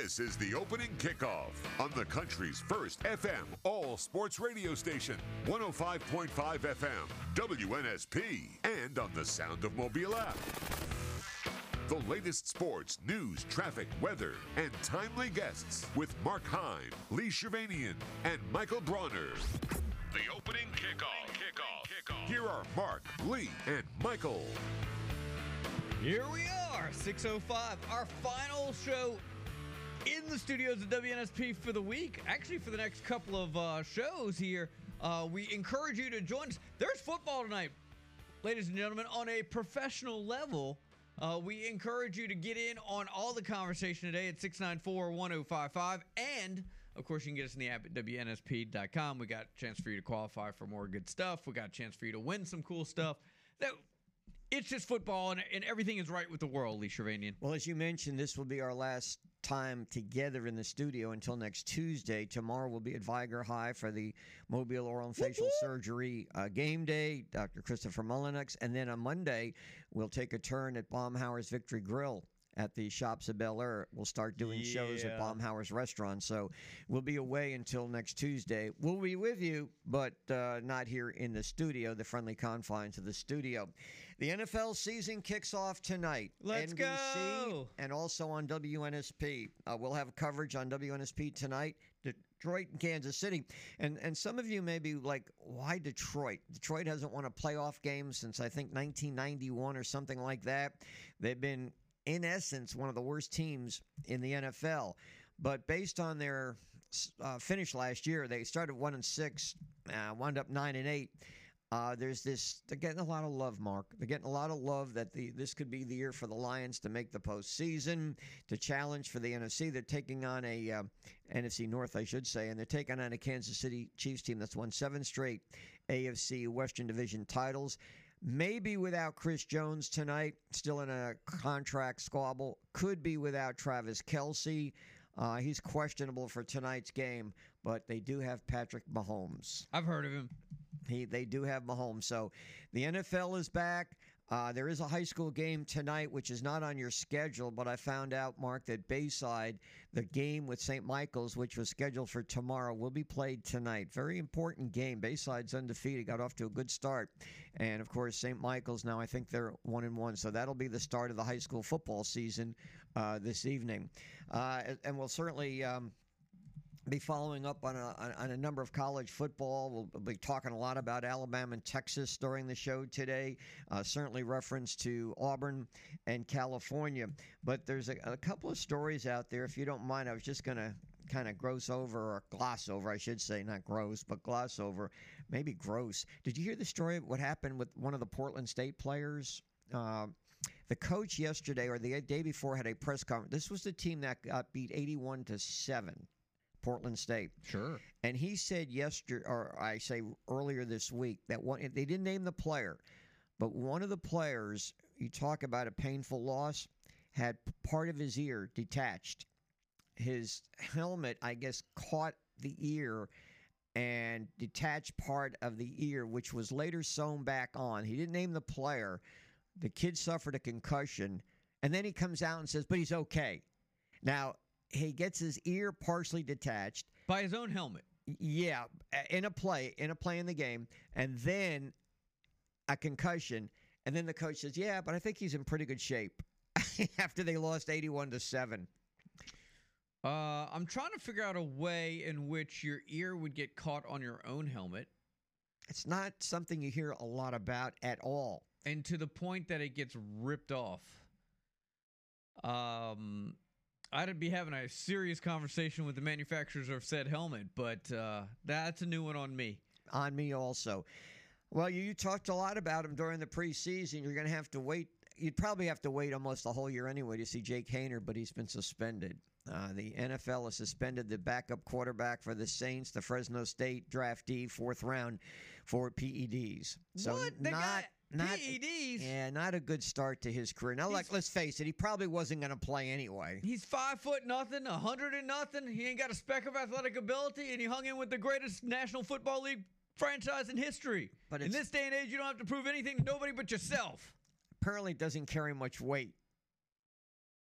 This is the opening kickoff on the country's first FM all sports radio station, 105.5 FM, WNSP, and on the Sound of Mobile app. The latest sports, news, traffic, weather, and timely guests with Mark Heim, Lee Shirvanian, and Michael Bronner. The opening kickoff. Kickoff. Kickoff. Here are Mark, Lee, and Michael. Here we are, 605, our final show in the studios of WNSP for the week. Actually, for the next couple of uh, shows here, uh, we encourage you to join us. There's football tonight, ladies and gentlemen, on a professional level. Uh, we encourage you to get in on all the conversation today at 694 1055. And, of course, you can get us in the app at WNSP.com. We got a chance for you to qualify for more good stuff. We got a chance for you to win some cool stuff. That it's just football, and, and everything is right with the world, Lee Shirvanian. Well, as you mentioned, this will be our last time together in the studio until next Tuesday. Tomorrow we'll be at Vigor High for the Mobile Oral and Facial Surgery uh, game day, Dr. Christopher Mullenix. And then on Monday, we'll take a turn at Baumhower's Victory Grill at the Shops of Bel Air. We'll start doing shows at Yeah. Baumhower's restaurant. So we'll be away until next Tuesday. We'll be with you, but uh, not here in the studio, the friendly confines of the studio. The NFL season kicks off tonight. Let's NBC go. and also on WNSP. Uh, we'll have coverage on WNSP tonight. Detroit and Kansas City. And and some of you may be like, why Detroit? Detroit hasn't won a playoff game since I think 1991 or something like that. They've been in essence one of the worst teams in the NFL. But based on their uh, finish last year, they started one and six, uh, wound up nine and eight. Uh, there's this. They're getting a lot of love, Mark. They're getting a lot of love that the this could be the year for the Lions to make the postseason, to challenge for the NFC. They're taking on a uh, NFC North, I should say, and they're taking on a Kansas City Chiefs team that's won seven straight AFC Western Division titles. Maybe without Chris Jones tonight, still in a contract squabble. Could be without Travis Kelce. Uh, he's questionable for tonight's game, but they do have Patrick Mahomes. I've heard of him. He they do have Mahomes. So the NFL is back. Uh, there is a high school game tonight, which is not on your schedule, but I found out, Mark, that Bayside, the game with St. Michael's, which was scheduled for tomorrow, will be played tonight. Very important game. Bayside's undefeated, got off to a good start, and of course St. Michael's now I think they're one and one, so that'll be the start of the high school football season uh, this evening, uh, and- we'll certainly. Um, be following up on a, on- a number of college football. We'll, we'll be talking a lot about Alabama and Texas during the show today. Uh, certainly reference to Auburn and California. But there's a, a couple of stories out there. If you don't mind, I was just going to kind of gross over or gloss over, I should say, not gross, but gloss over, maybe gross. Did you hear the story of what happened with one of the Portland State players? Uh, the coach yesterday or the day before had a press conference. This was the team that got beat 81 to 7. Portland State. Sure. And he said yesterday, or I say earlier this week, that one they didn't name the player, but one of the players, you talk about a painful loss, had part of his ear detached. His helmet, I guess, caught the ear and detached part of the ear, which was later sewn back on. He didn't name the player. The kid suffered a concussion, and then he comes out and says, but he's okay. Now, he gets his ear partially detached. By his own helmet. Yeah, in a play, in a play in the game, and then a concussion, and then the coach says, "Yeah, but I think he's in pretty good shape." After they lost eighty-one to seven, Uh, I'm trying to figure out a way in which your ear would get caught on your own helmet, it's not something you hear a lot about at all. and to the point that it gets ripped off. Um, I'd be having a serious conversation with the manufacturers of said helmet, but uh, that's a new one on me. On me also. Well, you, you talked a lot about him during the preseason. You're going to have to wait. You'd probably have to wait almost the whole year anyway to see Jake Haener, but he's been suspended. Uh, the NFL has suspended the backup quarterback for the Saints, the Fresno State draftee, fourth round for PEDs. So what? They not got not PEDs? yeah, not a good start to his career. Now, like, let's face it, he probably wasn't going to play anyway. He's five foot nothing, a hundred and nothing. He ain't got a speck of athletic ability, and he hung in with the greatest National Football League franchise in history. But in this day and age, you don't have to prove anything to nobody but yourself. Apparently, doesn't carry much weight.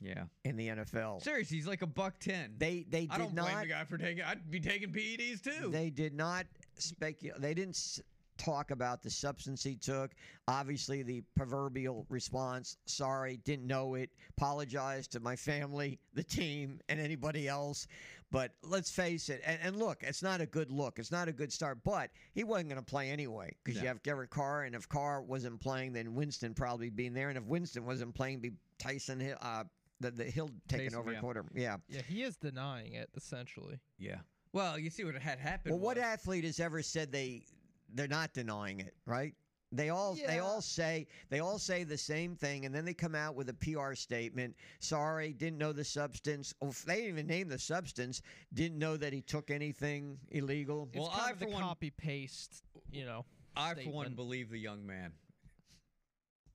Yeah. in the NFL. Seriously, he's like a buck ten. They they I don't blame the guy for taking. I'd be taking PEDs too. they did not speculate. They didn't talk about the substance he took. Obviously, the proverbial response: "Sorry, didn't know it. Apologize to my family, the team, and anybody else." But let's face it, and, and look, it's not a good look. It's not a good start. But he wasn't going to play anyway because No. you have Garrett Carr, and if Carr wasn't playing, then Winston probably being there, and if Winston wasn't playing, be Taysom Hill. Uh, the, the Hill taking Taysom, over yeah. quarter. Yeah. Yeah, he is denying it essentially. yeah. Well, you see what had happened. Well, what was- athlete has ever said they they're not denying it, right? They all they all say they all say the same thing, and then they come out with a PR statement. Sorry, didn't know the substance. Oh, if they didn't even name the substance. Didn't know that he took anything illegal. It's Well, kind I, of the for one- copy paste, you know. I for one believe the young man.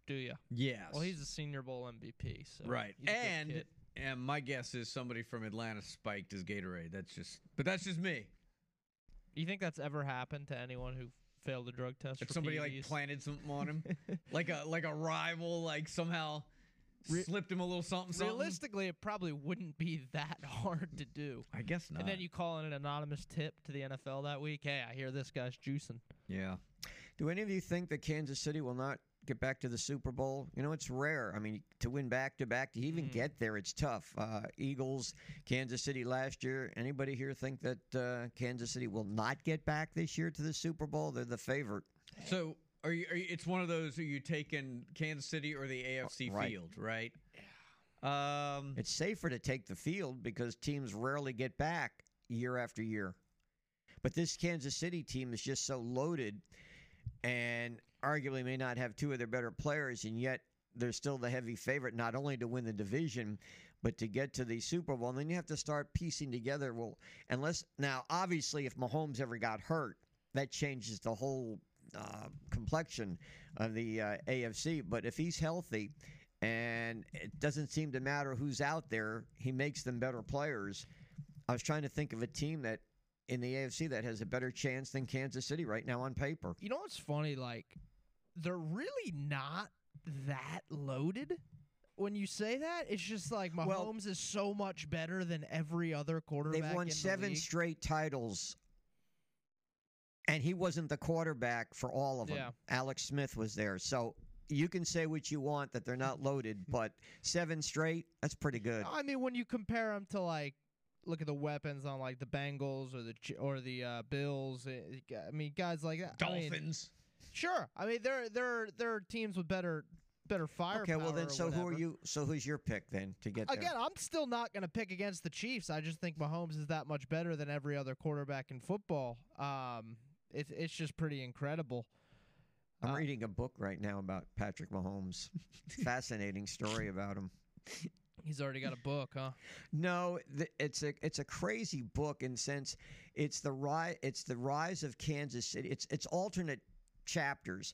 Do you? Yes. Well, he's a Senior Bowl MVP, so right. he's a good And and my guess is somebody from Atlanta spiked his Gatorade. That's just. But that's just me. you think that's ever happened to anyone who failed a drug test? If for somebody like planted something on him, like a like a rival, like somehow Re- slipped him a little something. something. Realistically, it probably wouldn't be that hard to do. I guess not. And then you call in an anonymous tip to the NFL that week. Hey, I hear this guy's juicing. yeah. Do any of you think that Kansas City will not get back to the Super Bowl? You know, it's rare. I mean, to win back to back, to even Mm. get there, it's tough. Uh, Eagles, Kansas City last year. Anybody here think that uh, Kansas City will not get back this year to the Super Bowl? They're the favorite. So are you, are you? It's one of those. Are you taking Kansas City or the AFC right. field? Right. Um. It's safer to take the field because teams rarely get back year after year. But this Kansas City team is just so loaded and arguably may not have two of their better players, and yet they're still the heavy favorite, not only to win the division, but to get to the Super Bowl. And then you have to start piecing together. Well, unless now, obviously, if Mahomes ever got hurt, that changes the whole uh, complexion of the uh, AFC. But if he's healthy, and it doesn't seem to matter who's out there, he makes them better players. I was trying to think of a team that in the AFC that has a better chance than Kansas City right now on paper. You know what's funny? Like, they're really not that loaded. When you say that, it's just like Mahomes Well- is so much better than every other quarterback. They've won the seven league. straight titles, and he wasn't the quarterback for all of them. Yeah. Alex Smith was there. So you can say what you want that they're not loaded, but seven straight, that's pretty good. I mean, when you compare them to like, look at the weapons on like the Bengals or the Ch- or the uh, Bills. eh, I mean, guys like that. I mean, Dolphins. sure. I mean, there there there are they're teams with better better firepower. Okay, well then, or so who are you? So who's your pick then to get there? Again, I'm still not going to pick against the Chiefs. I just think Mahomes is that much better than every other quarterback in football. Um, it's it's just pretty incredible. I'm uh, reading a book right now about Patrick Mahomes. Fascinating story about him. He's already got a book, huh? No, th- it's a it's a crazy book in sense it's the rise it's the rise of Kansas City. It's it's alternate chapters.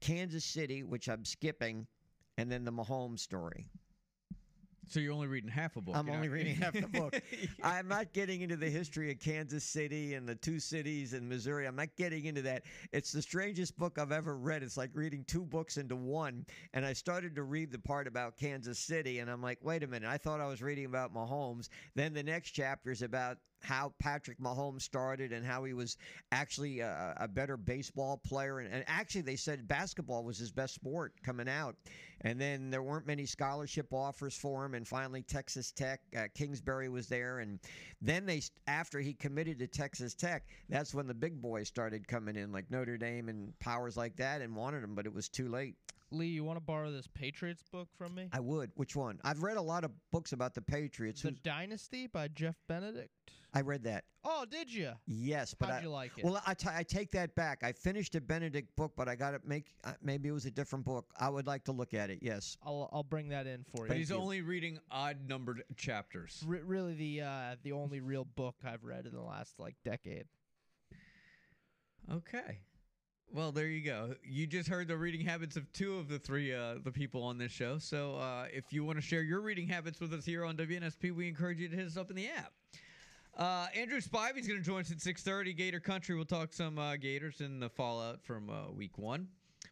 Kansas City, which I'm skipping, and then the Mahomes story. So you're only reading half a book. I'm only reading half the book. I'm not getting into the history of Kansas City and the two cities in Missouri. I'm not getting into that. It's the strangest book I've ever read. It's like reading two books into one. And I started to read the part about Kansas City, and I'm like, wait a minute. I thought I was reading about Mahomes. Then the next chapter is about how Patrick Mahomes started and how he was actually a, a better baseball player. And, and actually, they said basketball was his best sport coming out. And then there weren't many scholarship offers for him. And finally, Texas Tech, uh, Kingsbury was there. And then they, after he committed to Texas Tech, that's when the big boys started coming in, like Notre Dame and powers like that, and wanted him, but it was too late. Lee, you want to borrow this Patriots book from me? I would. Which one? I've read a lot of books about the Patriots. The Who's- Dynasty by Jeff Benedict. I read that. Oh, did you? Yes, but How'd I, you like it? Well, I, t- I take that back. I finished a Benedict book, but I got to make uh, maybe it was a different book. I would like to look at it. Yes. I'll I'll bring that in for you. But he's you. only reading odd numbered chapters. Re- really the uh, the only real book I've read in the last like decade. Okay. Well, there you go. You just heard the reading habits of two of the three uh, the people on this show. So uh, if you want to share your reading habits with us here on WNSP, we encourage you to hit us up in the app. Uh, Andrew Spivey's going to join us at 6:30. Gator Country. We'll talk some uh, Gators and the fallout from uh, Week One.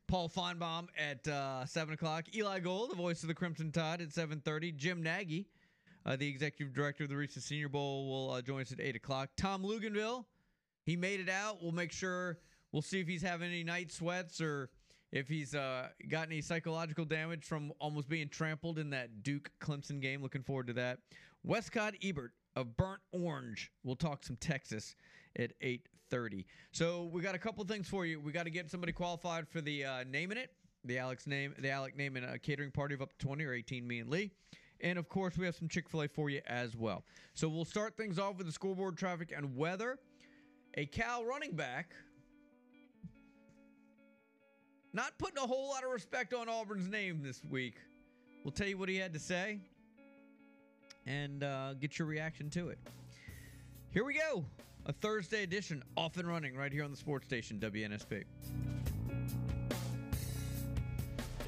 Paul Finebaum at uh, seven o'clock. Eli Gold, the voice of the Crimson Tide, at seven thirty. Jim Nagy, uh, the executive director of the Reese's Senior Bowl, will uh, join us at eight o'clock. Tom Luginbill, he made it out. We'll make sure. We'll see if he's having any night sweats or if he's uh, got any psychological damage from almost being trampled in that Duke Clemson game. Looking forward to that. Wescott Ebert of Burnt Orange. We'll talk some Texas at 8:30. So we got a couple things for you. We got to get somebody qualified for the uh, naming it, the Alex name, the Alec name and a catering party of up to 20 or 18. Me and Lee. And of course, we have some Chick fil A for you as well. So we'll start things off with the scoreboard traffic and weather. A Cal running back not putting a whole lot of respect on Auburn's name this week. We'll tell you what he had to say and uh, get your reaction to it. Here we go. A Thursday edition off and running right here on the sports station, WNSP.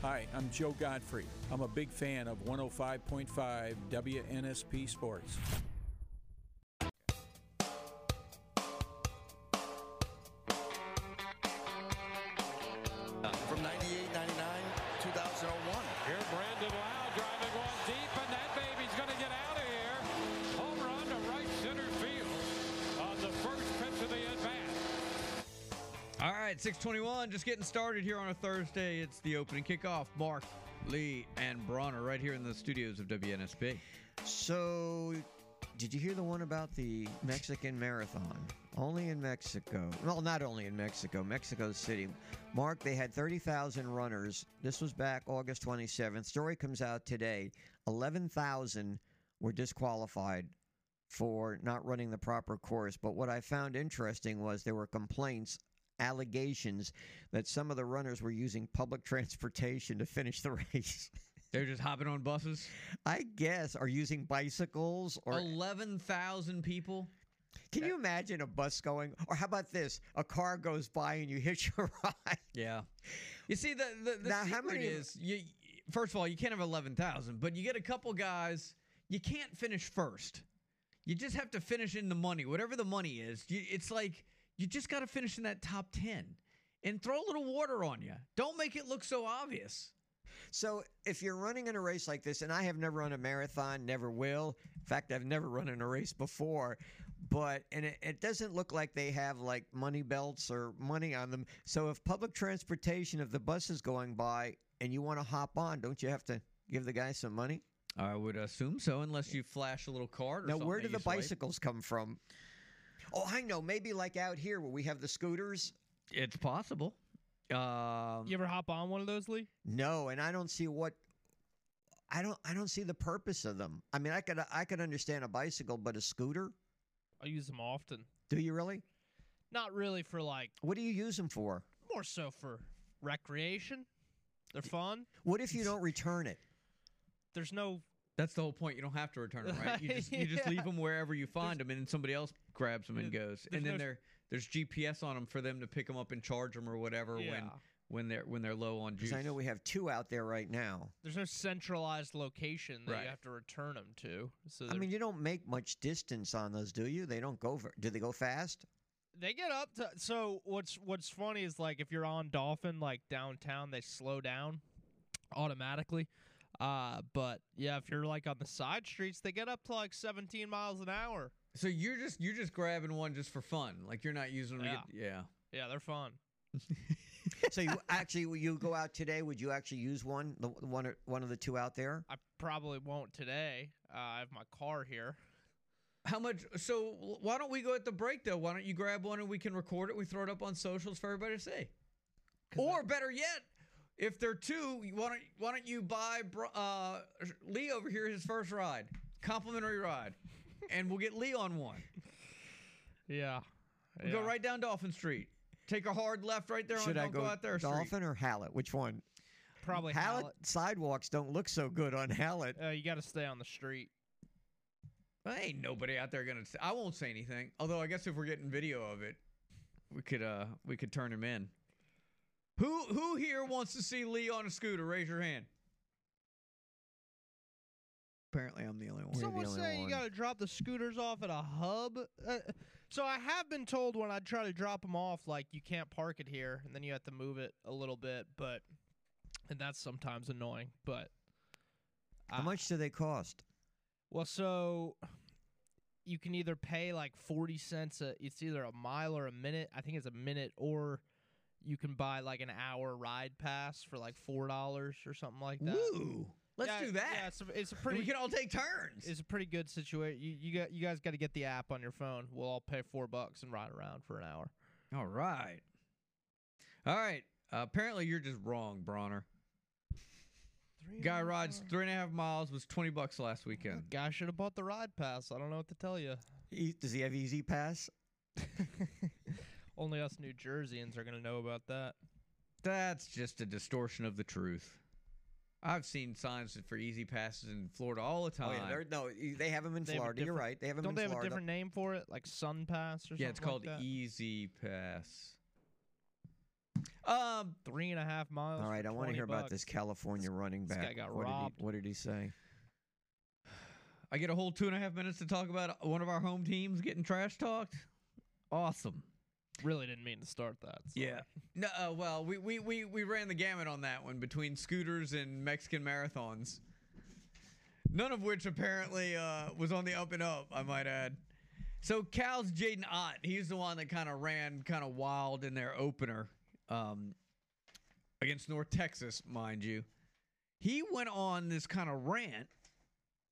Hi, I'm Joe Godfrey. I'm a big fan of 105.5 WNSP Sports. 621, just getting started here on a Thursday. It's the opening kickoff. Mark, Lee, and Bronner right here in the studios of WNSP. So, did you hear the one about the Mexican marathon? Only in Mexico. Well, not only in Mexico, Mexico City. Mark, they had 30,000 runners. This was back August 27th. Story comes out today. 11,000 were disqualified for not running the proper course. But what I found interesting was there were complaints, allegations that some of the runners were using public transportation to finish the race. They're just hopping on buses. I guess, are using bicycles or 11,000 people. Can you imagine a bus going? Or how about this? A car goes by and you hitch a ride. Yeah. You see, the the, the Now, how many- is you. First of all, you can't have eleven thousand, but you get a couple guys. You can't finish first. You just have to finish in the money, whatever the money is. You, it's like you just got to finish in that top ten, and throw a little water on you. Don't make it look so obvious. So if you're running in a race like this, and I have never run a marathon, never will. In fact, I've never run in a race before. But and it, it doesn't look like they have like money belts or money on them. So if public transportation, if the bus is going by and you want to hop on, don't you have to give the guy some money? I would assume so, unless you flash a little card. Or Now, where do the swipe. bicycles come from? Oh, I know. Maybe like out here where we have the scooters. It's possible. Um, You ever hop on one of those, Lee? No, and I don't see what I don't I don't see the purpose of them. I mean, I could I could understand a bicycle, but a scooter? I use them often. Do you really? Not really for like, What do you use them for? more so for recreation. They're fun. What if you don't return it? There's no. That's the whole point. You don't have to return them, right? You just you just leave them wherever you find them, and then somebody else grabs them and goes. there's And then no- there there's GPS on them for them to pick them up and charge them or whatever when Yeah. when they're when they're low on juice. Because I know we have two out there right now. There's no centralized location that Right. you have to return them to. So I they're- mean, you don't make much distance on those, do you? They don't go. Ver- do they go fast? they get up to. So what's what's funny is like if you're on Dauphin like downtown, they slow down automatically. Uh, but yeah, if you're like on the side streets, they get up to like 17 miles an hour. So you're just you're just grabbing one just for fun, like you're not using them. To get, yeah. Yeah, they're fun. so you actually you go out today? Would you actually use one? The one or- one of the two out there? I probably won't today. Uh, I have my car here. How much? So why don't we go at the break though? Why don't you grab one and we can record it? We throw it up on socials for everybody to see. Or better yet, if they're two, why don't why don't you buy uh, Lee over here his first ride, complimentary ride, and we'll get Lee on one. Yeah. We'll yeah. go right down Dauphin Street. Take a hard left right there Should on I Don't go, Go Out There Street. Dauphin or Hallett? Which one? Probably Hallett Hallett. sidewalks don't look so good on Hallett. Uh, you got to stay on the street. Well, ain't nobody out there gonna. Say, I won't say anything. Although I guess if we're getting video of it, we could uh we could turn him in. Who who here wants to see Lee on a scooter? Raise your hand. Apparently, I'm the only one. You're the Someone's saying you got to drop the scooters off at a hub. Uh, so I have been told when I try to drop them off, like you can't park it here, and then you have to move it a little bit. But and that's sometimes annoying. But How I- much do they cost? Well, so you can either pay like forty cents. A, it's either a mile or a minute. I think it's a minute, or you can buy like an hour ride pass for like four dollars or something like that. Woo! Let's Yeah, do that. Yeah, it's a, it's a pretty. we can all take turns. it's a pretty good situation. You you got you guys got to get the app on your phone. We'll all pay four bucks and ride around for an hour. All right. All right. Uh, apparently, you're just wrong, Bronner. Guy rides three and a half miles was twenty bucks last weekend. Guy should have bought the ride pass. I don't know what to tell you. E- Does he have E-ZPass? Only us New Jerseyans are gonna know about that. That's just a distortion of the truth. I've seen signs for easy passes in Florida all the Oh time. yeah, no, e- they have them in They Florida. You're right. They have them Don't in they have Florida. a different name for it, like SunPass or something? yeah, it's called like that? Easy Pass. Um, Three and a half miles. All right, for I want to 20 hear about this bucks. California running this back. guy got what robbed. Did he, what did he say? I get a whole two and a half minutes to talk about one of our home teams getting trash talked. Awesome. Really didn't mean to start that. Yeah. No, uh, well, we, we, we, we ran the gamut on that one between scooters and Mexican marathons. None of which apparently uh, was on the up and up, I might add. So Cal's Jaydn Ott, he's the one that kind of ran kind of wild in their opener um, against North Texas, mind you. He went on this kind of rant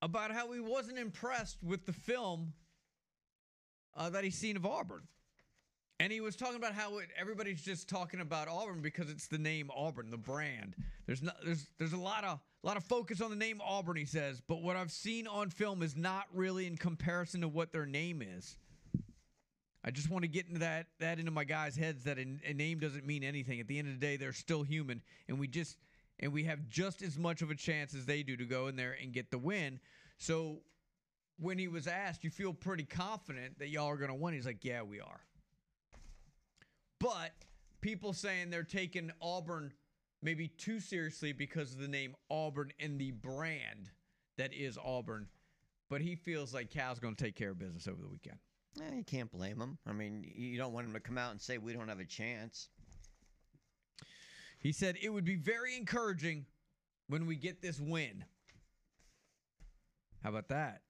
about how he wasn't impressed with the film uh, that he's seen of Auburn. And he was talking about how it, everybody's just talking about Auburn because it's the name Auburn, the brand. There's not there's there's a lot of lot of focus on the name Auburn, he says, but what I've seen on film is not really in comparison to what their name is. I just want to get into that that into my guys' heads that a, a name doesn't mean anything. At the end of the day, they're still human, and we just and we have just as much of a chance as they do to go in there and get the win. So when he was asked, you feel pretty confident that y'all are going to win. He's like, yeah, we are. But people saying they're taking Auburn maybe too seriously because of the name Auburn and the brand that is Auburn. But he feels like Cal's going to take care of business over the weekend. Eh, you can't blame him. I mean, you don't want him to come out and say we don't have a chance. He said it would be very encouraging when we get this win. How about that?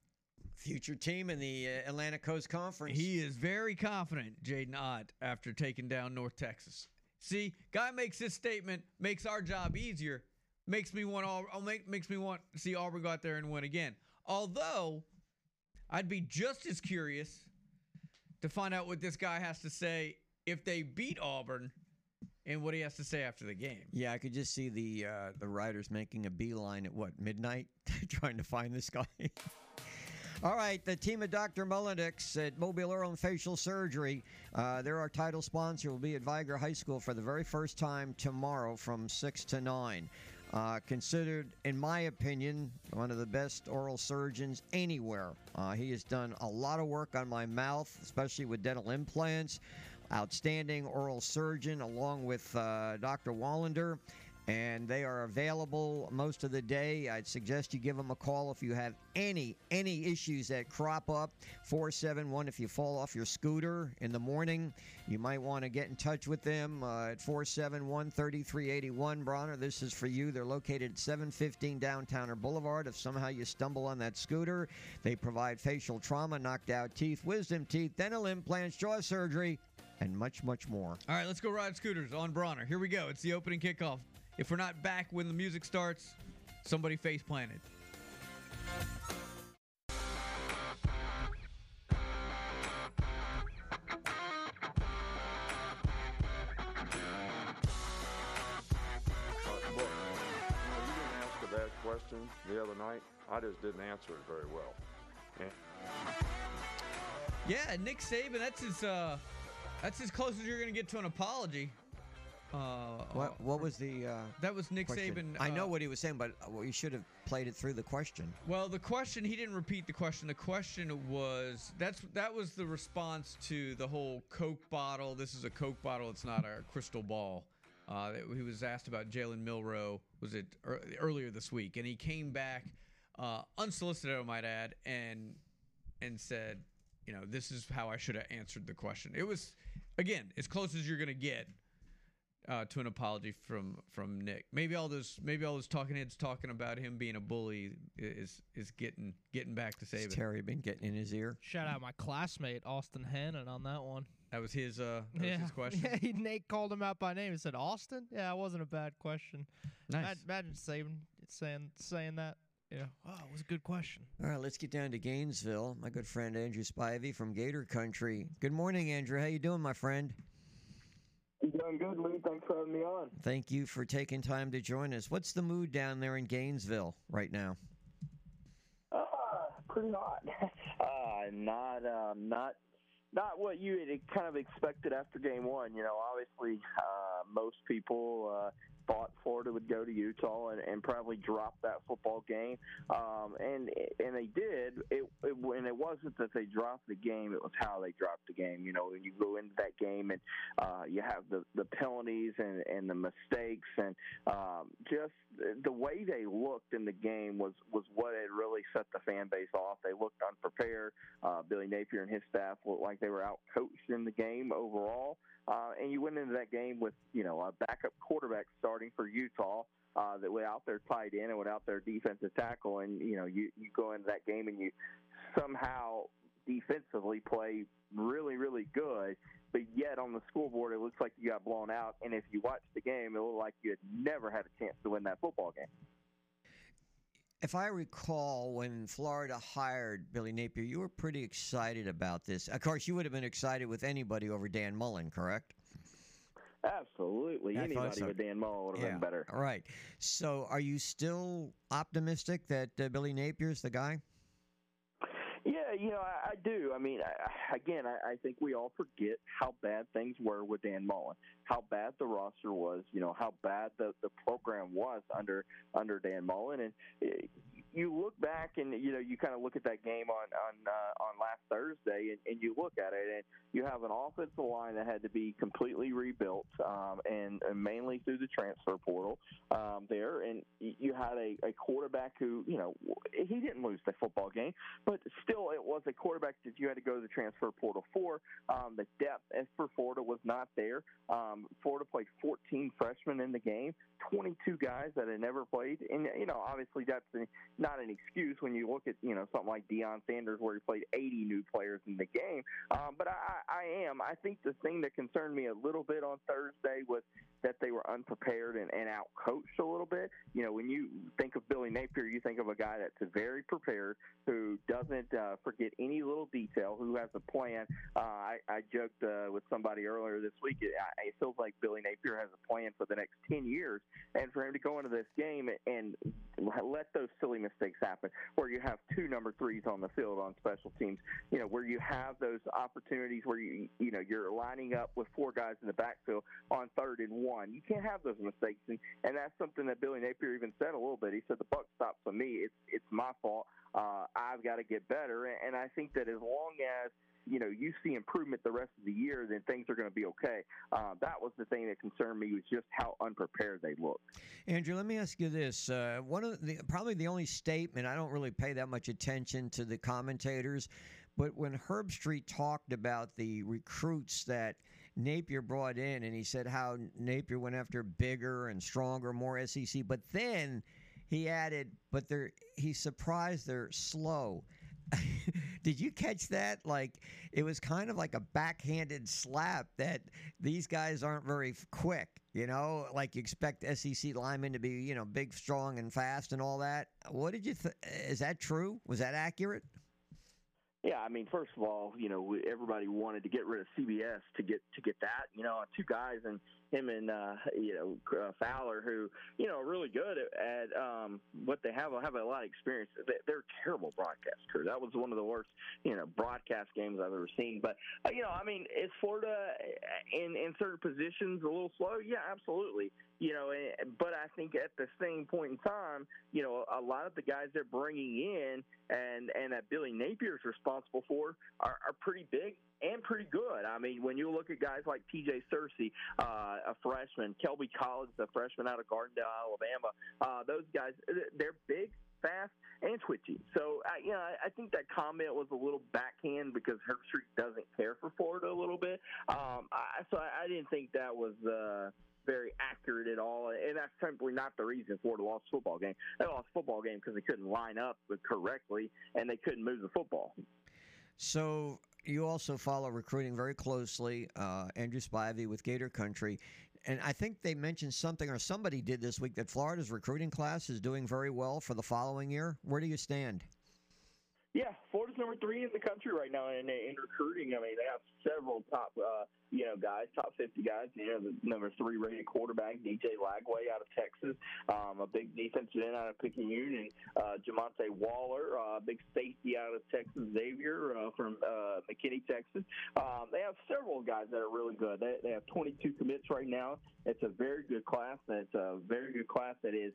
Future team in the uh, Atlantic Coast Conference. He is very confident, Jaydn Ott, after taking down North Texas. See, guy makes this statement, makes our job easier, makes me want all, oh, make, makes me want to see Auburn go out there and win again. Although, I'd be just as curious to find out what this guy has to say if they beat Auburn and what he has to say after the game. yeah, I could just see the uh, the riders making a beeline at what midnight, trying to find this guy. All right, the team of Dr. Mullenix at Mobile Oral and Facial Surgery. Uh, they're our title sponsor. Will be at Vigor High School for the very first time tomorrow from six to nine. Uh, considered, in my opinion, one of the best oral surgeons anywhere. Uh, he has done a lot of work on my mouth, especially with dental implants. Outstanding oral surgeon, along with uh, Dr. Wallander and they are available most of the day. I'd suggest you give them a call if you have any any issues that crop up. 471 if you fall off your scooter in the morning, you might want to get in touch with them uh, at 471 3381 Bronner. This is for you. They're located at 715 Downtowner Boulevard. If somehow you stumble on that scooter, they provide facial trauma, knocked out teeth, wisdom teeth, dental implants, jaw surgery, and much, much more. All right, let's go ride scooters on Bronner. Here we go. It's the opening kickoff. If we're not back when the music starts, somebody face planted. You, didn't ask a bad question the other night. I just didn't answer it very well. And Yeah, Nick Saban. That's his. Uh, that's as close as you're gonna get to an apology. Uh, What, what was the. Uh, That was Nick question? Saban. I know uh, what he was saying, but uh, you should have played it through the question. Well, the question he didn't repeat the question. The question was that's that was the response to the whole Coke bottle. This is a Coke bottle. It's not a crystal ball. Uh, he was asked about Jalen Milroe. Was it ear- earlier this week? And he came back uh, unsolicited, I might add, and and said, you know, this is how I should have answered the question. It was, again, as close as you're gonna get uh, to an apology from from Nick. Maybe all those maybe all those talking heads talking about him being a bully is is getting getting back to save Has. Terry been getting in his ear? Shout out my classmate Austin Hannon on that one. That was his uh that was his question. yeah. He, Nate called him out by name. He said Austin. Yeah, it wasn't a bad question. Nice. Imagine, imagine saving saying saying that. Yeah. Oh, it was a good question. All right, let's get down to Gainesville. My good friend Andrew Spivey from Gator Country. Good morning, Andrew. How you doing, my friend? Doing good, Lou. Thanks for having me on. Thank you for taking time to join us. What's the mood down there in Gainesville right now? Uh, pretty hot. uh, not, um, not, not what you had kind of expected after game one. You know, obviously, uh, most people uh, thought Florida would go to Utah and, and probably drop that football game, um, and and they did. It, it and it wasn't that they dropped the game; it was how they dropped the game. You know, when you go into that game and uh, you have the the penalties and and the mistakes and um, just the way they looked in the game was was what had really set the fan base off. They looked unprepared. Uh, Billy Napier and his staff looked like they were out coached in the game overall. Uh, and you went into that game with you know a backup quarterback starting for Utah. Uh, that went out there tight end and went out there defensive tackle, and you know you you go into that game and you somehow defensively play really really good, but yet on the scoreboard it looks like you got blown out. And if you watch the game, it looked like you had never had a chance to win that football game. If I recall, when Florida hired Billy Napier, you were pretty excited about this. Of course, you would have been excited with anybody over Dan Mullen, correct? Absolutely, I anybody so. with Dan Mullen would have been better. All right. So, are you still optimistic that uh, Billy Napier's the guy? Yeah, you know, I, I do. I mean, I, again, I, I think we all forget how bad things were with Dan Mullen, how bad the roster was, you know, how bad the the program was under under Dan Mullen, and eh, you look back and you know you kind of look at that game on on uh, on last Thursday, and, and you look at it, and you have an offensive line that had to be completely rebuilt, um, and, and mainly through the transfer portal um, there, and you had a, a quarterback who, you know, he didn't lose the football game, but still, it was a quarterback that you had to go to the transfer portal for. Um, the depth as for Florida was not there. Um, Florida played 14 freshmen in the game, 22 guys that had never played, and you know, obviously that's not an excuse when you look at you know something like Deion Sanders where he played 80 new players in the game. Um, but I, I am. I think the thing that concerned me a little bit on Thursday was that they were unprepared and, and out coached a little bit. You know, when you think of Billy Napier, you think of a guy that's very prepared, who doesn't uh, forget any little detail, who has a plan. Uh, I, I joked uh, with somebody earlier this week. It, I- it feels like Billy Napier has a plan for the next 10 years. And for him to go into this game and let those silly mistakes happen, where you have two number threes on the field on special teams, you know, where you have those opportunities where you, you know, you're lining up with four guys in the backfield on third and one. You can't have those mistakes. And, and that's something that Billy Napier even said a little bit. He said, the buck stops on me. It's, it's my fault. Uh, I've got to get better. And, and I think that as long as you know you see improvement the rest of the year, then things are going to be okay. Uh, that was the thing that concerned me was just how unprepared they looked. Andrew, let me ask you this: uh, one of the probably the only statement I don't really pay that much attention to the commentators, but when Herbstreit talked about the recruits that Napier brought in, and he said how Napier went after bigger and stronger, more SEC, but then he added, but they're he's surprised they're slow. Did you catch that? Like it was kind of like a backhanded slap that these guys aren't very quick. You know, like you expect SEC linemen to be, you know, big, strong, and fast, and all that. What did you? Th- is that true? Was that accurate? Yeah, I mean, first of all, you know, everybody wanted to get rid of CBS to get to get that. You know, two guys and him and uh, you know uh, Fowler, who you know are really good at, at um, what they have have a lot of experience. They, they're terrible broadcast crew. That was one of the worst you know broadcast games I've ever seen. But uh, you know, I mean, is Florida in in certain positions a little slow? Yeah, absolutely. You know, eh, but I think at the same point in time, you know, a lot of the guys they're bringing in and and that Billy Napier is responsible for are, are pretty big and pretty good. I mean, when you look at guys like T.J. Searcy, uh, a freshman, Kelby Collins, a freshman out of Gardendale, Alabama, uh, those guys, they're big fast and twitchy. So, I, you know, I, think that comment was a little backhand because Herbstreit doesn't care for Florida a little bit. Um, I, so I, I didn't think that was. Uh, very accurate at all, and that's simply not the reason Florida lost football game. They lost football game because they couldn't line up correctly and they couldn't move the football. So you also follow recruiting very closely, uh, Andrew Spivey with Gator Country. And I think they mentioned something, or somebody did this week, that Florida's recruiting class is doing very well for the following year. Where do you stand? Yeah, Florida's number three in the country right now in, in recruiting. I mean, they have several top, uh, you know, guys, top 50 guys. You know, the number three rated quarterback, DJ Lagway out of Texas, um, a big defensive end out of Picayune, and uh, Jamonte Waller, uh, big safety out of Texas, Xavier uh, from uh, McKinney, Texas. Um, they have several guys that are really good. They, they have 22 commits right now. It's a very good class. It's a very good class that is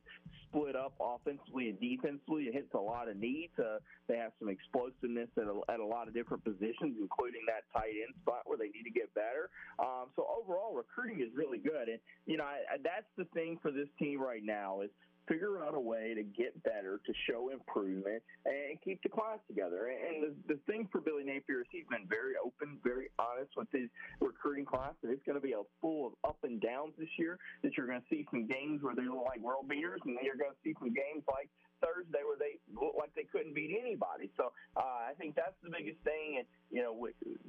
split up offensively and defensively. It hits a lot of needs. Uh, they have some explosiveness at a, at a lot of different positions, including that tight end spot where they need to get better. Um, so overall, recruiting is really good, and you know I, I, that's the thing for this team right now is figure out a way to get better, to show improvement, and keep the class together. And the, the thing for Billy Napier is he's been very open, very honest with his recruiting class, and it's going to be a full of up and downs this year. That you're going to see some games where they look like world beaters, and then you're going to see some games like Thursday where they looked like they couldn't beat anybody. So uh, I think that's the biggest thing. And you know,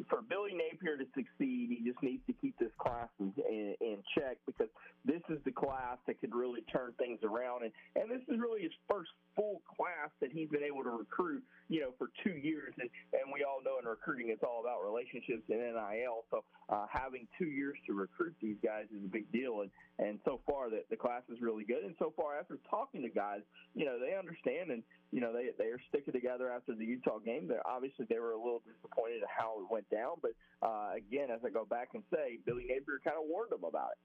for Billy Napier to succeed, he just needs to keep this class in, in, in check because this is the class that could really turn things around. And and this is really his first full class that he's been able to recruit. You know, for two years, and and we all know in recruiting it's all about relationships and NIL. So uh, having two years to recruit these guys is a big deal. And and so far the the class is really good. And so far after talking to guys, you know, they understand and you know they they are sticking together after the Utah game. They obviously they were a little disappointed at how it went down, but uh, again, as I go back and say, Billy Napier kind of warned them about it.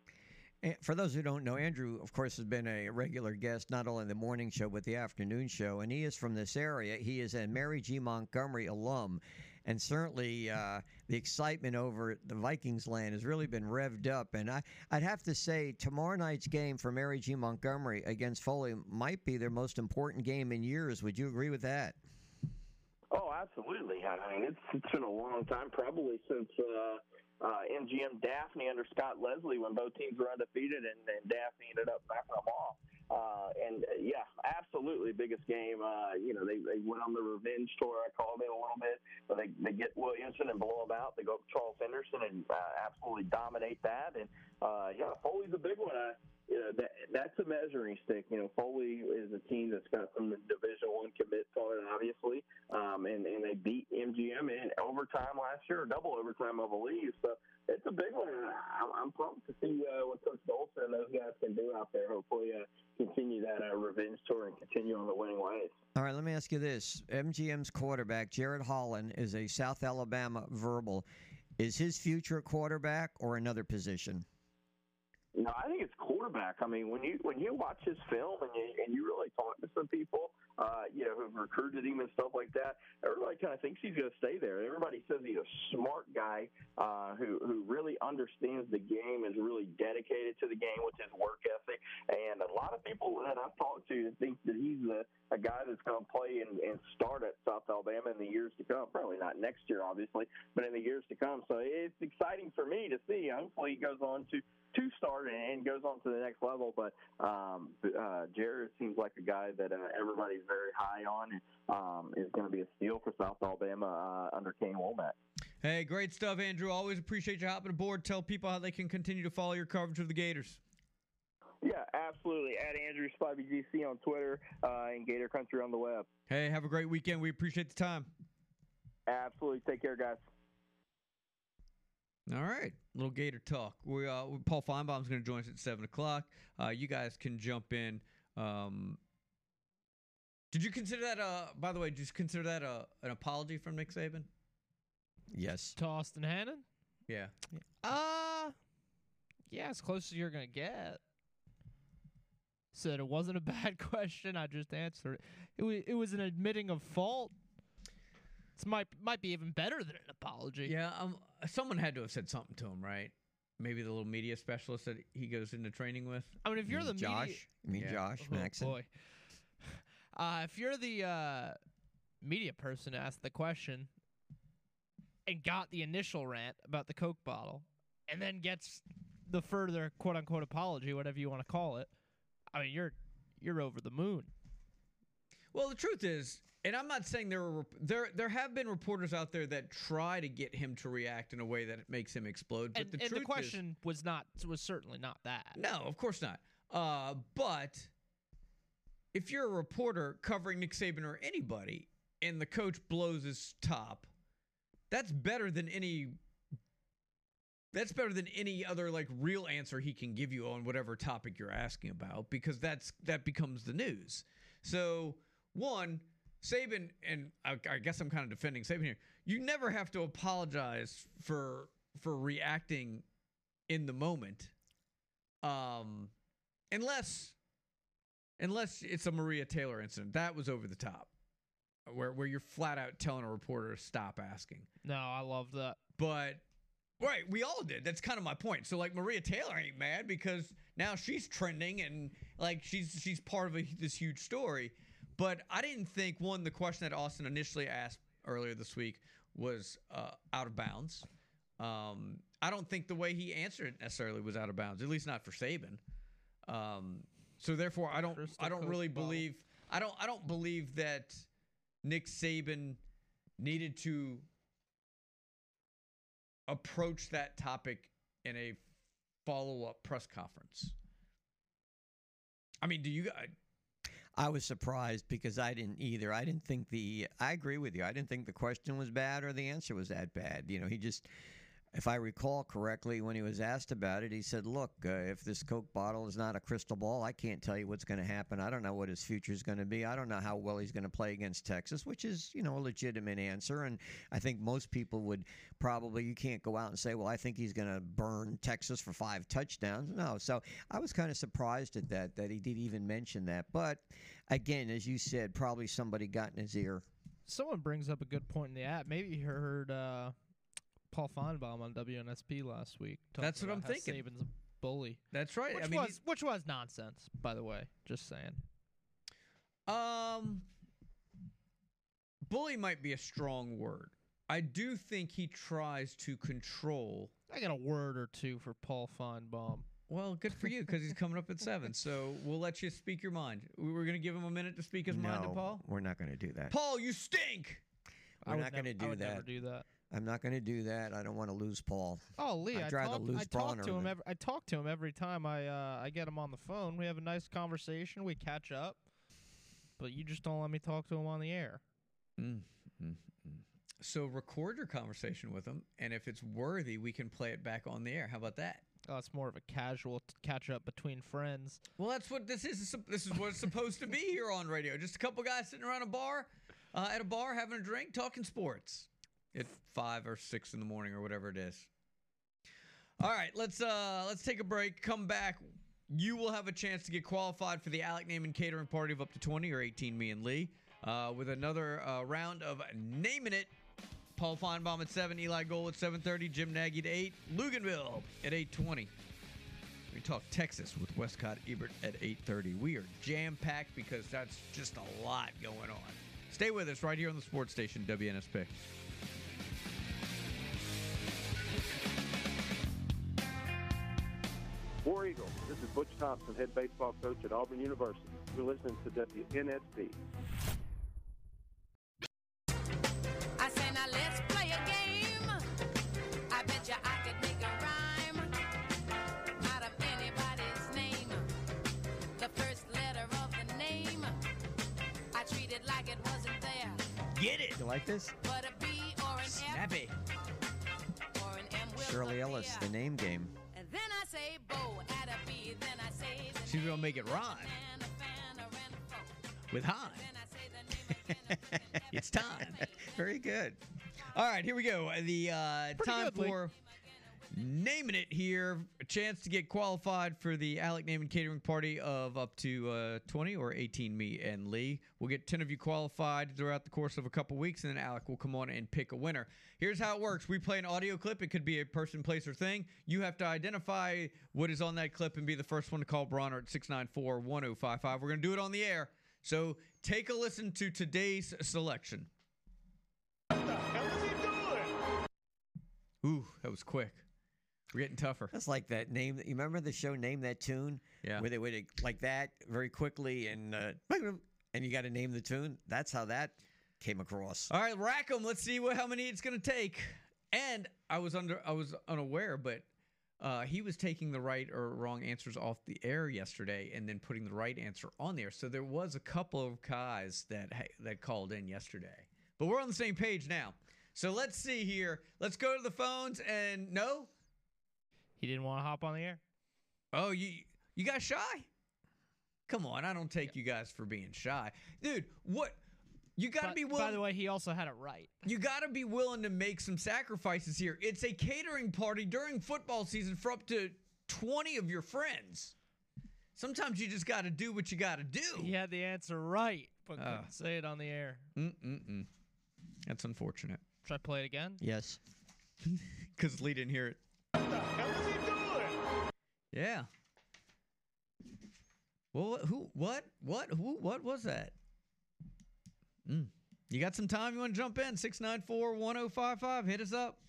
For those who don't know, Andrew, of course, has been a regular guest not only the morning show but the afternoon show, and he is from this area. He is a Mary G. Montgomery alum, and certainly uh, the excitement over the Vikings land has really been revved up. And I, I'd have to say, tomorrow night's game for Mary G. Montgomery against Foley might be their most important game in years. Would you agree with that? Oh, absolutely. I mean, it's, it's been a long time, probably since. Uh, uh, MGM Daphne under Scott Leslie when both teams were undefeated, and, and Daphne ended up knocking them off. Uh, and uh, yeah, absolutely biggest game. Uh, you know, they, they went on the revenge tour. I called it a little bit, but they they get Williamson and blow them out. They go up Charles Henderson and uh, absolutely dominate that. And uh, yeah, Foley's a big one. I, you know that that's a measuring stick. You know, Foley is a team that's got some Division One commits on it, obviously, um, and and they beat MGM in overtime last year, double overtime, I believe. So it's a big one. I'm, I'm pumped to see uh, what Coach Dolson and those guys can do out there. Hopefully, uh, continue that uh, revenge tour and continue on the winning ways. All right, let me ask you this: MGM's quarterback Jared Holland is a South Alabama verbal. Is his future a quarterback or another position? No, I think it's quarterback. I mean, when you when you watch his film and you and you really talk to some people, uh, you know, who've recruited him and stuff like that, everybody kind of thinks he's going to stay there. Everybody says he's a smart guy uh, who who really understands the game, is really dedicated to the game with his work ethic, and a lot of people that I've talked to think that he's a, a guy that's going to play and, and start at South Alabama in the years to come. Probably not next year, obviously, but in the years to come. So it's exciting for me to see. Hopefully, he goes on to to start and goes on to the next level. But um, uh, Jared seems like a guy that uh, everybody's very high on and um, is going to be a steal for South Alabama uh, under Kane Wommack. Hey, great stuff, Andrew. Always appreciate you hopping aboard. Tell people how they can continue to follow your coverage of the Gators. Yeah, absolutely. At Andrew Spivey GC on Twitter uh, and Gator Country on the web. Hey, have a great weekend. We appreciate the time. Absolutely. Take care, guys. All right, little Gator talk. We uh, Paul Finebaum's going to join us at seven o'clock. Uh, you guys can jump in. Um, did you consider that? Uh, by the way, did you consider that a, an apology from Nick Saban? Yes. To Austin Hannon? Yeah. Uh, yeah, as close as you're gonna get. Said it wasn't a bad question. I just answered it. It was it was an admitting of fault. It might might be even better than an apology. Yeah. Um. Someone had to have said something to him, right? Maybe the little media specialist that he goes into training with. I mean, if you're the Josh, media, you mean Yeah. Josh Oh, Maxon? boy. Uh, if you're the uh, media person to ask the question and got the initial rant about the Coke bottle, and then gets the further quote unquote apology, whatever you want to call it, I mean, you're you're over the moon. Well, the truth is, and I'm not saying there were there there have been reporters out there that try to get him to react in a way that it makes him explode. But And, the and the question was not was certainly not that. no, of course not. Uh, but if you're a reporter covering Nick Saban or anybody, and the coach blows his top, that's better than any. That's better than any other like real answer he can give you on whatever topic you're asking about because that's that becomes the news. So one, Saban, and I, I guess I'm kind of defending Saban here. You never have to apologize for for reacting in the moment, um, unless unless it's a Maria Taylor incident. That was over the top, where where you're flat out telling a reporter to stop asking. No, I love that. But right, we all did. That's kind of my point. So like Maria Taylor ain't mad because now she's trending and like she's she's part of a, this huge story. But I didn't think one the question that Austin initially asked earlier this week was uh, out of bounds. Um, I don't think the way he answered it necessarily was out of bounds, at least not for Saban. Um, so therefore, I don't Crystal I don't really believe I don't I don't believe that Nick Saban needed to approach that topic in a follow up press conference. I mean, do you guys? I was surprised because I didn't either. I didn't think the. I agree with you. I didn't think the question was bad or the answer was that bad. You know, he just. If I recall correctly, when he was asked about it, he said, "Look, uh, if this Coke bottle is not a crystal ball, I can't tell you what's going to happen. I don't know what his future is going to be. I don't know how well he's going to play against Texas," which is, you know, a legitimate answer. And I think most people would probably. You can't go out and say, "Well, I think he's going to burn Texas for five touchdowns." No. So I was kind of surprised at that that he did even mention that. But again, as you said, probably somebody got in his ear. Someone brings up a good point in the app. Maybe you heard uh, Paul Finebaum on WNSP last week. talking That's what about I'm how thinking. Saban's a bully, That's right. which I mean, was which was nonsense, by the way. Just saying. Um, bully might be a strong word. I do think he tries to control. I got a word or two for Paul Finebaum. Well, good for you because he's coming up at seven. So we'll let you speak your mind. We We're going to give him a minute to speak his mind to Paul. we're not going to do that. Paul, you stink. We're would not going to never- I do would that. Never do that. I'm not going to do that. I don't want to lose Paul. Oh, Lee, I'd I rather talk, lose I talk to him. Every, I talk to him every time I uh, I get him on the phone. We have a nice conversation. We catch up, but you just don't let me talk to him on the air. Mm, mm, mm. So record your conversation with him, and if it's worthy, we can play it back on the air. How about that? Oh, it's more of a casual t- catch up between friends. Well, that's what this is. This is what it's supposed to be here on radio. Just a couple guys sitting around a bar, uh, at a bar having a drink, talking sports at five or six in the morning or whatever it is. All right, let's uh let's take a break. Come back. You will have a chance to get qualified for the Alec Naaman catering party of up to 20 or 18, me and Lee, uh, with another uh, round of naming it. Paul Finebaum at 7, Eli Gold at 7.30, Jim Nagy at 8, Luginbill at 8.20. We talk Texas with Wescott Ebert at 8:30. We are jam-packed because that's just a lot going on. Stay with us right here on the sports station WNSP. War Eagle, this is Butch Thompson, head baseball coach at Auburn University. You're listening to WNSP. I say now let's play a game. I bet you I could make a rhyme out of anybody's name. The first letter of the name, I treat it like it wasn't there. Get it. You like this? But a B or an F Snappy. or an M Shirley Ellis, the name game. And then I say Bo, add a B, then I say the She's gonna make it rhyme and a fan or an a phone. with Hahn. Then I say the name again and again. It's time. Very good. All right, here we go. The uh, time good, Lee. Naming it here. A chance to get qualified for the Alec Naaman catering party of up to uh, 20 or 18. Me and Lee. We'll get 10 of you qualified throughout the course of a couple weeks, and then Alec will come on and pick a winner. Here's how it works: we play an audio clip. It could be a person, place, or thing. You have to identify what is on that clip and be the first one to call Bronner at 694-1055. We're gonna do it on the air. So take a listen to today's selection. Ooh, that was quick. We're getting tougher. That's like that name. You remember the show Name That Tune? Yeah. Where they would like that very quickly and uh, and you got to name the tune. That's how that came across. All right, rack 'em. Let's see what how many it's gonna take. And I was under I was unaware, but uh, he was taking the right or wrong answers off the air yesterday, and then putting the right answer on there. So there was a couple of guys that that called in yesterday, but we're on the same page now. So let's see here. Let's go to the phones and no. He didn't want to hop on the air. Oh, you you got shy? Come on, I don't take you guys for being shy, dude. What? You got to But- be willing. By the way, he also had it right. You got to be willing to make some sacrifices here. It's a catering party during football season for up to 20 of your friends. Sometimes you just got to do what you got to do. He had the answer right, but Ah. couldn't say it on the air. Mm-mm-mm. That's unfortunate. Should I play it again? Yes. Because Lee didn't hear it. Yeah. Well, who, what, what, who, what was that? Mm. You got some time? You want to jump in? 694 1055. Hit us up.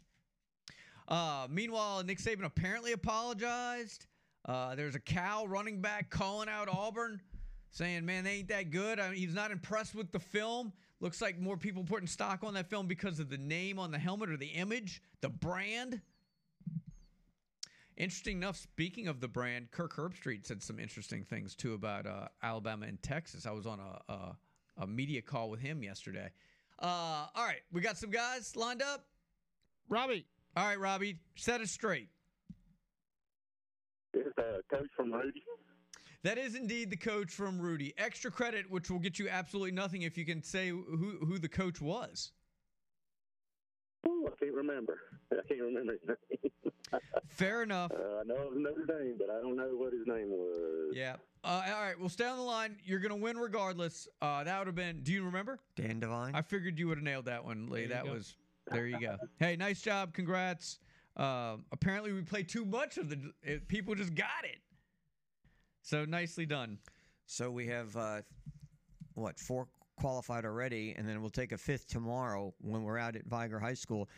Uh, meanwhile, Nick Saban apparently apologized. Uh, there's a Cal running back calling out Auburn, saying, man, they ain't that good. I mean, he's not impressed with the film. Looks like more people putting stock on that film because of the name on the helmet or the image, the brand. Interesting enough, speaking of the brand, Kirk Herbstreit said some interesting things too about uh, Alabama and Texas. I was on a, a, a media call with him yesterday. Uh, all right, we got some guys lined up. Robbie. All right, Robbie, set it straight. Is the coach from Rudy? That is indeed the coach from Rudy. Extra credit, which will get you absolutely nothing if you can say who, who the coach was. Ooh, I can't remember. I can't remember his name. Fair enough. Uh, I know of Notre Dame, but I don't know what his name was. Yeah. Uh, all right, well, stay on the line. You're going to win regardless. Uh, that would have been, do you remember? Dan Devine. I figured you would have nailed that one, Lee. That go. was, there you go. hey, nice job. Congrats. Uh, apparently, we played too much of the, it, people just got it. So nicely done. So we have uh, what four qualified already, and then we'll take a fifth tomorrow when we're out at Vigor High School.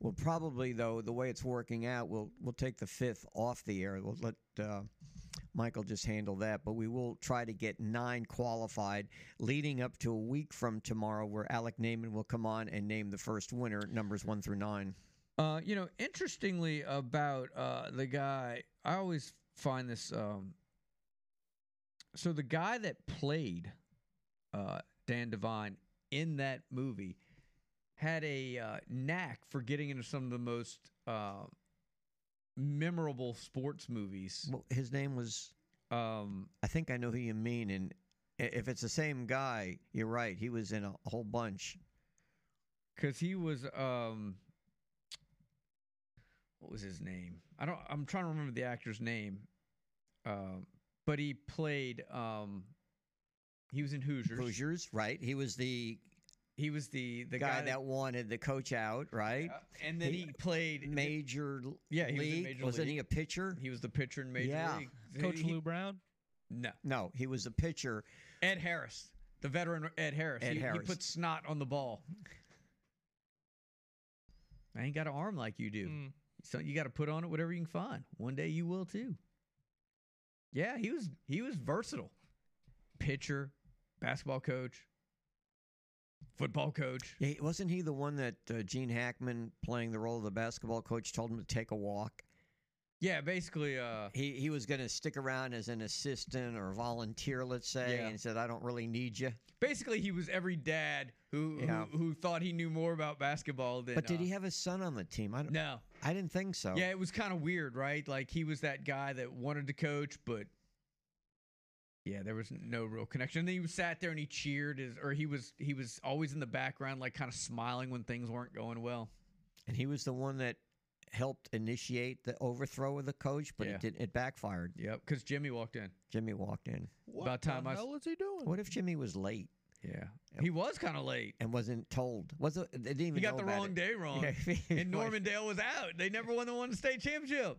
We'll probably, though, the way it's working out, we'll we'll take the fifth off the air. We'll let uh, Michael just handle that, but we will try to get nine qualified, leading up to a week from tomorrow, where Alec Naiman will come on and name the first winner, numbers one through nine. Uh, you know, interestingly about uh, the guy, I always find this. Um, so the guy that played uh, Dan Devine in that movie had a uh, knack for getting into some of the most uh, memorable sports movies. Well, his name was. Um, I think I know who you mean, and if it's the same guy, you're right. He was in a whole bunch. because he was um what was his name i don't i'm trying to remember the actor's name um but he played um he was in hoosiers Hoosiers, right? He was the he was the the guy, guy, that wanted the coach out, right? Yeah, and then he, played major l- yeah he was in league. major Wasn't league. he a pitcher? he was the pitcher in major Yeah. league Coach He- Lou Brown. no No, he was a pitcher. ed harris the veteran ed harris Ed he, he put snot on the ball i ain't got an arm like you do Mm. So you got to put on it whatever you can find. One day you will too. Yeah, he was he was versatile. Pitcher, basketball coach, football coach. Yeah, wasn't he the one that uh, Gene Hackman, playing the role of the basketball coach, told him to take a walk? Yeah, basically uh He he was going to stick around as an assistant or volunteer, let's say, Yeah. and said, "I don't really need you." basically he was every dad who Yeah. who, who thought he knew more about basketball than But did uh, he have a son on the team? I don't. No. I didn't think so. Yeah, it was kind of weird, right? Like he was that guy that wanted to coach but yeah, there was no real connection. And then he sat there and he cheered his, or he was he was always in the background like kind of smiling when things weren't going well. and he was the one that helped initiate the overthrow of the coach, but Yeah. it did it backfired. Yep, cuz Jimmy walked in. Jimmy walked in. What About time the I s- hell is he doing? What if Jimmy was late Yeah. He was kind of late. and wasn't told? Was it? They didn't even He got know the wrong it. day wrong. Yeah, and. Normandale was out. They never won the one state championship.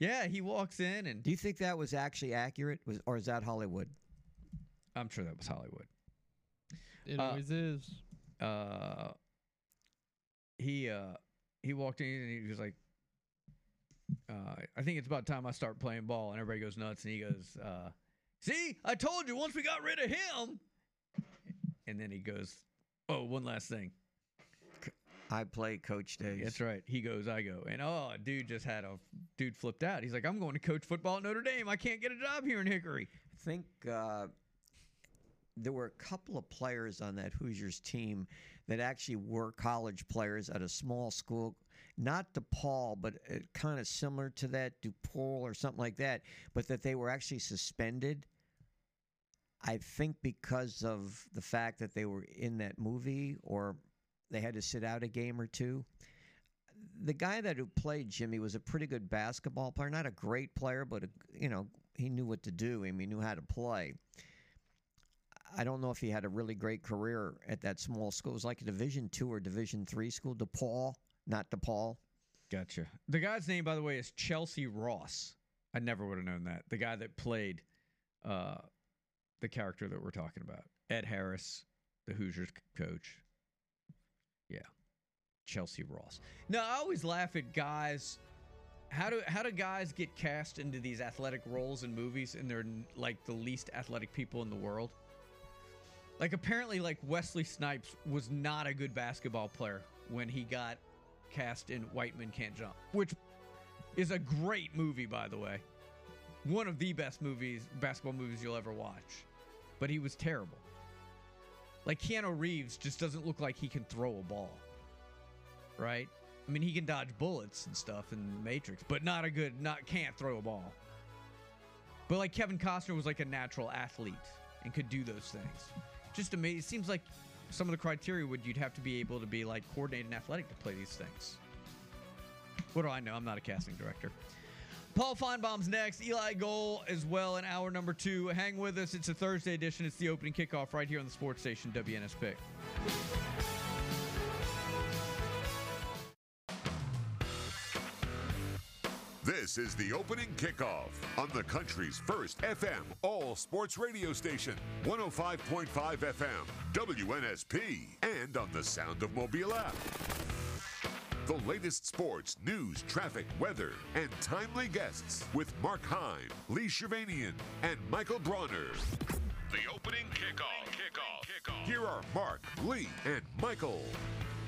Yeah, he walks in and Do you think that was actually accurate, was, or is that Hollywood? I'm sure that was Hollywood. It Uh, always is. uh he uh he walked in and he was like uh I think it's about time I start playing ball and everybody goes nuts and he goes uh see I told you once we got rid of him and then he goes oh one last thing I play coach days. that's right. He goes I go. And oh dude just had a dude flipped out. He's like I'm going to coach football at Notre Dame. I can't get a job here in Hickory. I think uh, there were a couple of players on that Hoosiers team that actually were college players at a small school, not DePaul, but uh, kind of similar to that, DuPaul or something like that, but that they were actually suspended. I think because of the fact that they were in that movie or they had to sit out a game or two. The guy that who played Jimmy was a pretty good basketball player, not a great player, but a, you know he knew what to do. I mean, he knew how to play. I don't know if he had a really great career at that small school. It was like a Division two or Division three school. DePaul, not DePaul. Gotcha. The guy's name, by the way, is Chelsea Ross. I never would have known that. The guy that played uh, the character that we're talking about, Ed Harris, the Hoosiers coach. Yeah, Chelsea Ross. No, I always laugh at guys. How do how do guys get cast into these athletic roles in movies, and they're like the least athletic people in the world? Like apparently, like Wesley Snipes was not a good basketball player when he got cast in White Men Can't Jump, which is a great movie, by the way. One of the best movies, basketball movies you'll ever watch. But he was terrible. Like Keanu Reeves just doesn't look like he can throw a ball. Right? I mean, he can dodge bullets and stuff in Matrix, but not a good, not can't throw a ball. But like Kevin Costner was like a natural athlete and could do those things. Just amazing. It seems like some of the criteria would you'd have to be able to be like coordinated and athletic to play these things. What do I know? I'm not a casting director. Paul Finebaum's next. Eli Gold as well in hour number two. Hang with us. It's a Thursday edition. It's the opening kickoff right here on the sports station WNSP. This is the opening kickoff on the country's first FM all sports radio station, 105.5 FM, WNSP, and on the Sound of Mobile app. The latest sports, news, traffic, weather, and timely guests with Mark Heim, Lee Shirvanian, and Michael Bronner. The opening kickoff. Kickoff. Kickoff. Here are Mark, Lee, and Michael.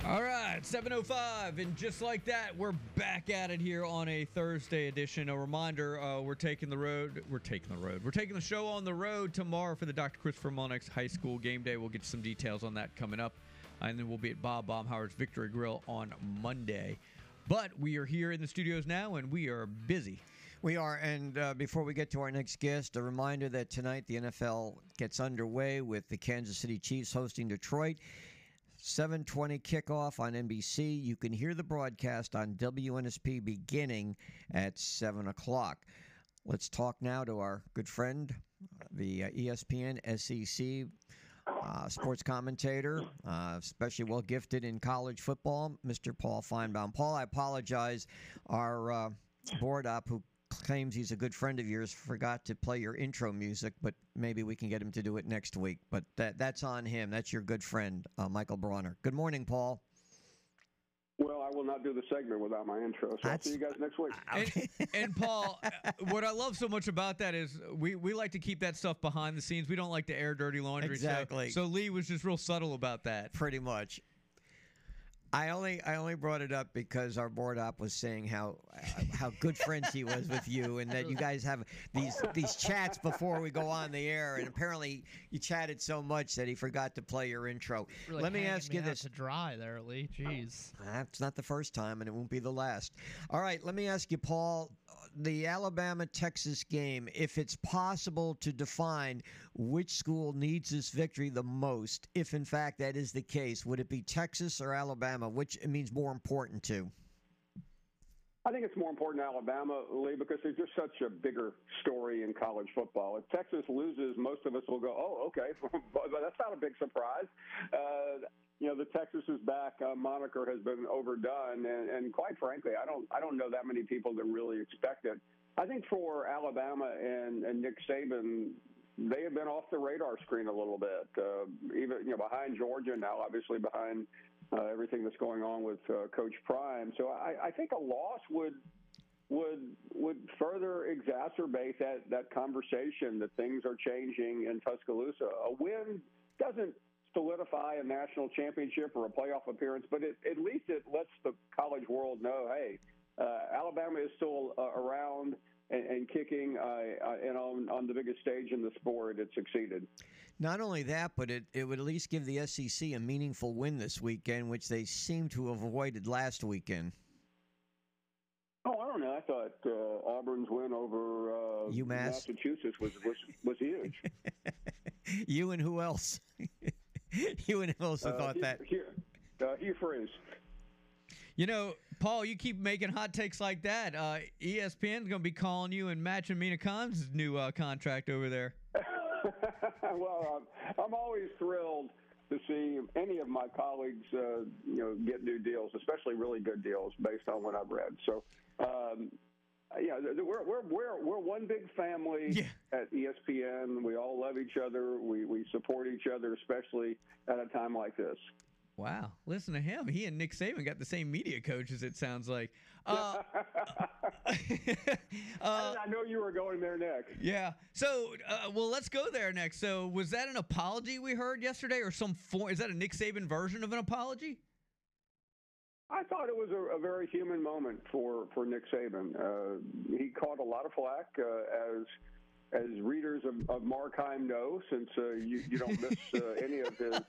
All right, 705. And just like that, we're back at it here on a Thursday edition. A reminder uh, we're taking the road. We're taking the road. We're taking the show on the road tomorrow for the Dr. Christopher Mulnex High School game day. We'll get some details on that coming up. And then we'll be at Bob Baumhower's Victory Grill on Monday. But we are here in the studios now and we are busy. We are, and uh, before we get to our next guest, a reminder that tonight the NFL gets underway with the Kansas City Chiefs hosting Detroit. 7:20 kickoff on NBC. You can hear the broadcast on WNSP beginning at 7 o'clock. Let's talk now to our good friend, the uh, ESPN SEC uh, sports commentator, uh, especially well gifted in college football, Mr. Paul Finebaum. Paul, I apologize. Our uh, board up, who claims he's a good friend of yours, forgot to play your intro music, but maybe we can get him to do it next week. But that that's on him. That's your good friend, uh, Michael Bronner. Good morning, Paul. Well, I will not do the segment without my intro, so I'll see you guys next week. And, and Paul, uh, what I love so much about that is we, we like to keep that stuff behind the scenes. We don't like to air dirty laundry. so- Exactly. So, Lee was just real subtle about that. Pretty much. I only I only brought it up because our board op was saying how uh, how good friends he was with you, and that you guys have these these chats before we go on the air, and apparently you chatted so much that he forgot to play your intro. Really Let me ask you out this: to dry there, Lee. Jeez. That's not the first time, and it won't be the last. All right, let me ask you, Paul. The Alabama Texas game, if it's possible to define which school needs this victory the most, if in fact that is the case, would it be Texas or Alabama? Which it means more important to? I think it's more important to Alabama, Lee, because there's just such a bigger story in college football. If Texas loses, most of us will go, "Oh, okay," but that's not a big surprise. Uh, you know, the Texas is back uh, moniker has been overdone, and, and quite frankly, I don't, I don't know that many people that really expect it. I think for Alabama and, and Nick Saban, they have been off the radar screen a little bit. Uh, even you know behind Georgia now, obviously behind uh, everything that's going on with uh, Coach Prime. So I, I think a loss would would would further exacerbate that that conversation that things are changing in Tuscaloosa. A win doesn't solidify a national championship or a playoff appearance, but it, at least it lets the college world know, hey, uh, Alabama is still uh, around and, kicking, uh, uh, and on, on the biggest stage in the sport, it succeeded. Not only that, but it, it would at least give the SEC a meaningful win this weekend, which they seem to have avoided last weekend. Oh, I don't know. I thought uh, Auburn's win over uh, UMass? Massachusetts was was, was huge. you and who else? you and who else Uh, thought Hugh, that? Hugh, uh, Hugh Freeze. You know, Paul, you keep making hot takes like that. Uh, ESPN's going to be calling you and matching Mina Kimes' new uh, contract over there. well, I'm, I'm always thrilled to see any of my colleagues, uh, you know, get new deals, especially really good deals based on what I've read. So, um, yeah, we're we're we're we're one big family at E ESPN. We all love each other. We we support each other, especially at a time like this. Wow, listen to him. He and Nick Saban got the same media coaches. It sounds like. Uh, I, I know you were going there next. yeah. So, uh, well, let's go there next. So, was that an apology we heard yesterday, or some form? Is that a Nick Saban version of an apology? I thought it was a, a very human moment for for Nick Saban. Uh, he caught a lot of flack uh, as as readers of, of Mark Heim know, since uh, you you don't miss uh, any of his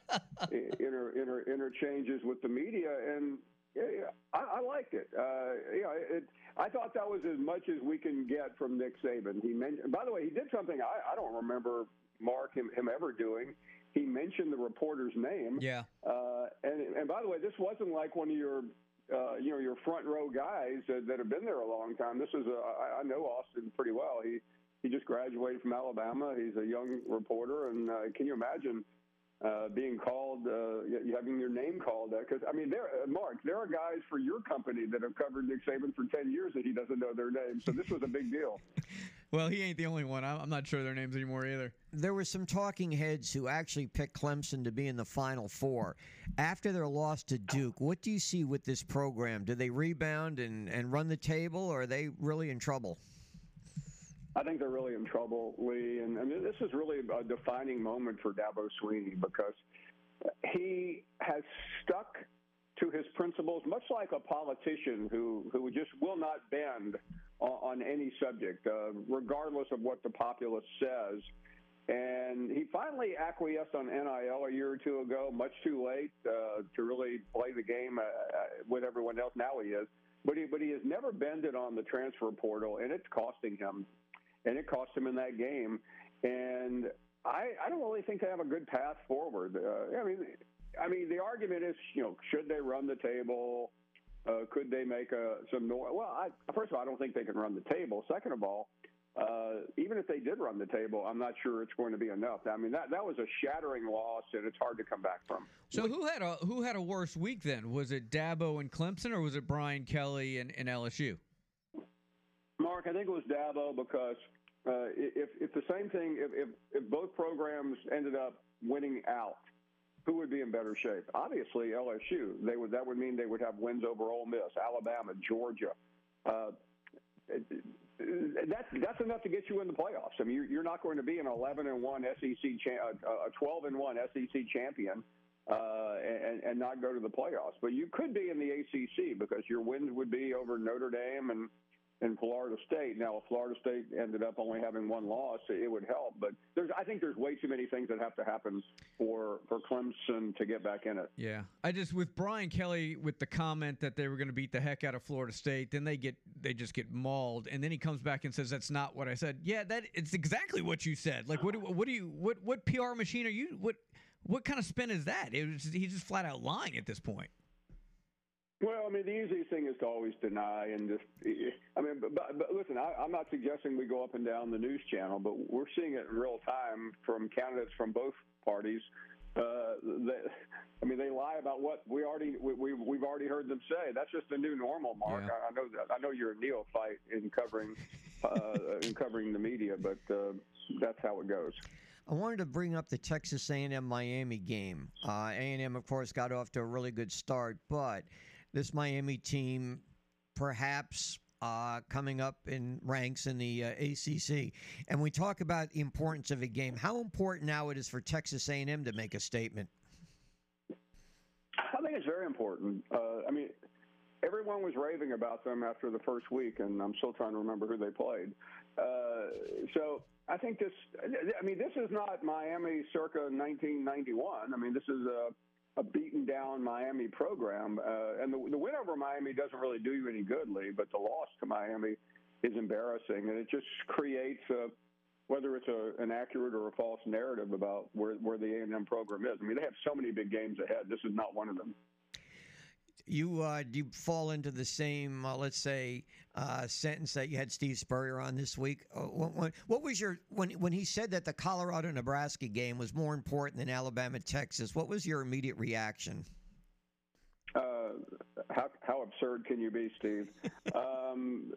inter, inter interchanges with the media, and yeah, yeah, I, I liked it. Uh, you know, it. I thought that was as much as we can get from Nick Saban. He mentioned, by the way, he did something I, I don't remember Mark him, him ever doing. He mentioned the reporter's name. Yeah. Uh, and and by the way, this wasn't like one of your uh, you know your front row guys that, that have been there a long time. This is a I, I know Austin pretty well. He he just graduated from Alabama. He's a young reporter, and uh, can you imagine uh, being called, uh, y- having your name called? Because I mean, there, uh, Mark, there are guys for your company that have covered Nick Saban for ten years that he doesn't know their name. So this was a big deal. Well, he ain't the only one. I'm I'm not sure their names anymore either. There were some talking heads who actually picked Clemson to be in the Final Four. After their loss to Duke, what do you see with this program? Do they rebound and, and run the table, or are they really in trouble? I think they're really in trouble, Lee. And, and this is really a defining moment for Dabo Swinney because he has stuck to his principles, much like a politician who, who just will not bend on, on any subject, uh, regardless of what the populace says. And he finally acquiesced on NIL a year or two ago, much too late uh, to really play the game uh, uh, with everyone else. Now he is. But he, but he has never bended on the transfer portal, and it's costing him and it cost him in that game. And I, I don't really think they have a good path forward. Uh, I mean, I mean, the argument is, you know, should they run the table? Uh, could they make a, some noise? Well, I, first of all, I don't think they can run the table. Second of all, uh, even if they did run the table, I'm not sure it's going to be enough. I mean, that that was a shattering loss, and it's hard to come back from. So who had a who had a worse week then? Was it Dabo and Clemson, or was it Brian Kelly and, and LSU? Mark, I think it was Dabo because uh, if if the same thing, if, if if both programs ended up winning out, who would be in better shape? Obviously, LSU. They would. That would mean they would have wins over Ole Miss, Alabama, Georgia. Uh, that's that's enough to get you in the playoffs. I mean, you're, you're not going to be an 11 and one SEC, cha- uh, a 12 and one SEC champion, uh, and, and not go to the playoffs. But you could be in the ACC because your wins would be over Notre Dame and and Florida State. Now, if Florida State ended up only having one loss, it would help. But there's, I think there's way too many things that have to happen for for Clemson to get back in it. Yeah, I just with Brian Kelly with the comment that they were going to beat the heck out of Florida State, then they get they just get mauled, and then he comes back and says that's not what I said. Yeah, that it's exactly what you said. Like, what what do you what what PR machine are you what what kind of spin is that? Was he's just flat out lying at this point. Well, I mean, the easiest thing is to always deny and just. I mean, but, but, but listen, I, I'm not suggesting we go up and down the news channel, but we're seeing it in real time from candidates from both parties. Uh, that, I mean, they lie about what we already we, we, we've already already heard them say. That's just the new normal, Mark. Yeah. I, I know that. I know you're a neophyte in covering uh, in covering the media, but uh, that's how it goes. I wanted to bring up the Texas A&M Miami game. Uh, A&M, of course, got off to a really good start, but this Miami team, perhaps uh, coming up in ranks in the uh, ACC. And we talk about the importance of a game. How important now it is for Texas A&M to make a statement? I think it's very important. Uh, I mean, everyone was raving about them after the first week, and I'm still trying to remember who they played. Uh, so I think this. I mean, this is not Miami circa 1991. I mean, this is a, a beaten down Miami program, uh, and the, the win over Miami doesn't really do you any good, Lee. But the loss to Miami is embarrassing, and it just creates a whether it's a, an accurate or a false narrative about where, where the A&M program is. I mean, they have so many big games ahead. This is not one of them. You uh, do you fall into the same, uh, let's say, uh, sentence that you had Steve Spurrier on this week? Uh, what, what, what was your when when he said that the Colorado Nebraska game was more important than Alabama Texas? What was your immediate reaction? Uh, how how absurd can you be, Steve? um,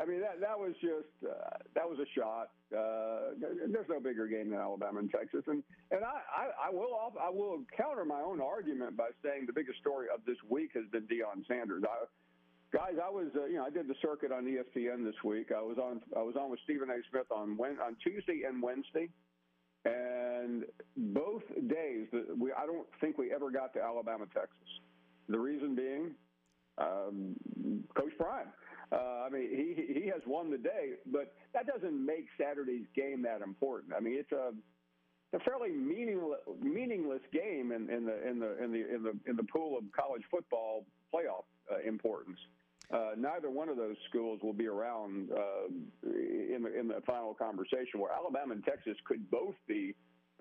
I mean that that was just uh, that was a shot. Uh, there's no bigger game than Alabama and Texas, and and I, I, I will I will counter my own argument by saying the biggest story of this week has been Deion Sanders. I, guys, I was uh, you know I did the circuit on ESPN this week. I was on I was on with Stephen A. Smith on Wed on Tuesday and Wednesday. And both days, we I don't think we ever got to Alabama, Texas. The reason being, um, Coach Prime. Uh, I mean, he he has won the day, but that doesn't make Saturday's game that important. I mean, it's a a fairly meaningless meaningless game in, in the in the in the in the in the pool of college football playoff uh, importance. Uh, neither one of those schools will be around uh, in the in the final conversation. Where Alabama and Texas could both be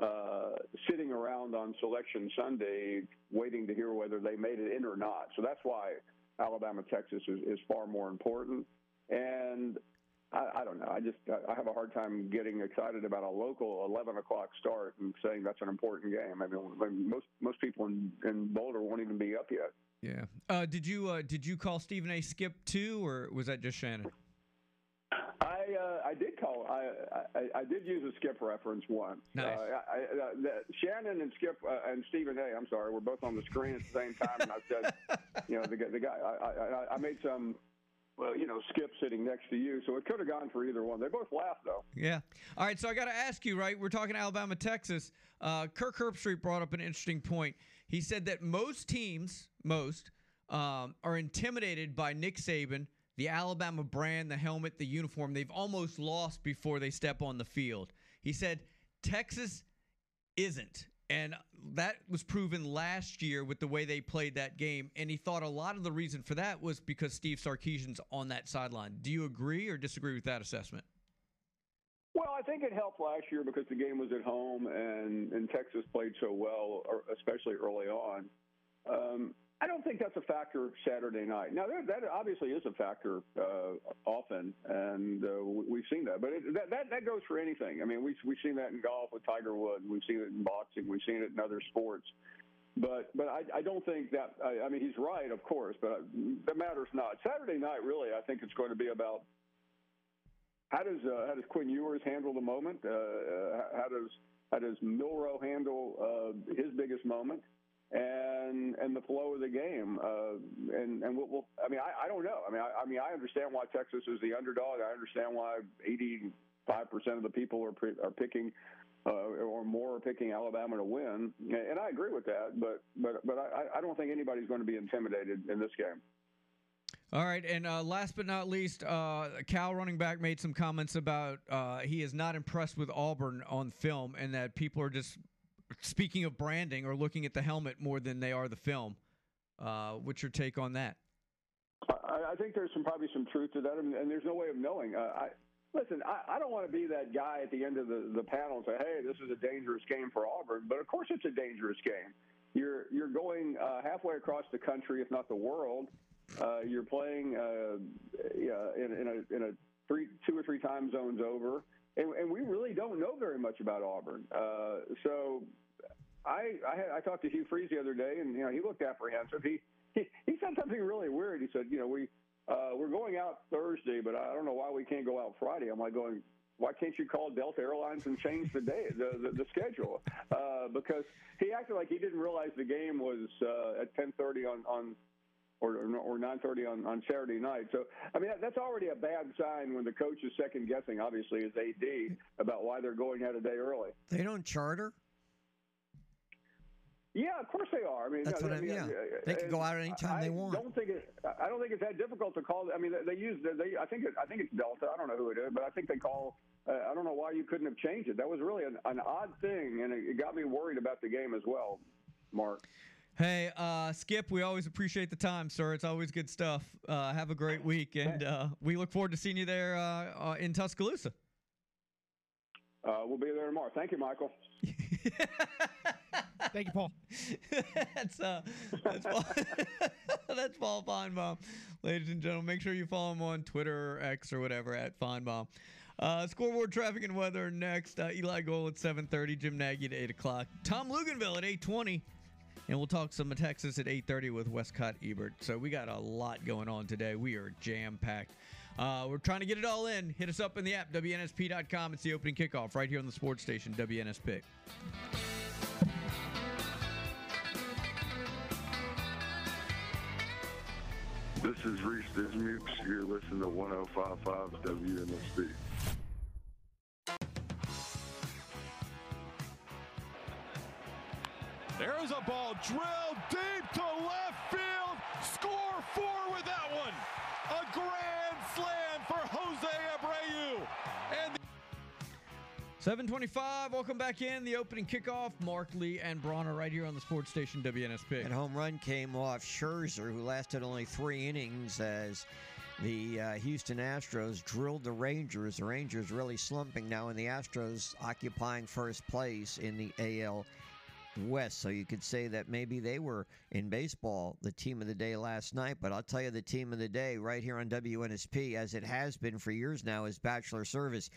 uh, sitting around on Selection Sunday, waiting to hear whether they made it in or not. So that's why Alabama Texas is, is far more important. And I, I don't know. I just I have a hard time getting excited about a local 11 o'clock start and saying that's an important game. I mean, most most people in, in Boulder won't even be up yet. Yeah. Uh, did you uh, did you call Stephen A. Skip too, or was that just Shannon? I uh, I did call I, I I did use a Skip reference once. Nice. Uh, I, I, uh, the, Shannon and Skip uh, and Stephen A. I'm sorry, we're both on the screen at the same time, and I said, you know, the guy the guy I, I I made some. Well, you know, Skip sitting next to you, so it could have gone for either one. They both laughed, though. Yeah. All right. So I got to ask you, right? We're talking Alabama, Texas. Uh, Kirk Herbstreit brought up an interesting point. He said that most teams, most, um, are intimidated by Nick Saban, the Alabama brand, the helmet, the uniform. They've almost lost before they step on the field. He said Texas isn't. And that was proven last year with the way they played that game. And he thought a lot of the reason for that was because Steve Sarkisian's on that sideline. Do you agree or disagree with that assessment? Well, I think it helped last year because the game was at home and, and Texas played so well, especially early on. Um, I don't think that's a factor Saturday night. Now, there, that obviously is a factor uh, often, and uh, we- we've seen that. But it, that, that that goes for anything. I mean, we've we've seen that in golf with Tiger Woods. We've seen it in boxing. We've seen it in other sports. But but I, I don't think that. I, I mean, he's right, of course, but that matters not. Saturday night, really, I think it's going to be about how does uh, how does Quinn Ewers handle the moment? Uh, uh, how does how does Milroe handle uh, his biggest moment? And and the flow of the game, uh, and and we'll, we'll, I mean, I, I don't know. I mean, I, I mean, I understand why Texas is the underdog. I understand why 85 percent of the people are are picking uh, or more are picking Alabama to win, and I agree with that. But but but I, I don't think anybody's going to be intimidated in this game. All right, and uh, last but not least, uh, Cal running back made some comments about uh, he is not impressed with Auburn on film, and that people are just speaking of branding or looking at the helmet more than they are the film. Uh, what's your take on that? I, I think there's some probably some truth to that, and, and there's no way of knowing. Uh, I, listen, I, I don't want to be that guy at the end of the, the panel and say, "Hey, this is a dangerous game for Auburn," but of course it's a dangerous game. You're you're going uh, halfway across the country, if not the world. Uh, you're playing uh, in, in a in a three two or three time zones over, and, and we really don't know very much about Auburn. Uh, so I I, had, I talked to Hugh Freeze the other day, and you know he looked apprehensive. He he, he said something really weird. He said, you know, we uh, we're going out Thursday, but I don't know why we can't go out Friday. I'm like going, why can't you call Delta Airlines and change the day, the the, the schedule? Uh, because he acted like he didn't realize the game was uh, at 10:30 on on or or 9:30 on on Saturday night. So I mean that, that's already a bad sign when the coach is second guessing. Obviously, as AD about why they're going out a day early. They don't charter. Yeah, of course they are. I mean, That's no, what I mean, yeah. They can go out anytime I they want. Don't think it, I don't think it's that difficult to call. I mean, they, they use they. I think it, I think it's Delta. I don't know who it is, but I think they call. Uh, I don't know why you couldn't have changed it. That was really an, an odd thing, and it, it got me worried about the game as well, Mark. Hey, uh, Skip, we always appreciate the time, sir. It's always good stuff. Uh, have a great week, and uh, we look forward to seeing you there uh, uh, in Tuscaloosa. Uh, we'll be there tomorrow. Thank you, Michael. Thank you, Paul. that's uh, that's Paul, that's Paul Finebaum, ladies and gentlemen. Make sure you follow him on Twitter or X or whatever at Finebaum. Uh, scoreboard, traffic, and weather next. Uh, Eli Gold at 7:30. Jim Nagy at 8 o'clock. Tom Luginbill at 8:20. And we'll talk some Texas at 8:30 with Wescott Ebert. So we got a lot going on today. We are jam packed. Uh, we're trying to get it all in. Hit us up in the app, WNSP.com. It's the opening kickoff right here on the sports station, WNSP. This is Reese Dismukes. You're listening to 1055 WNSP. There's a ball drilled 725, welcome back in. The opening kickoff. Mark Lee and Bronner right here on the sports station WNSP. And home run came off Scherzer, who lasted only three innings as the uh, Houston Astros drilled the Rangers. The Rangers really slumping now, and the Astros occupying first place in the AL West. So you could say that maybe they were in baseball the team of the day last night. But I'll tell you, the team of the day right here on WNSP, as it has been for years now, is Bachelor Service.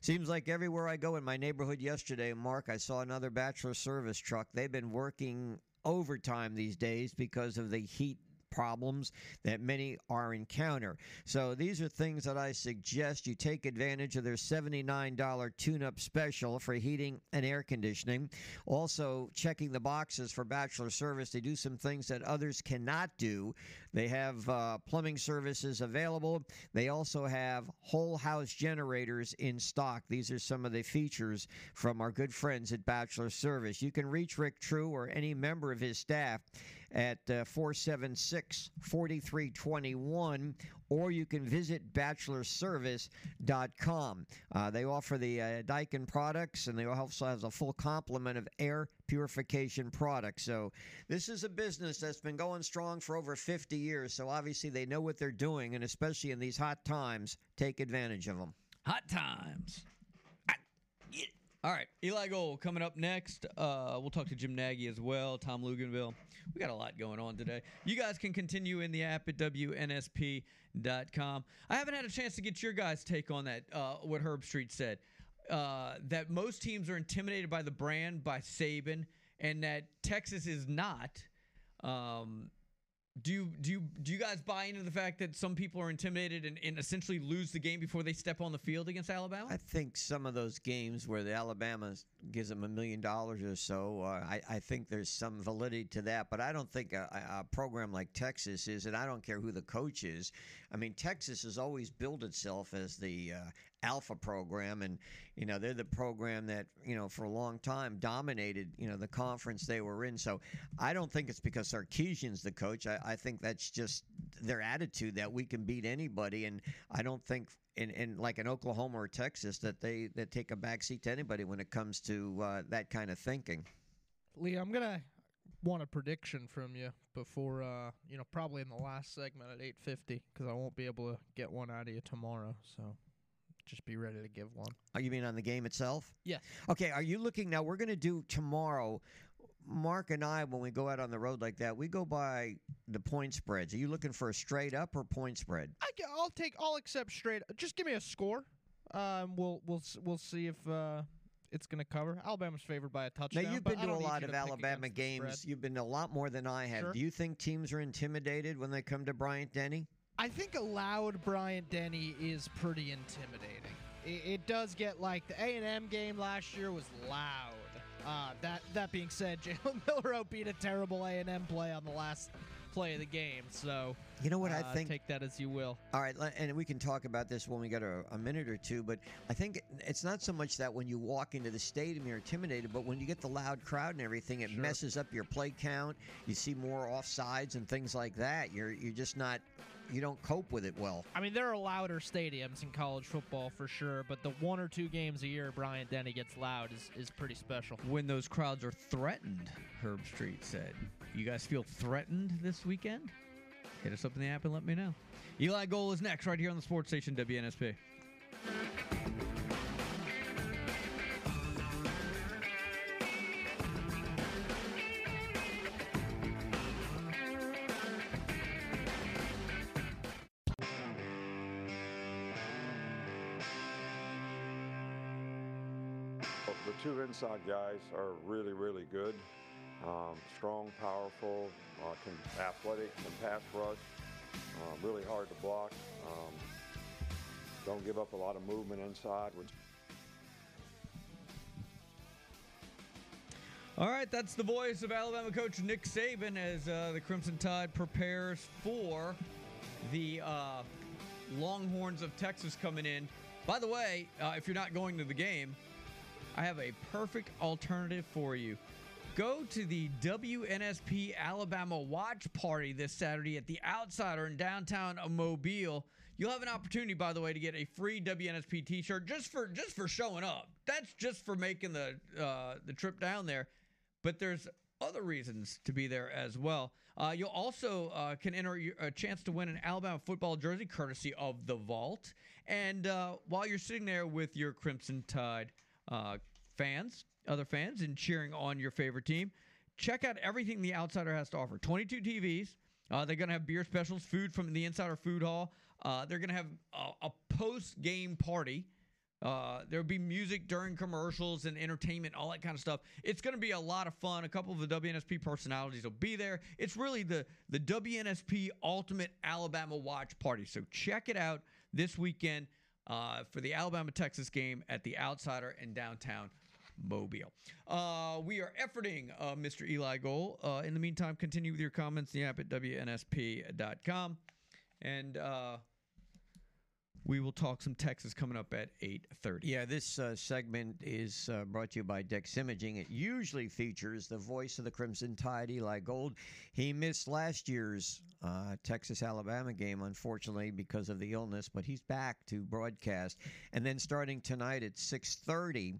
Seems like everywhere I go in my neighborhood yesterday, Mark, I saw another Bachelor Service truck. They've been working overtime these days because of the heat problems that many are encounter. So these are things that I suggest you take advantage of their $79 tune-up special for heating and air conditioning. Also checking the boxes for bachelor service. They do some things that others cannot do. They have uh, plumbing services available. They also have whole house generators in stock. These are some of the features from our good friends at Bachelor Service. You can reach Rick True or any member of his staff at uh, 476 4321, or you can visit bachelorservice.com. Uh, they offer the uh, Daikin products, and they also have a full complement of air purification products. So, this is a business that's been going strong for over 50 years. So, obviously, they know what they're doing, and especially in these hot times, take advantage of them. Hot times. All right, Eli Gold coming up next. Uh, we'll talk to Jim Nagy as well, Tom Luginbill. We got a lot going on today. You guys can continue in the app at WNSP.com. I haven't had a chance to get your guys' take on that, uh, what Herbstreit said. Uh, that most teams are intimidated by the brand, by Saban, and that Texas is not. Um, do you do you do you guys buy into the fact that some people are intimidated and, and essentially lose the game before they step on the field against Alabama? I think some of those games where the Alabama gives them a million dollars or so, uh, I, I think there's some validity to that. But I don't think a, a program like Texas is, and I don't care who the coach is. I mean, Texas has always built itself as the uh, alpha program, and you know they're the program that you know for a long time dominated you know the conference they were in. So I don't think it's because Sarkisian's the coach. I, I think that's just their attitude that we can beat anybody, and I don't think in, in like in Oklahoma or Texas that they that take a backseat to anybody when it comes to uh, that kind of thinking. Lee, I'm gonna want a prediction from you before, uh, you know, probably in the last segment at 8:50, because I won't be able to get one out of you tomorrow. So, just be ready to give one. Are you mean on the game itself? Yes. Okay. Are you looking now? We're going to do tomorrow. Mark and I, when we go out on the road like that, we go by the point spreads. Are you looking for a straight up or point spread? I, will take. I'll accept straight. Just give me a score. Um, we'll we'll we'll see if uh, it's going to cover. Alabama's favored by a touchdown. Now you've been to a lot of Alabama games. You've been to a lot more than I have. Sure. Do you think teams are intimidated when they come to Bryant Denny? I think a loud Bryant Denny is pretty intimidating. It, it does get like the A and M game last year was loud. Uh, that that being said, Jalen Milroe beat a terrible A and M play on the last play of the game. So You know what I uh, think? Take that as you will. All right, and we can talk about this when we get a, a minute or two, but I think it's not so much that when you walk into the stadium you're intimidated, but when you get the loud crowd and everything, it messes up your play count. You see more offsides and things like that. You're you're just not you don't cope with it well. I mean, there are louder stadiums in college football for sure, but the one or two games a year Bryant Denny gets loud is, is pretty special. When those crowds are threatened, Herbstreit said. You guys feel threatened this weekend? Hit us up in the app and let me know. Eli Gold is next, right here on the sports station WNSP. The two inside guys are really, really good. Um, strong, powerful, uh, can athletic, can pass rush. Uh, really hard to block. Um, don't give up a lot of movement inside. All right, that's the voice of Alabama coach Nick Saban as uh, the Crimson Tide prepares for the uh, Longhorns of Texas coming in. By the way, uh, if you're not going to the game, I have a perfect alternative for you. Go to the WNSP Alabama watch party this Saturday at the Outsider in downtown Mobile. You'll have an opportunity, by the way, to get a free WNSP T-shirt just for just for showing up. That's just for making the uh, the trip down there. But there's other reasons to be there as well. Uh, you'll also uh, can enter a chance to win an Alabama football jersey courtesy of the Vault. And uh, while you're sitting there with your Crimson Tide uh, fans, other fans, and cheering on your favorite team, check out everything the Outsider has to offer. 22 TVs. Uh, they're going to have beer specials, food from the Insider Food Hall. Uh, they're going to have a, a post game party. Uh, there'll be music during commercials and entertainment, all that kind of stuff. It's going to be a lot of fun. A couple of the WNSP personalities will be there. It's really the the WNSP Ultimate Alabama Watch Party. So check it out this weekend uh, for the Alabama Texas game at the Outsider in downtown Mobile. Uh, we are efforting uh, Mr. Eli Gold. Uh, in the meantime, continue with your comments. in The app at WNSP.com. And uh, we will talk some Texas coming up at 8.30. Yeah, this uh, segment is uh, brought to you by Dex Imaging. It usually features the voice of the Crimson Tide, Eli Gold. He missed last year's uh, Texas Alabama game, unfortunately, because of the illness, but he's back to broadcast. And then starting tonight at 6.30,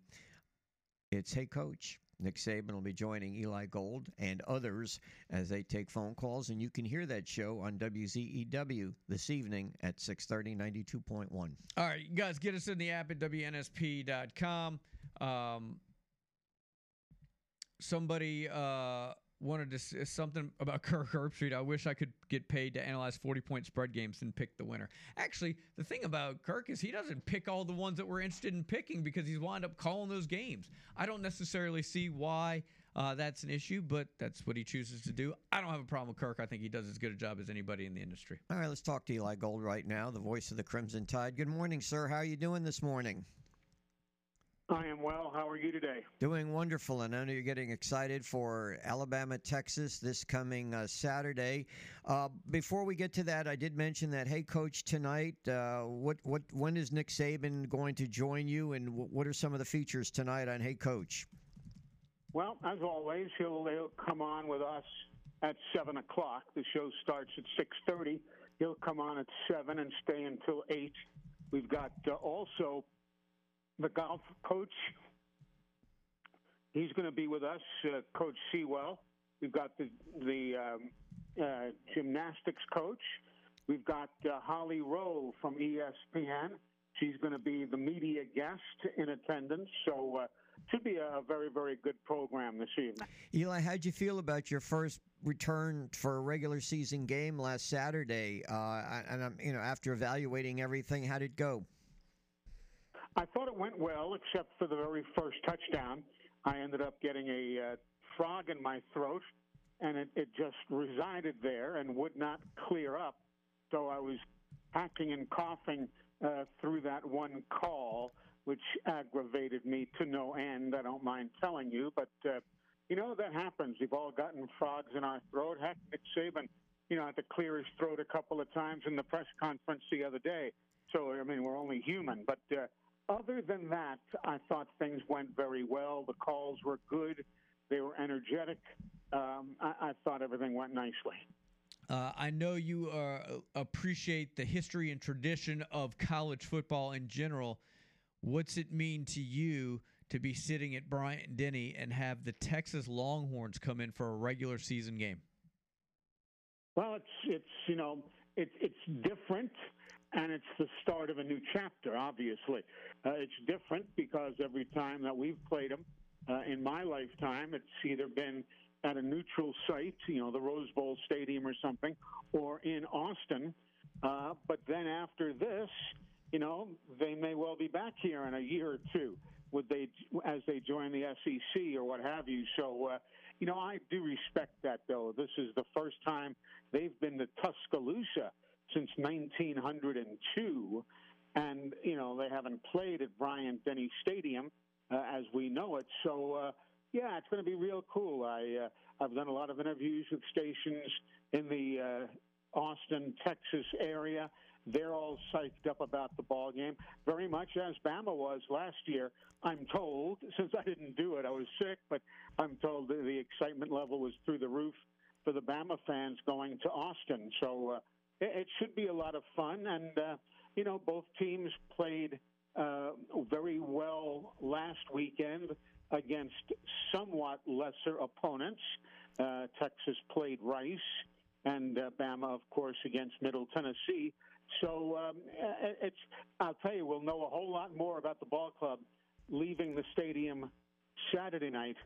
it's Hey Coach. Nick Saban will be joining Eli Gold and others as they take phone calls, and you can hear that show on WZEW this evening at 6:30, 92.1. All right, you guys get us in the app at WNSP.com. Um, somebody uh, wanted to say something about Kirk Herbstreit. I wish I could get paid to analyze 40 point spread games and pick the winner. Actually, the thing about Kirk is he doesn't pick all the ones that we're interested in picking because he's wound up calling those games. I don't necessarily see why. Uh, that's an issue, but that's what he chooses to do. I don't have a problem with Kirk. I think he does as good a job as anybody in the industry. All right, let's talk to Eli Gold right now, the voice of the Crimson Tide. Good morning, sir. How are you doing this morning? I am well. How are you today? Doing wonderful, and I know you're getting excited for Alabama, Texas this coming uh, Saturday. Uh, before we get to that, I did mention that. Hey, Coach, tonight, uh, what what when is Nick Saban going to join you, and wh- what are some of the features tonight on Hey, Coach? Well, as always, he'll, he'll come on with us at seven o'clock. The show starts at six thirty. He'll come on at seven and stay until eight. We've got uh, also the golf coach. He's going to be with us, uh, Coach Seawell. We've got the the um, uh, gymnastics coach. We've got uh, Holly Rowe from ESPN. She's going to be the media guest in attendance. So uh, should be a very very good program this evening. Eli, how'd you feel about your first return for a regular season game last Saturday? Uh, and I'm, you know, after evaluating everything, how did it go? I thought it went well, except for the very first touchdown. I ended up getting a uh, frog in my throat, and it, it just resided there and would not clear up. So I was hacking and coughing uh, through that one call, which aggravated me to no end. I don't mind telling you, but uh, you know that happens. We've all gotten frogs in our throat. Heck, Nick Saban, you know, had to clear his throat a couple of times in the press conference the other day. So I mean, we're only human, but. Uh, other than that, I thought things went very well. The calls were good. They were energetic. Um, I, I thought everything went nicely. Uh, I know you uh, appreciate the history and tradition of college football in general. What's it mean to you to be sitting at Bryant Denny and have the Texas Longhorns come in for a regular season game? Well, it's it's you know it, it's different and it's the start of a new chapter. Obviously, uh, it's different because every time that we've played them uh, in my lifetime, it's either been at a neutral site, you know, the Rose Bowl Stadium or something, or in Austin. Uh, but then after this, you know, they may well be back here in a year or two. Would they, as they join the SEC or what have you? So, uh, you know, I do respect that though. This is the first time they've been to Tuscaloosa since 1902, and you know they haven't played at Bryant Denny Stadium uh, as we know it. So uh, yeah, it's going to be real cool. I uh, I've done a lot of interviews with stations in the uh, Austin, Texas area. They're all psyched up about the ball game, very much as Bama was last year. I'm told, since I didn't do it, I was sick, but I'm told the excitement level was through the roof for the Bama fans going to Austin. So uh, it, should be a lot of fun. And, uh, you know, both teams played uh, very well last weekend against somewhat lesser opponents. Uh, Texas played Rice, and uh, Bama, of course, against Middle Tennessee. So um, it's, I'll tell you, we'll know a whole lot more about the ball club leaving the stadium Saturday night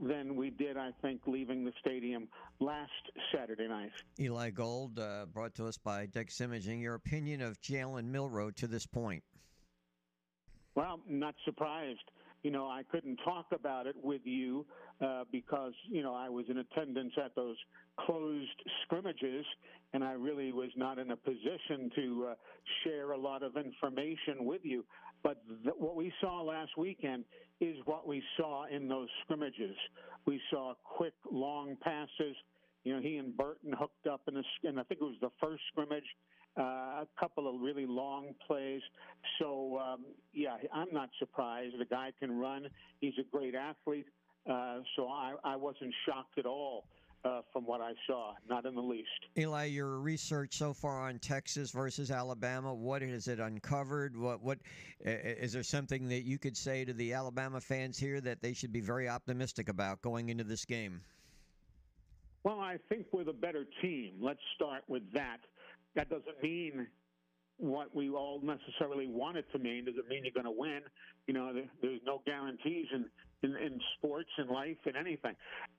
than we did, I think, leaving the stadium last Saturday night. Eli Gold, uh, brought to us by Dex Imaging. Your opinion of Jalen Milroe to this point? Well, not surprised. You know, I couldn't talk about it with you uh, because, you know, I was in attendance at those closed scrimmages and I really was not in a position to uh, share a lot of information with you. But th- what we saw last weekend is what we saw in those scrimmages. We saw quick, long passes. You know, he and Burton hooked up in, a, and I think it was the first scrimmage. Uh, a couple of really long plays. So, um, yeah, I'm not surprised. The guy can run. He's a great athlete. Uh, so I, I wasn't shocked at all uh, from what I saw, not in the least. Eli, your research so far on Texas versus Alabama, what has it uncovered? What what is there something that you could say to the Alabama fans here that they should be very optimistic about going into this game? Well, I think we're the better team. Let's start with that. That doesn't mean what we all necessarily want it to mean. Does it mean you're going to win? You know, there's no guarantees in, in, in sports and life and anything.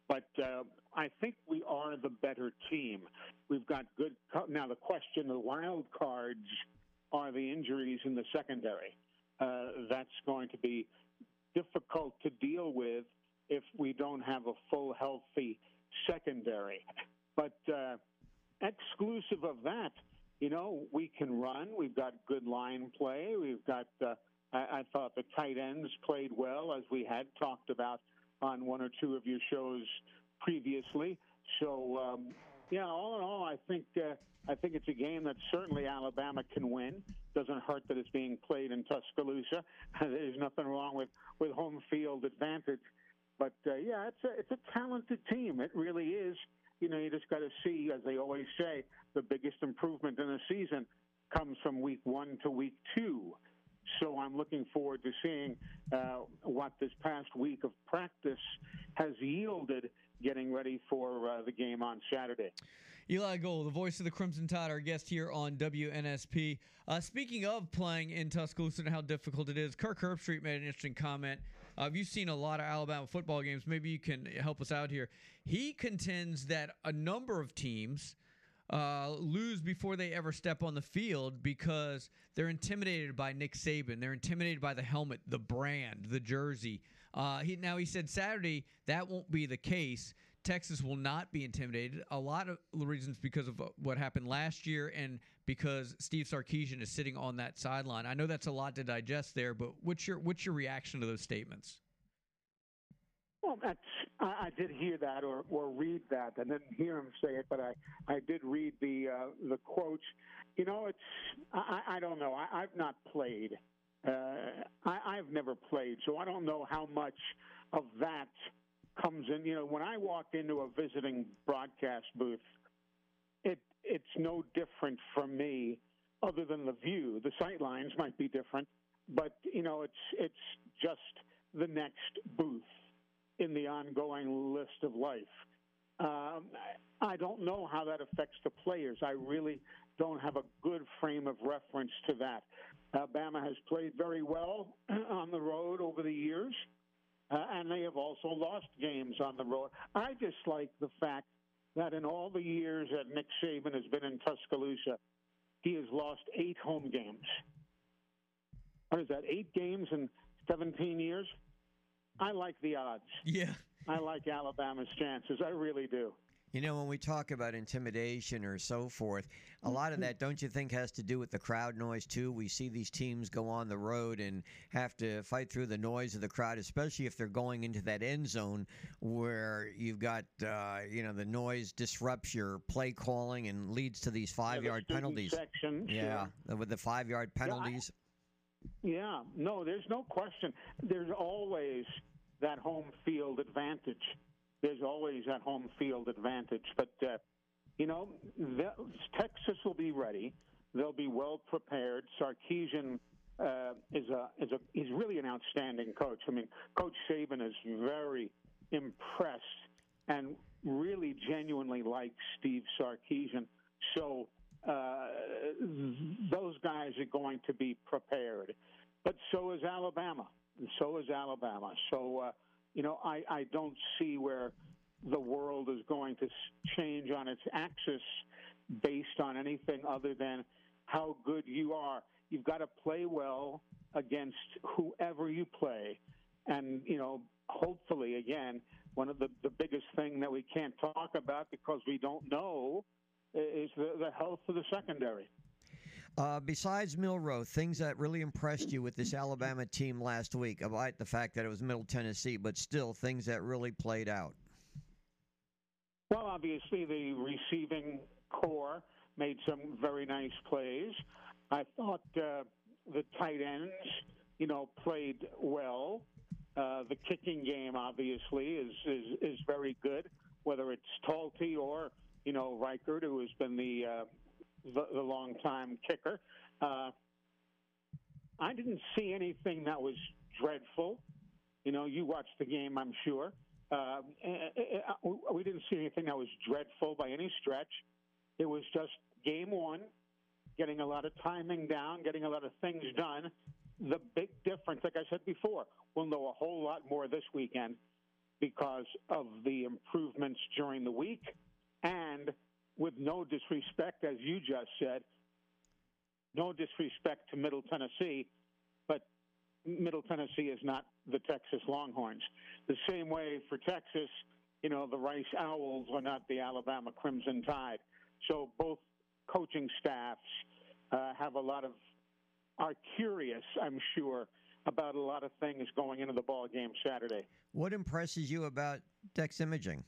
But uh, I think we are the better team. We've got good. Co- now, the question, of the wild cards are the injuries in the secondary. Uh, that's going to be difficult to deal with if we don't have a full, healthy secondary. But uh, exclusive of that, you know, we can run. We've got good line play. We've got, uh, I, I thought the tight ends played well, as we had talked about on one or two of your shows previously. So, um, yeah, all in all, I think uh, I think it's a game that certainly Alabama can win. Doesn't hurt that it's being played in Tuscaloosa. There's nothing wrong with with home field advantage. But uh, yeah, it's a it's a talented team. It really is you know, you just got to see, as they always say, the biggest improvement in a season comes from week one to week two. So I'm looking forward to seeing uh, what this past week of practice has yielded getting ready for uh, the game on Saturday. Eli Gold, the voice of the Crimson Tide, our guest here on WNSP. Uh, speaking of playing in Tuscaloosa and how difficult it is, Kirk Herbstreit made an interesting comment. Uh, you've seen a lot of Alabama football games. Maybe you can help us out here. He contends that a number of teams uh, lose before they ever step on the field because they're intimidated by Nick Saban. They're intimidated by the helmet, the brand, the jersey. Uh, he now he said Saturday that won't be the case. Texas will not be intimidated. A lot of reasons because of what happened last year and because Steve Sarkisian is sitting on that sideline. I know that's a lot to digest there, but what's your what's your reaction to those statements? Well, that's I, I did hear that or, or read that. I didn't hear him say it, but I, I did read the uh, the quotes. You know, it's I, I don't know. I, I've not played. Uh, I, I've never played, so I don't know how much of that comes in. You know, when I walk into a visiting broadcast booth, it it's no different from me, other than the view. The sight lines might be different, but you know, it's it's just the next booth in the ongoing list of life. Um, I don't know how that affects the players. I really don't have a good frame of reference to that. Alabama has played very well on the road over the years, uh, and they have also lost games on the road. I just like the fact that in all the years that Nick Saban has been in Tuscaloosa, he has lost eight home games. What is that, eight games in 17 years? I like the odds. Yeah. I like Alabama's chances. I really do. You know, when we talk about intimidation or so forth, a lot of that, don't you think, has to do with the crowd noise, too? We see these teams go on the road and have to fight through the noise of the crowd, especially if they're going into that end zone where you've got, uh, you know, the noise disrupts your play calling and leads to these five the yard penalties. section, yeah, sure. with the five yard Yeah, I- penalties. Yeah, no, there's no question. There's always that home field advantage. There's always that home field advantage. But, uh, you know, Texas will be ready. They'll be well prepared. Sarkisian uh, is a is a he's really an outstanding coach. I mean, Coach Saban is very impressed and really genuinely likes Steve Sarkisian. So those guys are going to be prepared. But so is Alabama. And so is Alabama. So, uh, you know, I, I don't see where the world is going to change on its axis based on anything other than how good you are. You've got to play well against whoever you play. And, you know, hopefully, again, one of the, the biggest thing that we can't talk about because we don't know is the, the health of the secondary. Uh, besides Milroe, things that really impressed you with this Alabama team last week, about the fact that it was Middle Tennessee, but still things that really played out. Well, obviously, the receiving corps made some very nice plays. I thought uh, the tight ends, you know, played well. Uh, the kicking game, obviously, is, is is very good. Whether it's Talty or you know Reichard, who has been the uh, the, the long-time kicker. Uh, I didn't see anything that was dreadful. You know, you watched the game, I'm sure. Uh, eh, eh, we didn't see anything that was dreadful by any stretch. It was just game one, getting a lot of timing down, getting a lot of things done. The big difference, like I said before, we'll know a whole lot more this weekend because of the improvements during the week and with no disrespect, as you just said, no disrespect to Middle Tennessee, but Middle Tennessee is not the Texas Longhorns. The same way for Texas, you know, the Rice Owls are not the Alabama Crimson Tide. So both coaching staffs uh, have a lot of are curious, I'm sure, about a lot of things going into the ball game Saturday. What impresses you about Dex Imaging?